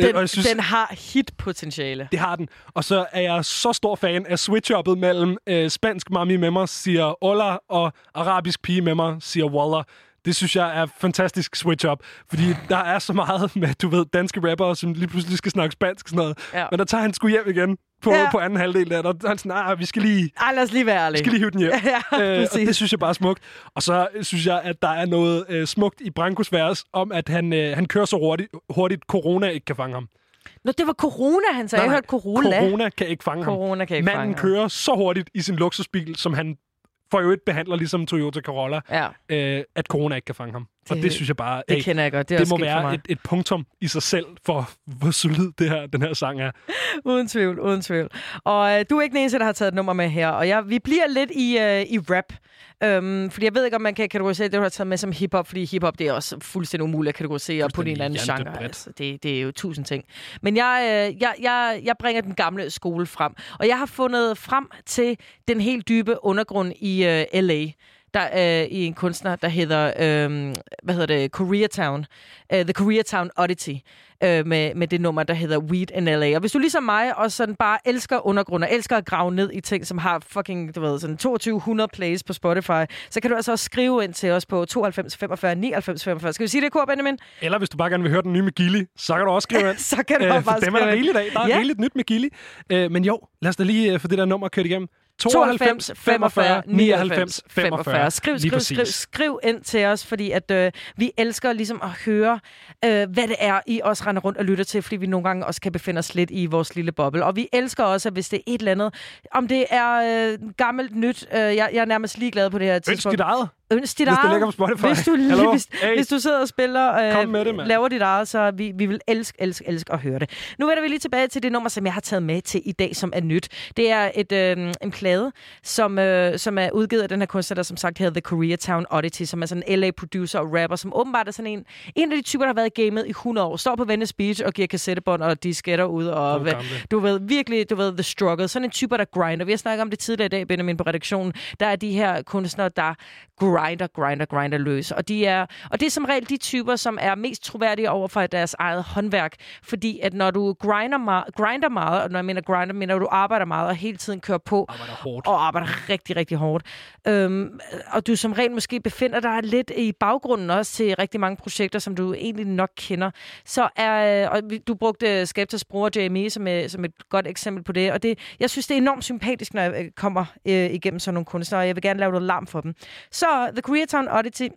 Øh, Den, og jeg synes, den har hitpotentiale. Det har den. Og så er jeg så stor fan af switch-uppet mellem øh, spansk mami med mig siger Ola, og arabisk pige med mig siger Wallah. Det synes jeg er fantastisk switch-up, fordi der er så meget med, du ved, danske rappere, som lige pludselig skal snakke spansk og sådan noget. Ja. Men der tager han sgu hjem igen på, Ja. på anden halvdel der. Der er han sådan, ah, vi skal lige, Ej, lad os lige være vi ærlige. skal lige hive den hjem. <laughs> Ja, øh, og det synes jeg bare er smukt. Og så synes jeg, at der er noget øh, smukt i Brankos vers, om at han, øh, han kører så hurtigt, hurtigt, corona ikke kan fange ham. Nå, det var corona, han sagde. Jeg hørte corona. Corona kan ikke fange ham. Corona kan ikke Manden fange ham. kører så hurtigt i sin luksusbil, som han for øvrigt behandler ligesom Toyota Corolla, Ja. øh, at corona ikke kan fange ham. Det, og Det- synes jeg bare, det hey, kender jeg godt. Det det må være et, et punktum i sig selv for, hvor solid det her, den her sang er. <laughs> Uden tvivl, uden tvivl. Og øh, du er ikke den eneste, der har taget et nummer med her. Og jeg, vi bliver lidt i, øh, i rap. Øhm, fordi jeg ved ikke, om man kan kategorisere det, du har taget med som hiphop, fordi hiphop det er også fuldstændig umuligt at kategorisere på en eller anden genre. hjernedødt. Altså, det, det er jo tusind ting. Men jeg, øh, jeg, jeg, jeg bringer den gamle skole frem. Og jeg har fundet frem til den helt dybe undergrund i øh, L.A., der, øh, i en kunstner, der hedder, øh, hvad hedder det, Koreatown. Uh, The Koreatown Oddity. Øh, med, med det nummer, der hedder Weed in LA. Og hvis du ligesom mig, og sådan bare elsker undergrund, og elsker at grave ned i ting, som har fucking, du ved, sådan 2200 plays på Spotify, så kan du altså også skrive ind til os på 92 45 99 45. Skal vi sige det kor, Benjamin? Eller hvis du bare gerne vil høre den nye med Gilly, så kan du også skrive ind. <laughs> så kan du Øh, bare dem er der skrive ind. rigeligt af. Der er Ja. rigeligt nyt med Gilly. Øh, men jo, lad os da lige øh, få det der nummer kørt igennem. 92 45 99 45. Skriv, skriv, skriv, skriv ind til os, fordi at øh, vi elsker ligesom at høre, øh, hvad det er, I også render rundt og lytter til, fordi vi nogle gange også kan befinde os lidt i vores lille boble. Og vi elsker også, at hvis det er et eller andet, om det er øh, gammelt nyt, øh, jeg, jeg er nærmest ligeglad på det her tidspunkt. dit eget. Ønsk dit Hvis det eget. ligger på Spotify. Hvis du, Hallo? hvis, Hey. hvis du sidder og spiller, øh, med det, laver dit eget, så vi, vi vil elske, elske, elske at høre det. Nu vender vi lige tilbage til det nummer, som jeg har taget med til i dag, som er nyt. Det er et, øh, en plade, som, øh, som er udgivet af den her kunstner, der som sagt hedder The Koreatown Oddity, som er sådan en LA-producer og rapper, som åbenbart er sådan en, en af de typer, der har været i gamet i 100 år. Står på Venice Beach og giver kassettebånd og disketter ud. Og, gamle. du ved, virkelig, du ved, the struggle. Sådan en typer, der grinder. Vi har snakket om det tidligere i dag, Benjamin, på redaktionen. Der er de her kunstnere, der grinder, grinder, grinder løs. Og, de er, og det er som regel de typer, som er mest troværdige over for deres eget håndværk. Fordi at når du grinder meget, grinder meget, og når jeg mener grinder, mener du arbejder meget og hele tiden kører på. Arbejder hårdt. Og arbejder rigtig, rigtig hårdt. Øhm, og du som regel måske befinder dig lidt i baggrunden også til rigtig mange projekter, som du egentlig nok kender. Så er, og vi- du brugte Skeptas bror JME som, øh, som et godt eksempel på det. Og det, jeg synes, det er enormt sympatisk, når jeg øh, kommer øh, igennem sådan nogle kunstnere, og jeg vil gerne lave noget larm for dem. Så The Koreatown Oddity,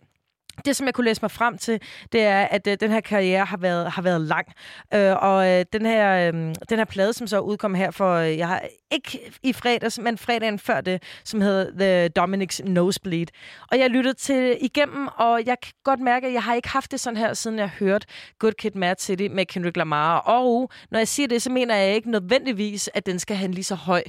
det, som jeg kunne læse mig frem til, det er, at øh, den her karriere har været, har været lang. Øh, og øh, den, her, øh, den her plade, som så udkom her for, øh, jeg har ikke i fredags, men fredagen før det, som hedder The Dominic's Nosebleed. Og jeg lyttede til igennem, og jeg kan godt mærke, at jeg har ikke haft det sådan her, siden jeg hørte Good Kid, Mad City med Kendrick Lamar. Og når jeg siger det, så mener jeg ikke nødvendigvis, at den skal have en lige så høj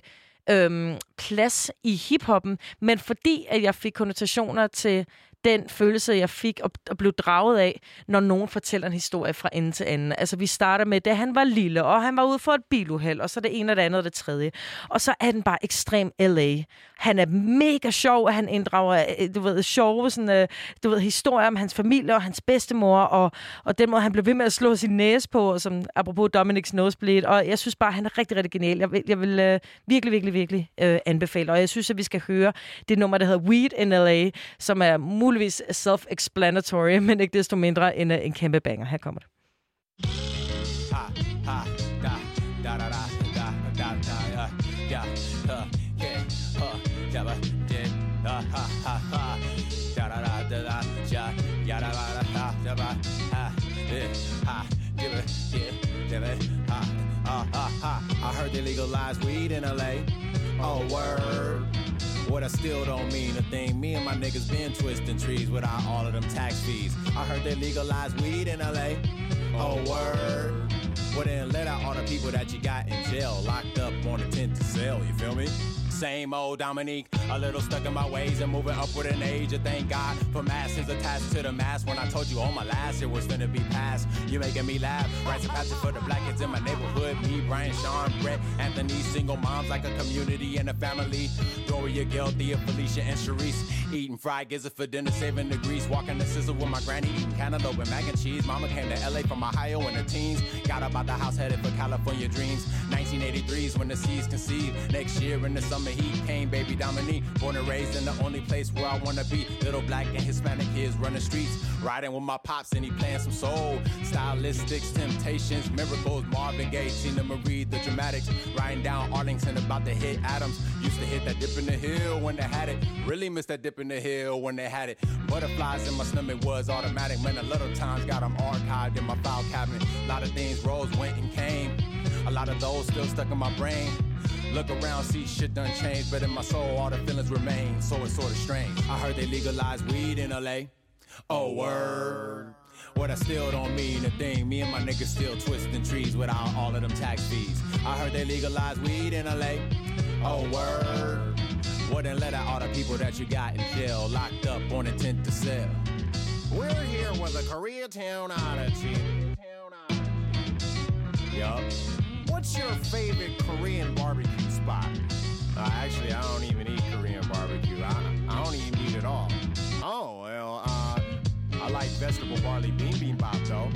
øhm, plads i hiphoppen, men fordi at jeg fik konnotationer til den følelse, jeg fik og, og blev draget af, når nogen fortæller en historie fra ende til anden. Altså, vi starter med, da han var lille, og han var ude for et biluheld, og så det ene og det andet og det tredje. Og så er den bare ekstrem LA. Han er mega sjov, og han inddrager, øh, du ved, sjove sådan, øh, du ved, historier om hans familie og hans bedstemor, og, og den måde, han blev ved med at slå sin næse på, og som, apropos Dominic's Nosebleed. Og jeg synes bare, han er rigtig, rigtig genial. Jeg vil, jeg vil øh, virkelig, virkelig, virkelig øh, anbefale. Og jeg synes, at vi skal høre det nummer, der hedder Weed in LA, som er muligvis self-explanatory, men ikke desto mindre en, en kæmpe banger. Her kommer det. ha, ha, da, da, da, da, da, da, da, ja, ja, uh, yeah, uh, da, ba, da, ha, ha, ha, da, da, da, da, da, ja, ja, da, da, da, da, da, ha, eh, ha, da, ba, yeah, da, ba, ha, ha, ha, ha. I heard they legalized weed in LA. Oh, word. What I still don't mean a thing. Me and my niggas been twisting trees without all of them tax fees. I heard they legalized weed in LA. Oh, word. Well, then let out all the people that you got in jail, locked up on a intent to sell. You feel me? Same old Dominique, a little stuck in my ways and moving upward in age. And thank God for masses attached to the mask. When I told you all my last year was gonna be past, you making me laugh. And passion for the black kids in my neighborhood. Me, Brian, Sean, Brett, Anthony, single moms like a community and a family. Doria, Gail, Thea, Felicia, and Sharice. Eating fried gizzard for dinner, saving the grease. Walking the sizzle with my granny, eating cantaloupe and mac and cheese. Mama came to LA from Ohio in her teens. Got up out the house, headed for California dreams. 1983 is when the seeds conceived. Next year in the summer heat came baby Dominique. Born and raised in the only place where I wanna be. Little black and Hispanic kids running streets. Riding with my pops and he playing some soul. Stylistics, temptations, miracles. Marvin Gaye, Tina Marie, the dramatics. Riding down Arlington about to hit Adams. Used to hit that dip in the hill when they had it. Really missed that dip in the hill when they had it. Butterflies in my stomach was automatic. Man, a lot of times got them archived in my file cabinet. A lot of things rose, went and came. A lot of those still stuck in my brain. Look around, see shit done changed, but in my soul, all the feelings remain. So it's sorta strange. I heard they legalized weed in LA. Oh, word. What I still don't mean a thing. Me and my niggas still twisting trees without all of them tax fees. I heard they legalized weed in LA. Oh, word. Then let out all the people that you got in jail, locked up on intent to sell. We're here with a Koreatown Oddity. Yup. What's your favorite Korean barbecue spot? Uh, actually, I don't even eat Korean barbecue. I, I don't even eat it all. Oh, well, uh, I like vegetable barley bean bean bop, though.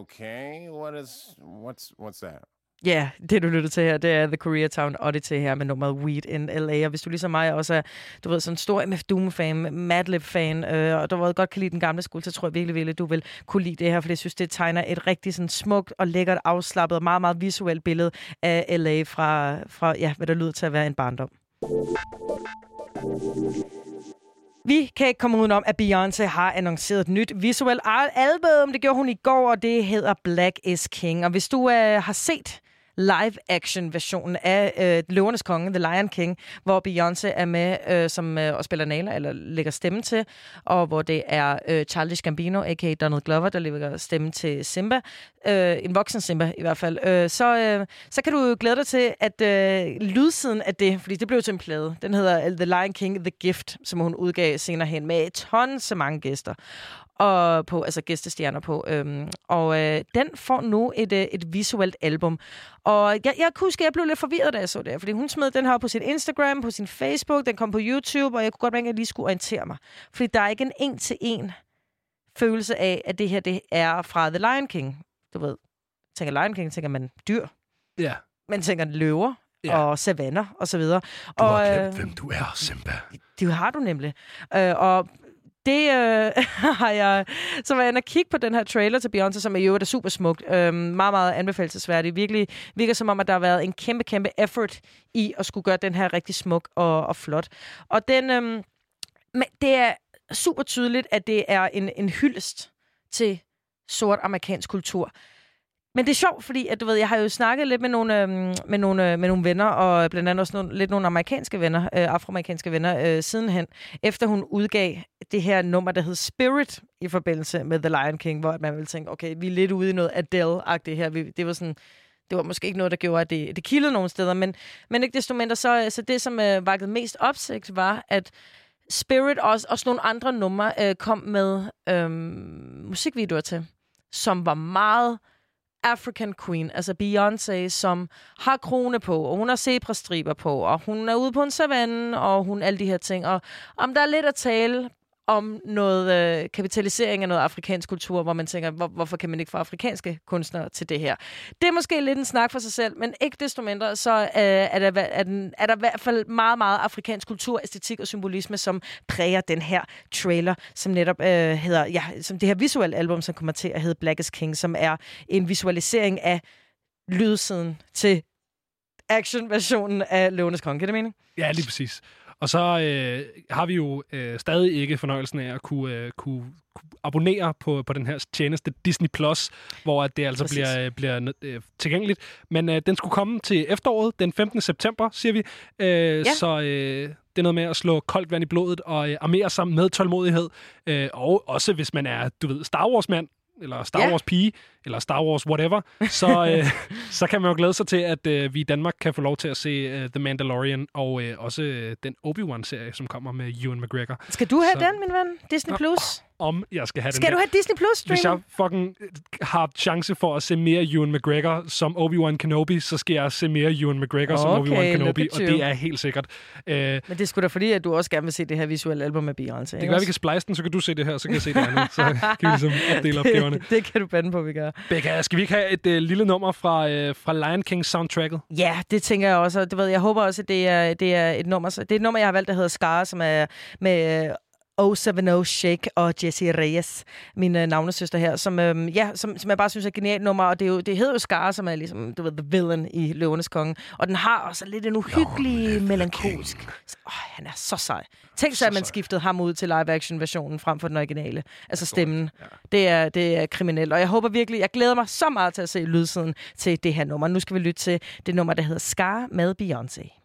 Okay, what is, what's, what's that? Ja, det du lytter til her, det er The Koreatown Oddity her med nummeret Weed in L.A. Og hvis du ligesom mig også er, du ved, sådan en stor MF Doom-fan, Madlib-fan, øh, og du ved, godt kan lide den gamle skole, så tror jeg virkelig, virkelig, du vil kunne lide det her, for jeg synes, det tegner et rigtig sådan smukt og lækkert afslappet og meget, meget visuelt billede af L.A. fra, fra ja, hvad der lyder til at være en barndom. Vi kan ikke komme udenom, at Beyoncé har annonceret et nyt visuelt album. Det gjorde hun i går, og det hedder Black is King. Og hvis du øh, har set live-action-versionen af øh, Løvernes Konge, The Lion King, hvor Beyoncé er med øh, som øh, og spiller Nala, eller lægger stemme til, og hvor det er øh, Childish Gambino, a.k.a. Donald Glover, der lægger stemme til Simba, øh, en voksen Simba i hvert fald, øh, så, øh, så kan du glæde dig til, at øh, lydsiden af det, fordi det blev til en plade, den hedder øh, The Lion King, The Gift, som hun udgav senere hen med tons af mange gæster og på, altså gæstestjerner på. Øhm, og øh, den får nu et, øh, et visuelt album. Og jeg, jeg kunne huske, at jeg blev lidt forvirret, da jeg så det, fordi hun smed den her på sin Instagram, på sin Facebook, den kom på YouTube, og jeg kunne godt mærke, at jeg lige skulle orientere mig. Fordi der er ikke en en-til-en følelse af, at det her det er fra The Lion King. Du ved, tænker Lion King, tænker man dyr. Ja. Man tænker løver Ja. og savanner og så videre. Du og, har glemt, øh, hvem du er, Simba. det har du nemlig. Øh, og det øh, <laughs> har jeg... Så var jeg inde og kigge på den her trailer til Beyoncé, som er jo er super smukt. Øh, meget, meget anbefalesværdig. Virkelig virker som om, at der har været en kæmpe, kæmpe effort i at skulle gøre den her rigtig smuk og, og flot. Og den... Øh, men det er super tydeligt, at det er en, en hyldest til sort amerikansk kultur. Men det er sjovt, fordi at, du ved, jeg har jo snakket lidt med nogle, øh, med nogle, øh, med nogle venner, og blandt andet også nogle, lidt nogle amerikanske venner, øh, afroamerikanske venner, øh, sidenhen, efter hun udgav det her nummer, der hed Spirit, i forbindelse med The Lion King, hvor man ville tænke, okay, vi er lidt ude i noget Adele-agtigt her. Vi, det var sådan, det var måske ikke noget, der gjorde, at det, det kildede nogle steder, men, men ikke desto mindre, så, øh, så det, som øh, vakkede mest opsigt, var, at Spirit og også, også nogle andre numre øh, kom med øh, musikvideoer til, som var meget African Queen, altså Beyoncé, som har krone på, og hun har zebrastriber på, og hun er ude på en savanne, og hun alle de her ting. Og om der er lidt at tale om noget øh, kapitalisering af noget afrikansk kultur, hvor man tænker, hvor, hvorfor kan man ikke få afrikanske kunstnere til det her? Det er måske lidt en snak for sig selv, men ikke desto mindre, så øh, er, der, er, den, er der i hvert fald meget, meget afrikansk kultur, æstetik og symbolisme, som præger den her trailer, som netop øh, hedder, ja, som det her visuelle album, som kommer til at hedde Black is King, som er en visualisering af lydsiden til action-versionen af Løvenes Konge. Kan det mening? Ja, lige præcis. Og så øh, har vi jo øh, stadig ikke fornøjelsen af at kunne, øh, kunne, kunne abonnere på, på den her tjeneste Disney Plus, hvor at det altså Præcis. bliver, øh, bliver øh, tilgængeligt. Men øh, den skulle komme til efteråret, den 15. september, siger vi. Øh, ja. Så øh, det er noget med at slå koldt vand i blodet og øh, armere sig med tålmodighed. Øh, og også hvis man er, du ved, Star Wars-mand, eller Star Ja. Wars pige, eller Star Wars whatever, så, <laughs> øh, så kan man jo glæde sig til, at øh, vi i Danmark kan få lov til at se øh, The Mandalorian, og øh, også øh, den Obi-Wan-serie, som kommer med Ewan McGregor. Skal du have Så- den, min ven? Disney Plus? Om jeg skal have den Skal du have Disney Plus Hvis streaming? jeg fucking øh, har chance for at se mere Ewan McGregor som Obi-Wan Kenobi, så skal jeg se mere Ewan McGregor som Okay, Obi-Wan look Kenobi, og det er helt sikkert. Øh, Men det skulle da fordi, at du også gerne vil se det her visuelle album med Beyoncé. det kan være, vi kan splice den, så kan du se det her, så kan jeg se det andet. Så kan vi <laughs> ligesom opdele opgaverne. det, det kan du bande på, vi gør. Becca, skal vi ikke have et øh, lille nummer fra, øh, fra Lion King soundtracket? Ja, det tænker jeg også. og Du ved, jeg håber også, at det er, det er et nummer. så- Det er et nummer, jeg har valgt, der hedder Scar, som er med 070 Shake og Jessie Reyes, min øh, navnesøster her, som, øh, ja, som, som jeg bare synes er et genialt nummer. Og det, er jo, det hedder jo Scar, som er ligesom, du ved, the villain i Løvenes Konge. Og den har også lidt en uhyggelig melankolsk... Åh, han er så sej. Tænk så, at man skiftede ham ud til live-action-versionen frem for den originale. Altså stemmen. Det er, det er kriminelt. Og jeg håber virkelig, jeg glæder mig så meget til at se lydsiden til det her nummer. Nu skal vi lytte til det nummer, der hedder Scar med Beyoncé.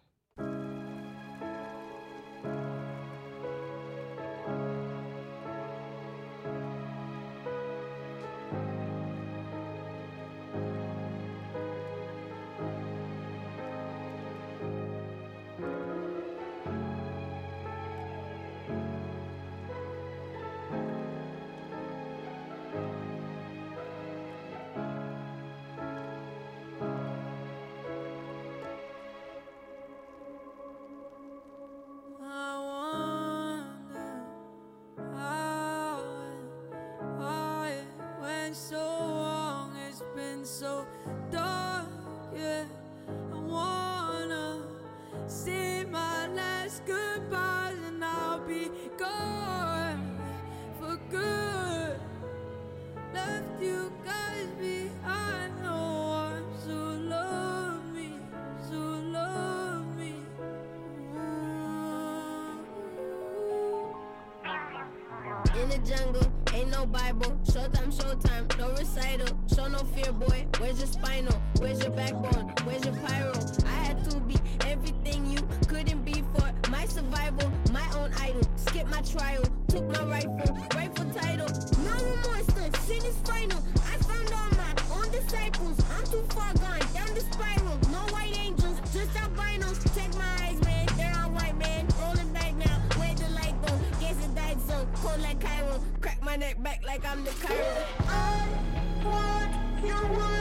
Where's your spinal? Where's your backbone? Where's your pyro? I had to be everything you couldn't be for my survival. My own idol. Skip my trial, took my rifle, rightful title. No remorse, the sin is final. I found all my own disciples. I'm too far gone, down the spiral. No white angels, just albinos. Check my eyes, man. They're all white, man. Rolling back now. Where the light go? Guess it died so cold like Cairo. Crack my neck back like I'm the Cairo. I want your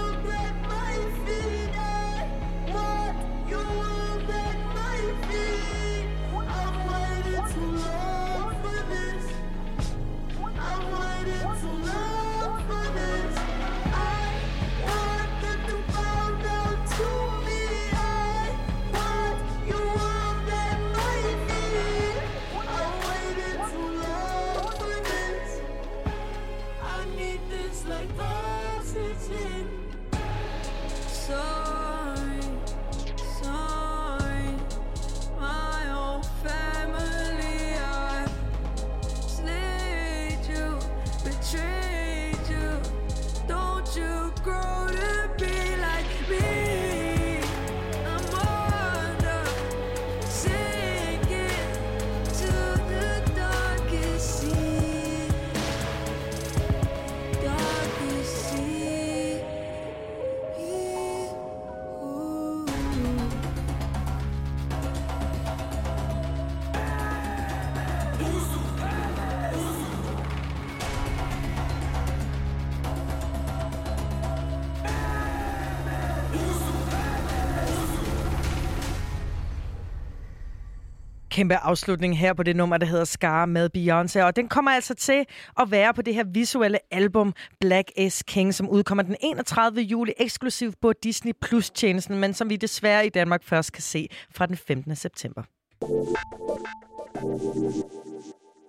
Kæmpe afslutning her på det nummer, der hedder Scar med Beyoncé. Og den kommer altså til at være på det her visuelle album Black is King, som udkommer den 31. juli eksklusivt på Disney Plus-tjenesten, men som vi desværre i Danmark først kan se fra den 15. september.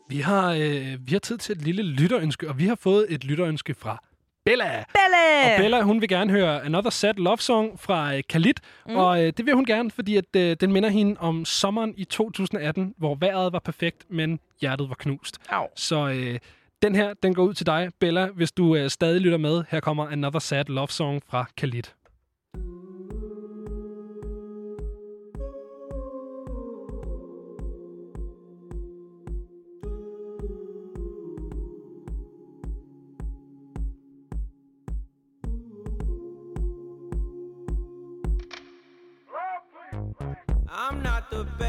Vi har, øh, vi har tid til et lille lytterønske, og vi har fået et lytterønske fra Bella. Bella! Og Bella, hun vil gerne høre Another Sad Love Song fra øh, Khalid. Mm. Mm. Og øh, det vil hun gerne, fordi at, øh, den minder hende om sommeren i 2018, hvor vejret var perfekt, men hjertet var knust. Au. Så øh, den her, den går ud til dig, Bella, hvis du øh, stadig lytter med. Her kommer Another Sad Love Song fra Khalid.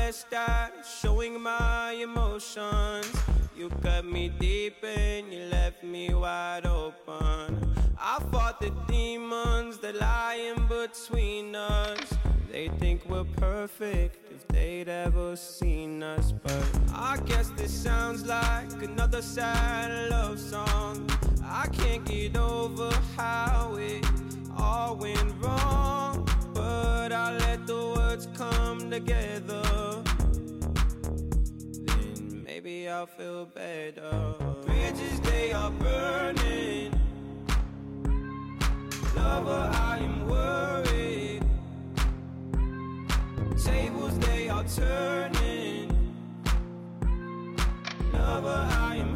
Best at showing my emotions. You cut me deep and you left me wide open. I fought the demons that lie in between us. They think we're perfect if they'd ever seen us. But I guess this sounds like another sad love song. I can't get over how it all went wrong. But I let the words come together. Then maybe I'll feel better. Bridges, they are burning. Lover, I am worried. Tables, they are turning. Lover, I am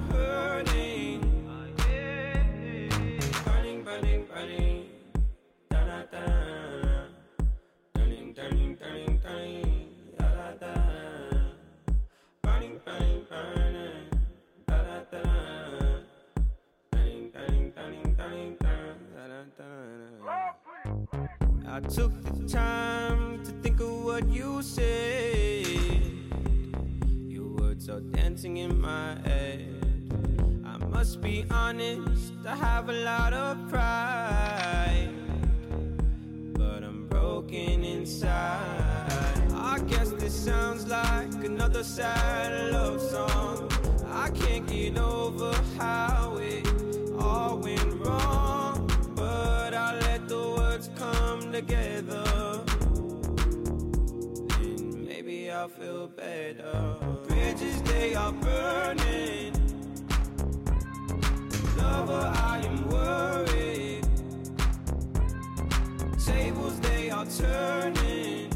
I took the time to think of what you said. Your words are dancing in my head. I must be honest, I have a lot of pride. But I'm broken inside. Guess this sounds like another sad love song. I can't get over how it all went wrong. But I let the words come together. Then maybe I'll feel better. Bridges, they are burning. Lover, I am worried. Tables, they are turning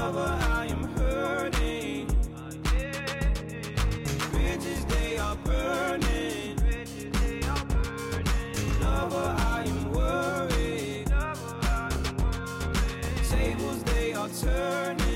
lover, I am hurting. Bridges, they are burning. Lover, I am worried. Tables, they are turning.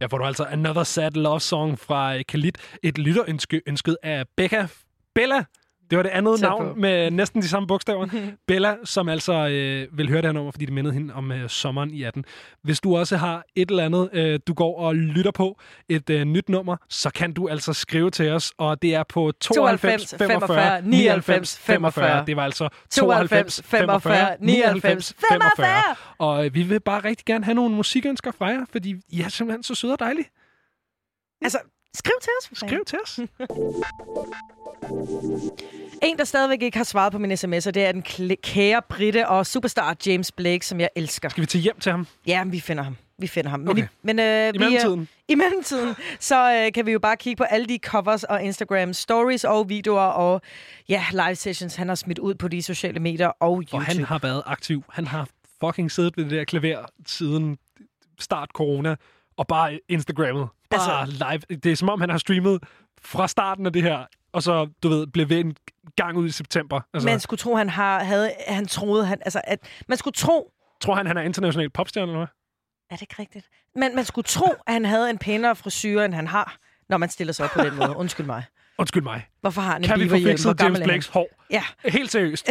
Ja, får du altså Another Sad Love Song fra øh, Khalid. Et lytterønske ønsket af Becca Bella. Det var det andet Tæt navn på. med næsten de samme bogstaver. <laughs> Bella, som altså øh, vil høre det her nummer, fordi det mindede hende om øh, sommeren i 18. Hvis du også har et eller andet, øh, du går og lytter på, et øh, nyt nummer, så kan du altså skrive til os, og det er på 92 45 99 45. Det var altså 92 45 99 45. Og øh, vi vil bare rigtig gerne have nogle musikønsker fra jer, fordi I er simpelthen så søde og dejlige. Altså, skriv til os. Skriv til os. <laughs> En, der stadigvæk ikke har svaret på min sms'er, det er den kære Britte og superstar James Blake, som jeg elsker. Skal vi til hjem til ham? Ja, vi finder ham. Vi finder ham. Men, Okay. i, men øh, I vi, mellemtiden? Øh, I mellemtiden, så øh, kan vi jo bare kigge på alle de covers og Instagram stories og videoer og ja, live sessions, han har smidt ud på de sociale medier og YouTube. Og han har været aktiv. Han har fucking siddet ved det der klaver siden start corona, og bare Instagrammet. Bare altså, live. Det er som om, han har streamet fra starten af det her, og så, du ved, blev ved en gang ud i september. Altså, Man skulle tro, han har, havde, han troede, han, altså, at man skulle tro, Tror han, han er international popstjerne, eller hvad? er det ikke rigtigt? Men man skulle tro, at han havde en pænere frisyr, end han har, når man stiller sig op på den måde. <laughs> Undskyld mig. Undskyld mig. Hvorfor har han en Kan vi få fikset James? Blakes hår? Ja. <laughs> Helt seriøst.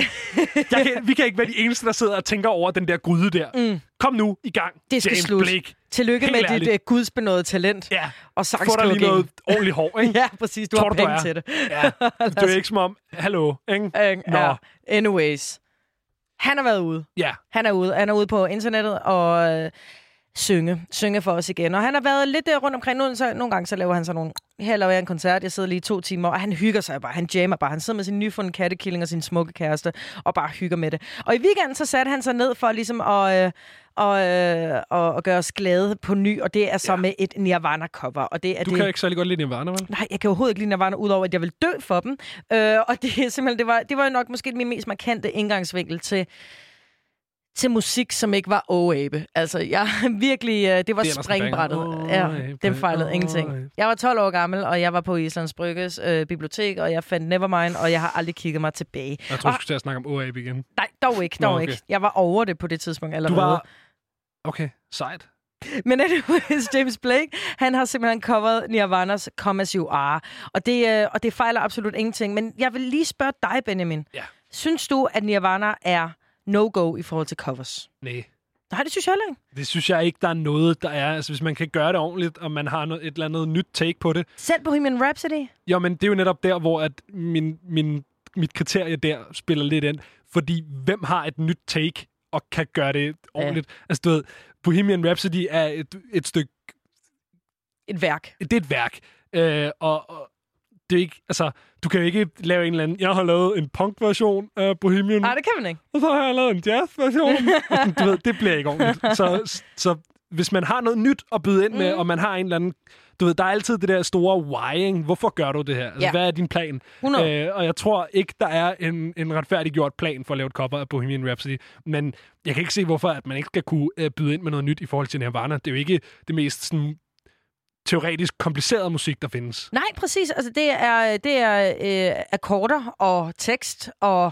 Jeg kan, vi kan ikke være de eneste, der sidder og tænker over den der gryde der. Mm. Kom nu i gang, Det skal James slut. Blake. Tillykke Helt med dit ærligt. uh, gudsbenåede talent. Ja. Og Få dig lige noget ordentligt hår, <laughs> ikke? ja, præcis. Du Tror har du, penge er? til det. Ja. <laughs> Det er ikke som om, hallo, ikke? Øh, Nå. ja. Anyways. Han har været ude. Ja. Han er ude. Han er ude på internettet og øh, synge. Synge for os igen. Og han har været lidt rundt omkring. Nu, så, nogle gange så laver han sådan nogle... Her laver jeg en koncert. Jeg sidder lige to timer, og han hygger sig bare. Han jammer bare. Han sidder med sin nyfundne kattekilling og sin smukke kæreste, og bare hygger med det. Og i weekenden så satte han sig ned for ligesom at... Øh, og, øh, og, og gøre os glade på ny, og det er så ja. med et Nirvana-cover. Og det er Du det, kan ikke særlig godt lide Nirvana, vel? Nej, jeg kan overhovedet ikke lide Nirvana, udover at jeg vil dø for dem. Øh, og det er simpelthen, det var, det var jo nok måske min mest markante indgangsvinkel til, til musik, som ikke var åabe. Altså, jeg <laughs> virkelig, øh, det var Det springbrættet. banger. Ja, den fejlede åh, ingenting. Jeg var 12 år gammel, og jeg var på Islands Brygges øh, bibliotek, og jeg fandt Nevermind, og jeg har aldrig kigget mig tilbage. Jeg tror, og, du skulle snakke om OAB igen. nej, dog ikke, Nå, dog okay. ikke. Jeg var over det på det tidspunkt Du allerede. var... Okay, sejt. Men anyways, <laughs> James Blake, han har simpelthen coveret Nirvanas Come As You Are. Og det, øh, og det fejler absolut ingenting. Men jeg vil lige spørge dig, Benjamin. Ja. Synes du, at Nirvana er no-go i forhold til covers? Nej. Nej, det synes jeg heller ikke. Det synes jeg ikke, der er noget, der er. Altså, hvis man kan gøre det ordentligt, og man har noget, et eller andet nyt take på det. Selv Bohemian Rhapsody? Jo, men det er jo netop der, hvor at min, min, mit kriterie der spiller lidt ind. Fordi hvem har et nyt take og kan gøre det ordentligt? Ja. Altså, du ved, Bohemian Rhapsody er et, et stykke... Et værk. Det er et værk. Øh, og, og det er ikke... Altså, du kan jo ikke lave en eller anden... Jeg har lavet en punk-version af Bohemian. Nej, det kan man ikke. Og så har jeg lavet en jazz-version. <laughs> du ved, det bliver ikke ordentligt. Så, så hvis man har noget nyt at byde ind med, Mm. og man har en eller anden... Du ved, der er altid det der store whying. Hvorfor gør du det her? Altså, Ja. Hvad er din plan? 100. Øh, og jeg tror ikke, der er en, en retfærdiggjort plan for at lave et cover af Bohemian Rhapsody. Men jeg kan ikke se, hvorfor at man ikke skal kunne øh, byde ind med noget nyt i forhold til Nirvana. Det er jo ikke det mest sådan, teoretisk kompliceret musik, der findes. Nej, præcis. Altså, det er, det er øh, akkorder og tekst og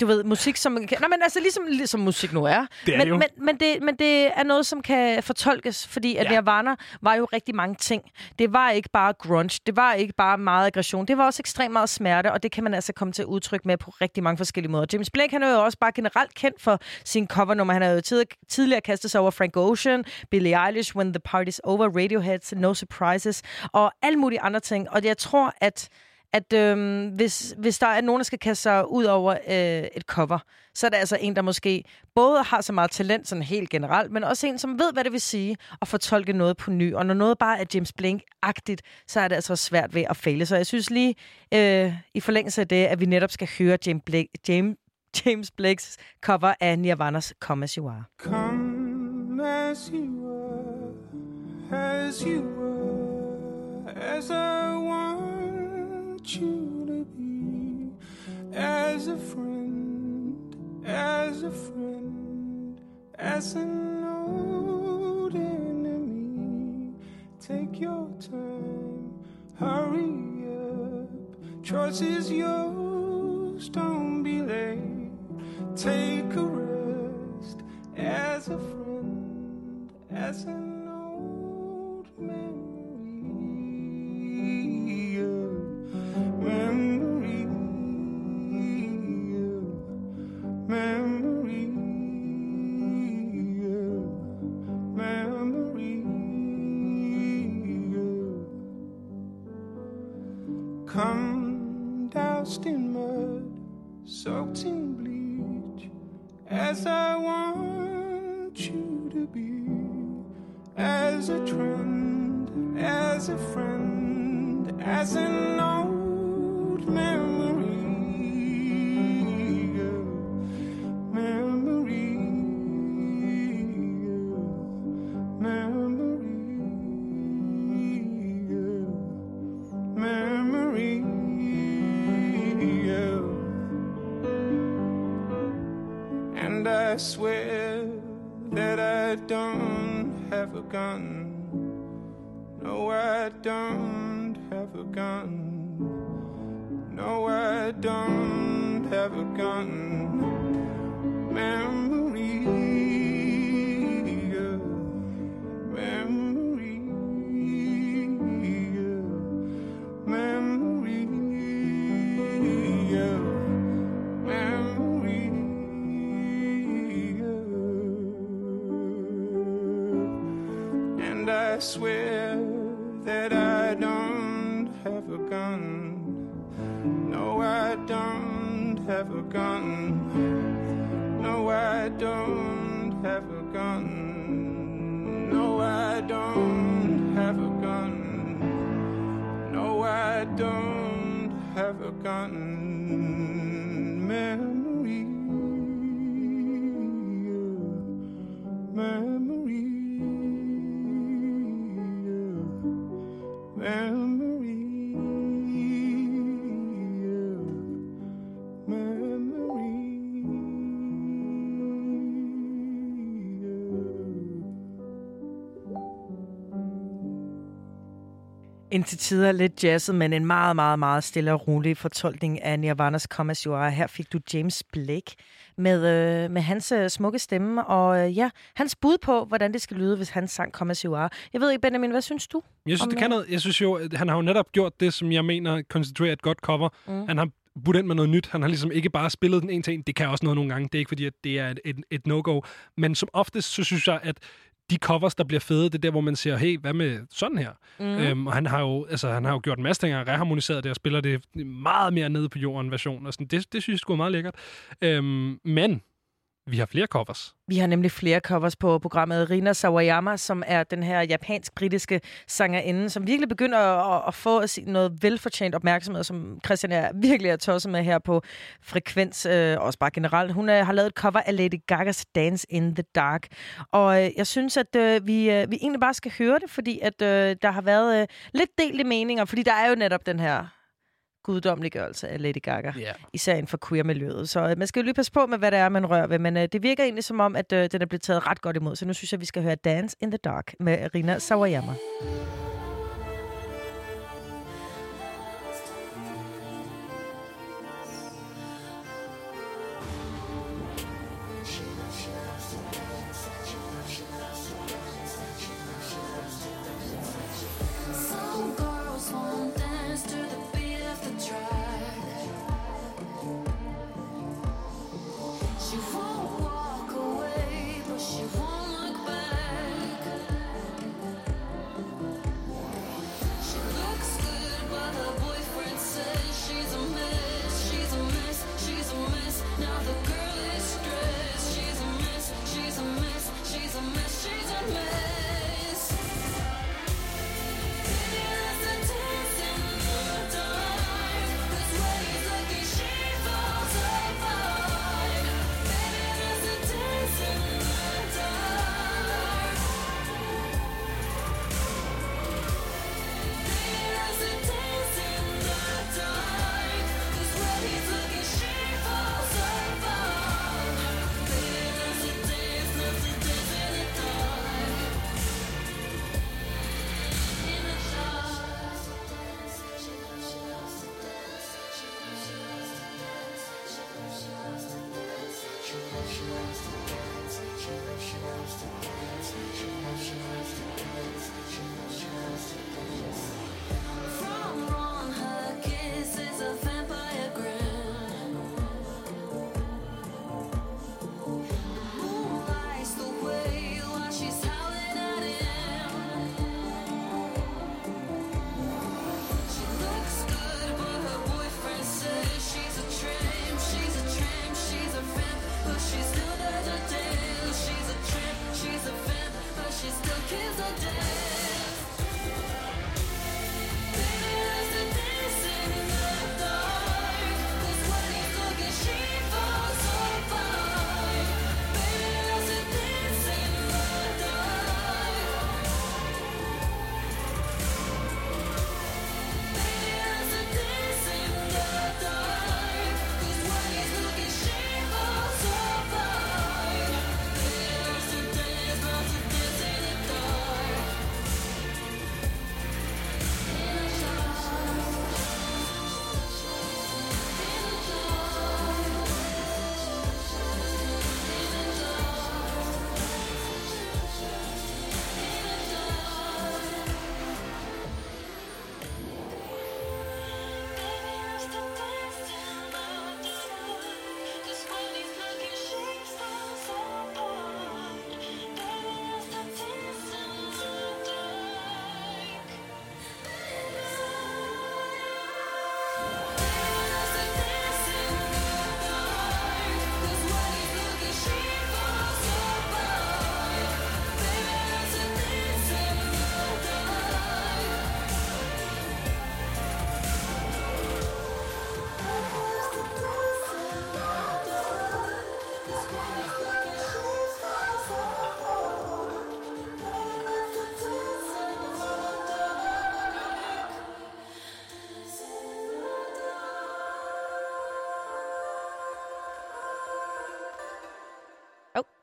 du ved, musik, som... Nej, men altså ligesom, ligesom musik nu er. Det er men, det jo. Men, men, det, men det er noget, som kan fortolkes, fordi at Ja. Nirvana var jo rigtig mange ting. Det var ikke bare grunge, det var ikke bare meget aggression, det var også ekstremt meget smerte, og det kan man altså komme til udtryk med på rigtig mange forskellige måder. James Blake, han er jo også bare generelt kendt for sin covernummer. Han har jo tid, tidligere kastet sig over Frank Ocean, Billie Eilish, When the Party's Over, Radiohead, No Surprises, og alle mulige andre ting. Og jeg tror, at at øhm, hvis, hvis der er nogen, der skal kaste sig ud over øh, et cover, så er det altså en, der måske både har så meget talent sådan helt generelt, men også en, som ved, hvad det vil sige at fortolke noget på ny. Og når noget bare er James Blink-agtigt, så er det altså svært ved at fejle. Så jeg synes lige, øh, i forlængelse af det, at vi netop skal høre James, Blake, James, James Blakes cover af Nirvanas Come As You Are. Come as you are, as you were, as I want you to be, as a friend, as a friend, as an old enemy. Take your time, hurry up, choice is yours, don't be late. Take a rest as a friend, as an old memory. Memory. Memory. Come doused in mud, soaked in bleach, as I want you to be, as a trend, as a friend, as an old. Memory. Have a gun. No, I don't have a gun. No, I don't have a gun. Memory. Have a gun. No, I don't have a gun. No, I don't have a gun. No, I don't have a gun. Memory. Memory. Indtil tider lidt jazzet, men en meget, meget, meget stille og rolig fortolkning af Nirvanas Come As You Are. Her fik du James Blake med, øh, med hans øh, smukke stemme, og øh, ja, hans bud på, hvordan det skal lyde, hvis han sang Come As You Are. Jeg ved ikke, Benjamin, hvad synes du? Jeg synes, om, det kan øh, noget. Jeg synes jo, at han har jo netop gjort det, som jeg mener konstituerer et godt cover. Mm. Han har budt ind med noget nyt. Han har ligesom ikke bare spillet den en til en. Det kan også noget nogle gange. Det er ikke fordi, at det er et, et, et no-go. Men som oftest, så synes jeg, at de covers, der bliver fede, det er der, hvor man siger, hey, hvad med sådan her? Mm. Øhm, og han har, jo, altså, han har jo gjort en masse ting, har reharmoniseret det og spiller det meget mere nede på jorden version. Og sådan. Det, det synes jeg sgu er meget lækkert. Øhm, men vi har flere covers. Vi har nemlig flere covers på programmet. Rina Sawayama, som er den her japansk-britiske sangerinde, som virkelig begynder at, at få noget velfortjent opmærksomhed, som Christian er virkelig er tosset med her på Frekvens, øh, også bare generelt. Hun øh, har lavet et cover af Lady Gagas Dance in the Dark. Og øh, jeg synes, at øh, vi, øh, vi egentlig bare skal høre det, fordi at øh, der har været øh, lidt delte meninger, fordi der er jo netop den her guddommeliggørelse af Lady Gaga, yeah. især inden for queer-miljøet. Så øh, man skal jo lige passe på med, hvad det er, man rører ved, men øh, det virker egentlig som om, at øh, den er blevet taget ret godt imod. Så nu synes jeg, vi skal høre Dance in the Dark med Rina Sawayama.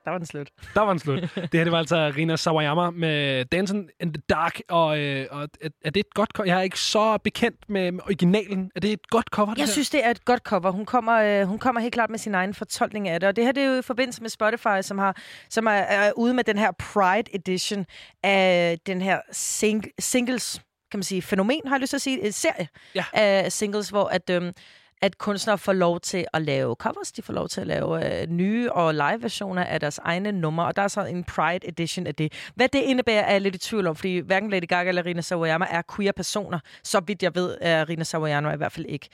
Der var den slut. Der var en slut. det her det var altså Rina Sawayama med Dancing in the Dark. Og, øh, og er, er det et godt cover? Jeg er ikke så bekendt med med originalen. Er det et godt cover, det Jeg her? synes, det er et godt cover. Hun kommer, øh, hun kommer helt klart med sin egen fortolkning af det. Og det her det er jo i forbindelse med Spotify, som, har, som er, er ude med den her Pride Edition af den her sing, singles, kan man sige, fænomen, har jeg lyst til at sige, en serie ja. af singles, hvor at, øhm, at kunstnere får lov til at lave covers, de får lov til at lave øh, nye og live-versioner af deres egne numre, og der er så en Pride Edition af det. Hvad det indebærer, er jeg lidt i tvivl om, fordi hverken Lady Gaga eller Rina Sawayama er queer-personer. Så vidt jeg ved, er Rina Sawayama i hvert fald ikke.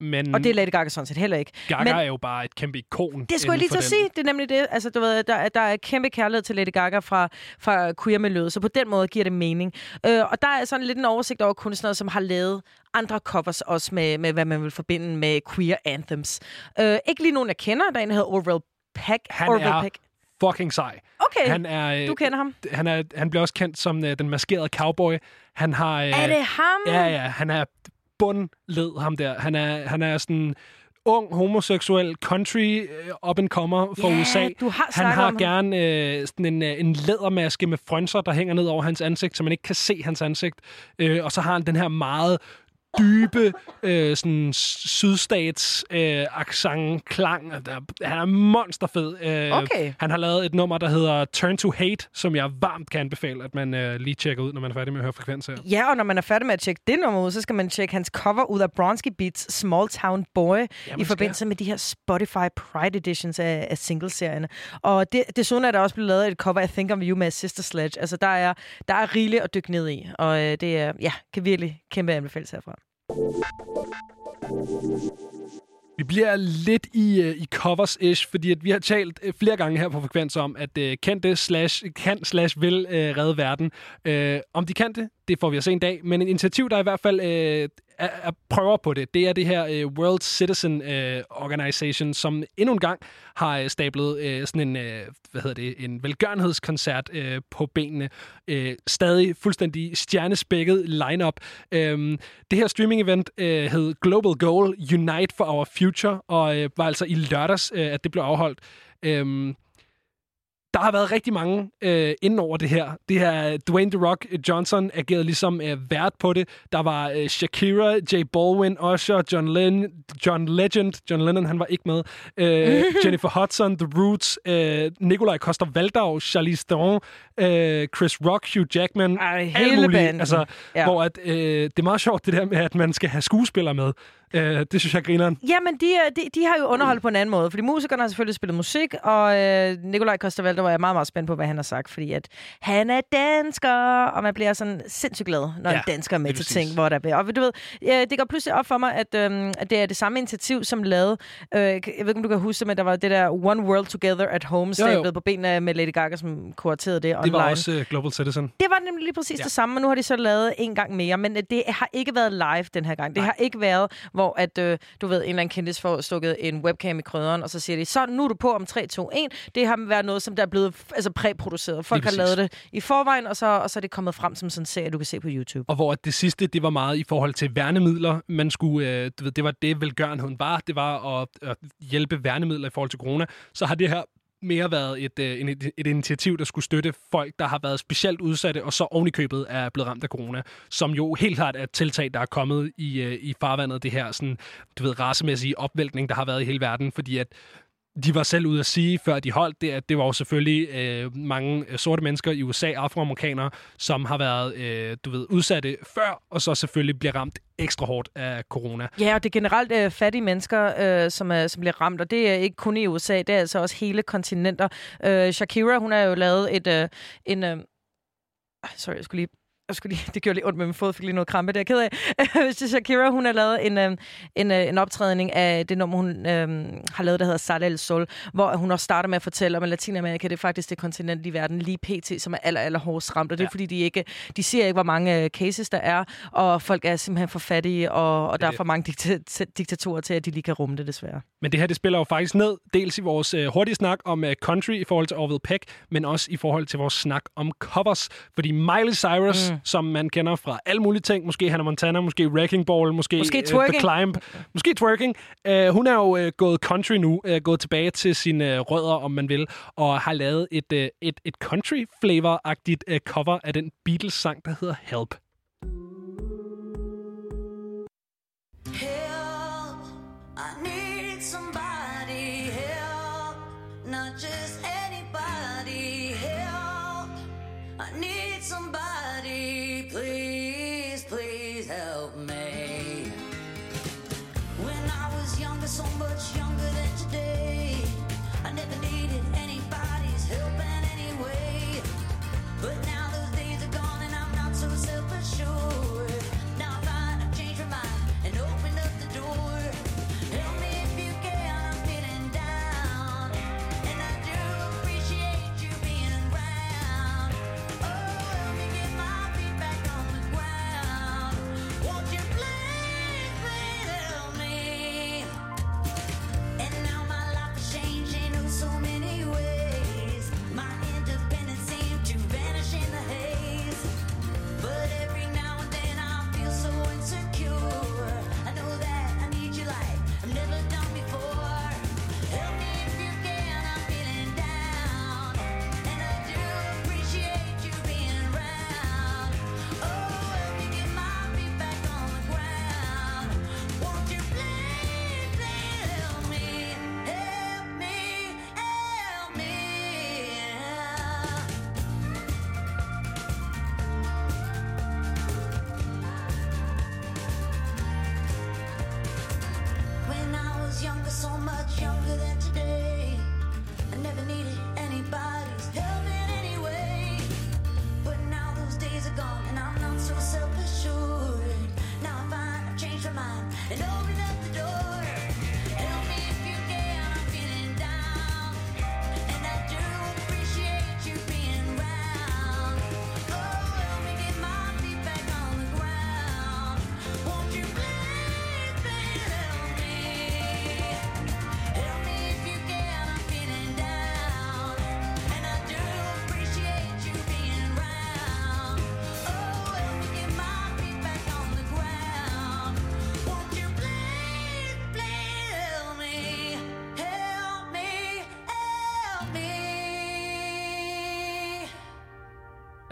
Men Og det er Lady Gaga sådan set heller ikke. Gaga Men er jo bare et kæmpe ikon. det skulle jeg lige til at sige. Det er nemlig det. Altså, du ved, der, der er kæmpe kærlighed til Lady Gaga fra, fra queer-miljøet, så på den måde giver det mening. Øh, og der er sådan lidt en oversigt over kunstnere, som har lavet andre covers også med, med hvad man vil forbinde med queer anthems. Øh, ikke lige nogen, jeg kender. Der er en, der hedder Orville Peck. Han Orville er Peck. fucking sej. Okay, han er, øh, du kender ham. Han, er, han bliver også kendt som øh, den maskerede cowboy. Han har... Øh, Er det ham? Ja, ja. Han er bundled, ham der. Han er, han er sådan ung, homoseksuel, country øh, up-and-comer fra Ja, USA. du har han har gerne øh, sådan en, øh, en lædermaske med frønser, der hænger ned over hans ansigt, så man ikke kan se hans ansigt. Øh, og så har han den her meget dybe øh, sådan sydstats øh, accent klang. Han er monsterfed. Øh, Okay. Han har lavet et nummer, der hedder Turn to Hate, som jeg varmt kan anbefale, at man øh, lige tjekker ud, når man er færdig med at høre frekvens her. Ja, og når man er færdig med at tjekke det nummer ud, så skal man tjekke hans cover ud af Bronski Beats Small Town Boy skal. i forbindelse med de her Spotify Pride Editions af, af singleserierne. Og det, desuden er der også blevet lavet et cover af Think of You med Sister Sledge. Altså, der er, der er rigeligt at dykke ned i, og øh, det er, ja, kan virkelig kæmpe anbefales herfra. Vi bliver lidt i, øh, i covers-ish, fordi at vi har talt øh, flere gange her på Frekvens om, at kan kendte slash, kan slash vil øh, redde verden. Øh, om de kan det, det får vi at se en dag. Men en initiativ, der i hvert fald øh, er, er prøver på det, det er det her uh, World Citizen uh, Organization, som endnu en gang har uh, stablet uh, sådan en, uh, hvad hedder det, en velgørenhedskoncert uh, på benene. Uh, stadig fuldstændig stjernespækket line-up. Øhm, det her streaming-event uh, hed Global Goal Unite for Our Future, og uh, var altså i lørdags, uh, at det blev afholdt. Um, der har været rigtig mange øh, inden over det her. Det her Dwayne The Rock Johnson agerede ligesom øh, vært på det. Der var øh, Shakira, J Balvin, Usher, John, Len John Legend. John Lennon, han var ikke med. Øh, <laughs> Jennifer Hudson, The Roots, øh, Nikolaj Koster-Valdau, Charlize Theron, øh, Chris Rock, Hugh Jackman. Ej, hele muligt. banden. Altså, ja. Hvor at, øh, det er meget sjovt, det der med, at man skal have skuespillere med. Øh, det synes jeg griner. Jamen, de, er- de, de har jo underholdt på en anden måde, fordi musikerne har selvfølgelig spillet musik, og øh, Nikolaj Koster-Valdau var jeg meget, meget spændt på, hvad han har sagt, fordi at han er dansker, og man bliver sådan sindssygt glad, når ja, en dansker er med til ting, hvor der er. Og du ved, øh, det går pludselig op for mig, at, øh, at det er det samme initiativ, som lavede, øh, jeg ved ikke, om du kan huske men der var det der One World Together at Home, stablet på benene med Lady Gaga, som kuraterede det online. Det var også øh, Global Citizen. Det var nemlig lige præcis ja. Det samme, men nu har de så lavet en gang mere. Men øh, det har ikke været live den her gang. Det har ikke været, hvor at, øh, du ved, en eller anden kendis får stukket en webcam i krydderen, og så siger de, så nu er du på om 3, 2, 1. Det har været noget, som der er blevet altså, præproduceret. Folk har lavet det i forvejen, og så, og så er det kommet frem som sådan en serie, du kan se på YouTube. Og hvor det sidste, det var meget i forhold til værnemidler. Man skulle, øh, du ved, det var det, velgørenheden var. Det var at, at hjælpe værnemidler i forhold til corona. Så har det her mere været et, øh, et, et initiativ, der skulle støtte folk, der har været specielt udsatte, og så ovenikøbet er blevet ramt af corona, som jo helt klart er et tiltag, der er kommet i, øh, i farvandet, det her sådan, du ved, racemæssige opvæltning, der har været i hele verden, fordi at de var selv ude at sige, før de holdt det, at det var jo selvfølgelig øh, mange øh, sorte mennesker i USA, afroamerikanere, som har været, øh, du ved, udsatte før, og så selvfølgelig bliver ramt ekstra hårdt af corona. Ja, og det er generelt øh, fattige mennesker, øh, som, er, som bliver ramt, og det er ikke kun i USA, det er altså også hele kontinenter. Øh, Shakira, hun har jo lavet et... Øh, en, øh, sorry, jeg skulle lige jeg skulle lige, <laughs> det gjorde lige ondt med min fod, fik lige noget krampe, det er jeg ked af. <laughs> Så Shakira, hun har lavet en, øh, en, øh, en optrædning af det nummer, hun øh, har lavet, der hedder Sala El Sol, hvor hun også starter med at fortælle om, at Latinamerika det er faktisk det kontinent i verden lige pt, som er aller, aller hårdest ramt. Og det er Ja. fordi, de ikke de siger ikke, hvor mange øh, cases der er, og folk er simpelthen for fattige, og, og der er for mange dikta- diktatorer til, at de lige kan rumme det, desværre. Men det her, det spiller jo faktisk ned, dels i vores øh, hurtige snak om øh, country i forhold til Orville Peck, men også i forhold til vores snak om covers. Fordi Miley Cyrus, mm. Som man kender fra alle mulige ting. Måske Hannah Montana, måske Wrecking Ball, måske, Måske øh, The. Climb, måske twerking. Uh, hun er jo uh, gået country nu, uh, gået tilbage til sine uh, rødder, om man vil, og har lavet et, uh, et, et country flavor-agtigt uh, cover af den Beatles-sang, der hedder. Help,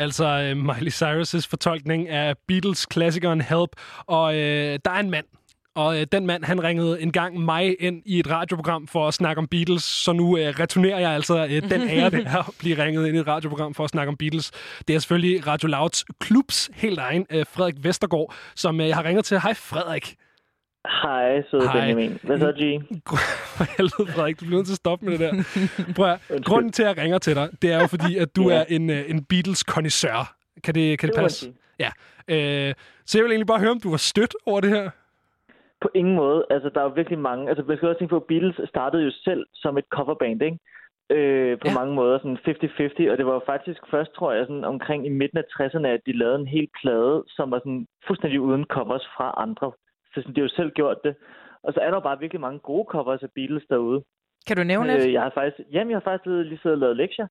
Altså øh, Miley Cyrus' fortolkning af Beatles-klassikeren Help. Og øh, der er en mand, og øh, den mand, han ringede en gang mig ind i et radioprogram for at snakke om Beatles, så nu øh, returnerer jeg altså øh, den <laughs> ære, det er at blive ringet ind i et radioprogram for at snakke om Beatles. Det er selvfølgelig Radio Louds klubs helt egen, øh, Frederik Vestergaard, som øh, jeg har ringet til. Hej Frederik. Hej, søde Hej. Benjamin. Hvad så, G? <laughs> For helvede, Frederik, du bliver nødt til at stoppe med det der. <laughs> Prøv at, grunden til, at jeg ringer til dig, det er jo fordi, at du Ja. er en, øh, en beatles connoisseur Kan det, kan det Det passe? Ja. Øh, så jeg vil egentlig bare høre, om du var stødt over det her. På ingen måde. Altså, der er jo virkelig mange... Altså, man skal også tænke på, at Beatles startede jo selv som et coverband, ikke? Øh, på ja. mange måder, sådan 50-50, og det var jo faktisk først, tror jeg, sådan omkring i midten af 60'erne, at de lavede en hel plade, som var sådan fuldstændig uden covers fra andre. Så sådan, de har jo selv gjort det. Og så er der jo bare virkelig mange gode covers af Beatles derude. Kan du nævne et? Øh, jeg har faktisk, jamen, jeg har faktisk lige lige siddet og lavet lektier.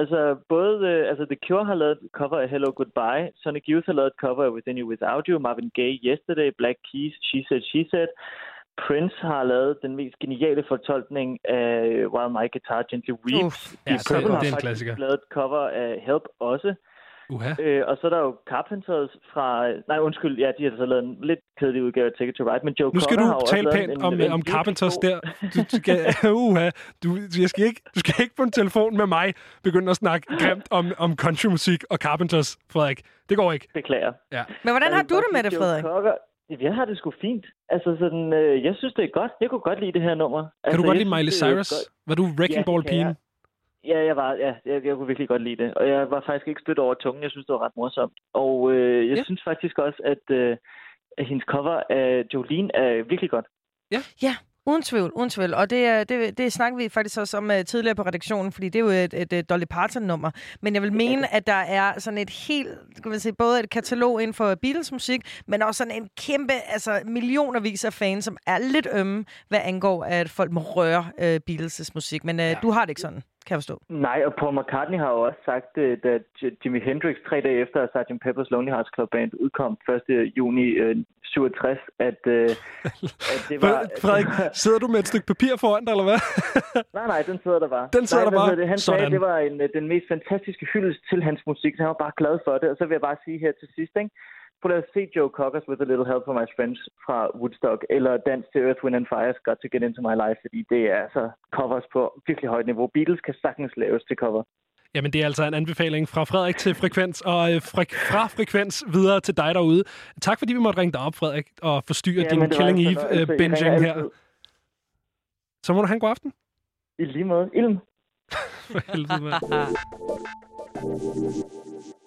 Altså, både øh, altså The Cure har lavet et cover af Hello Goodbye, Sonic Youth har lavet et cover af Within You Without You, Marvin Gaye Yesterday, Black Keys, She Said, She Said. Prince har lavet den mest geniale fortolkning af While My Guitar Gently Weeps. Uff. Ja, så Purple det er har en faktisk klassiker. lavet et cover af Help også. Uha. Øh, og så er der jo Carpenters fra... Nej, undskyld, ja, de har så lavet en lidt kedelig udgave af Take It To Ride, men Joe Nu skal Cocker du tale pænt en, om, en, øh, om Carpenters der. Du, du, skal, <laughs> <laughs> uha, du, jeg skal ikke, du skal ikke på en telefon med mig begynde at snakke grimt om, om countrymusik og Carpenters, Frederik. Det går ikke. Beklager. Ja. Men hvordan har du det med det, Joe Frederik? Cocker, jeg har det sgu fint. Altså sådan, øh, jeg synes, det er godt. Jeg kunne godt lide det her nummer. Kan altså, du godt jeg lide Miley Cyrus? godt. Var du Wrecking Ja, Ball det kan pigen? jeg. Ja, jeg var, ja, jeg, jeg kunne virkelig godt lide det. Og jeg var faktisk ikke stødt over tungen. Jeg synes, det var ret morsomt. Og øh, jeg Ja. synes faktisk også, at, øh, at hendes cover af Jolene er virkelig godt. Ja, uden tvivl, uden tvivl. Og det, er- det, det snakker vi faktisk også om uh, tidligere på redaktionen, fordi det er jo et, et, et Dolly Parton-nummer. Men jeg vil mene, at der er sådan et helt, skal man sige, både et katalog inden for Beatles musik, men også sådan en kæmpe, altså millionervis af fans, som er lidt ømme, hvad angår, at folk må røre uh, Beatles' musik. Men uh, ja. du har det ikke sådan. Kan jeg forstå. Nej, og Paul McCartney har jo også sagt, øh, da Jimi Hendrix tre dage efter at Sgt. Pepper's Lonely Hearts Club Band udkom 1. juni øh, 67, at, øh, <laughs> at det var... Frederik, <laughs> sidder du med et stykke papir foran dig, eller hvad? <laughs> Nej, nej, den sidder der bare. Den sidder nej, der bare. Det. Han Sådan. sagde, at det var en, øh, den mest fantastiske hyldest til hans musik, så han var bare glad for det. Og så vil jeg bare sige her til sidst, ikke? Prøv at se Joe Cockers with a little help from my friends fra Woodstock, eller Dance to Earth, Wind and Fire's Got to Get Into My Life, fordi det er altså covers på virkelig højt niveau. Beatles kan sagtens laves til cover. Jamen, det er altså en anbefaling fra Frederik til Frekvens, og øh, fre- fra Frekvens videre til dig derude. Tak, fordi vi måtte ringe dig op, Frederik, og forstyrre Jamen, din Killing altså Eve noget. øh, ringer her. altid. Så må du have en god aften. I lige måde. Ilm. <laughs> For helvede, mand. <laughs>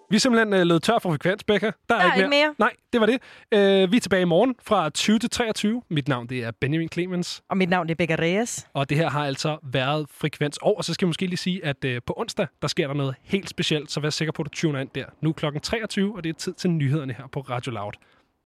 Vi er simpelthen øh, løbet tør for frekvens, Becca. Der er, Der er ikke mere. Nej, det var det. Øh, vi er tilbage i morgen fra 20 til 23. Mit navn det er Benjamin Clemens. Og mit navn det er Becca Reyes. Og det her har altså været frekvens. Og så skal jeg måske lige sige, at øh, på onsdag, der sker der noget helt specielt. Så vær sikker på, at du tuner ind der. Nu er klokken 23, og det er tid til nyhederne her på Radio Loud.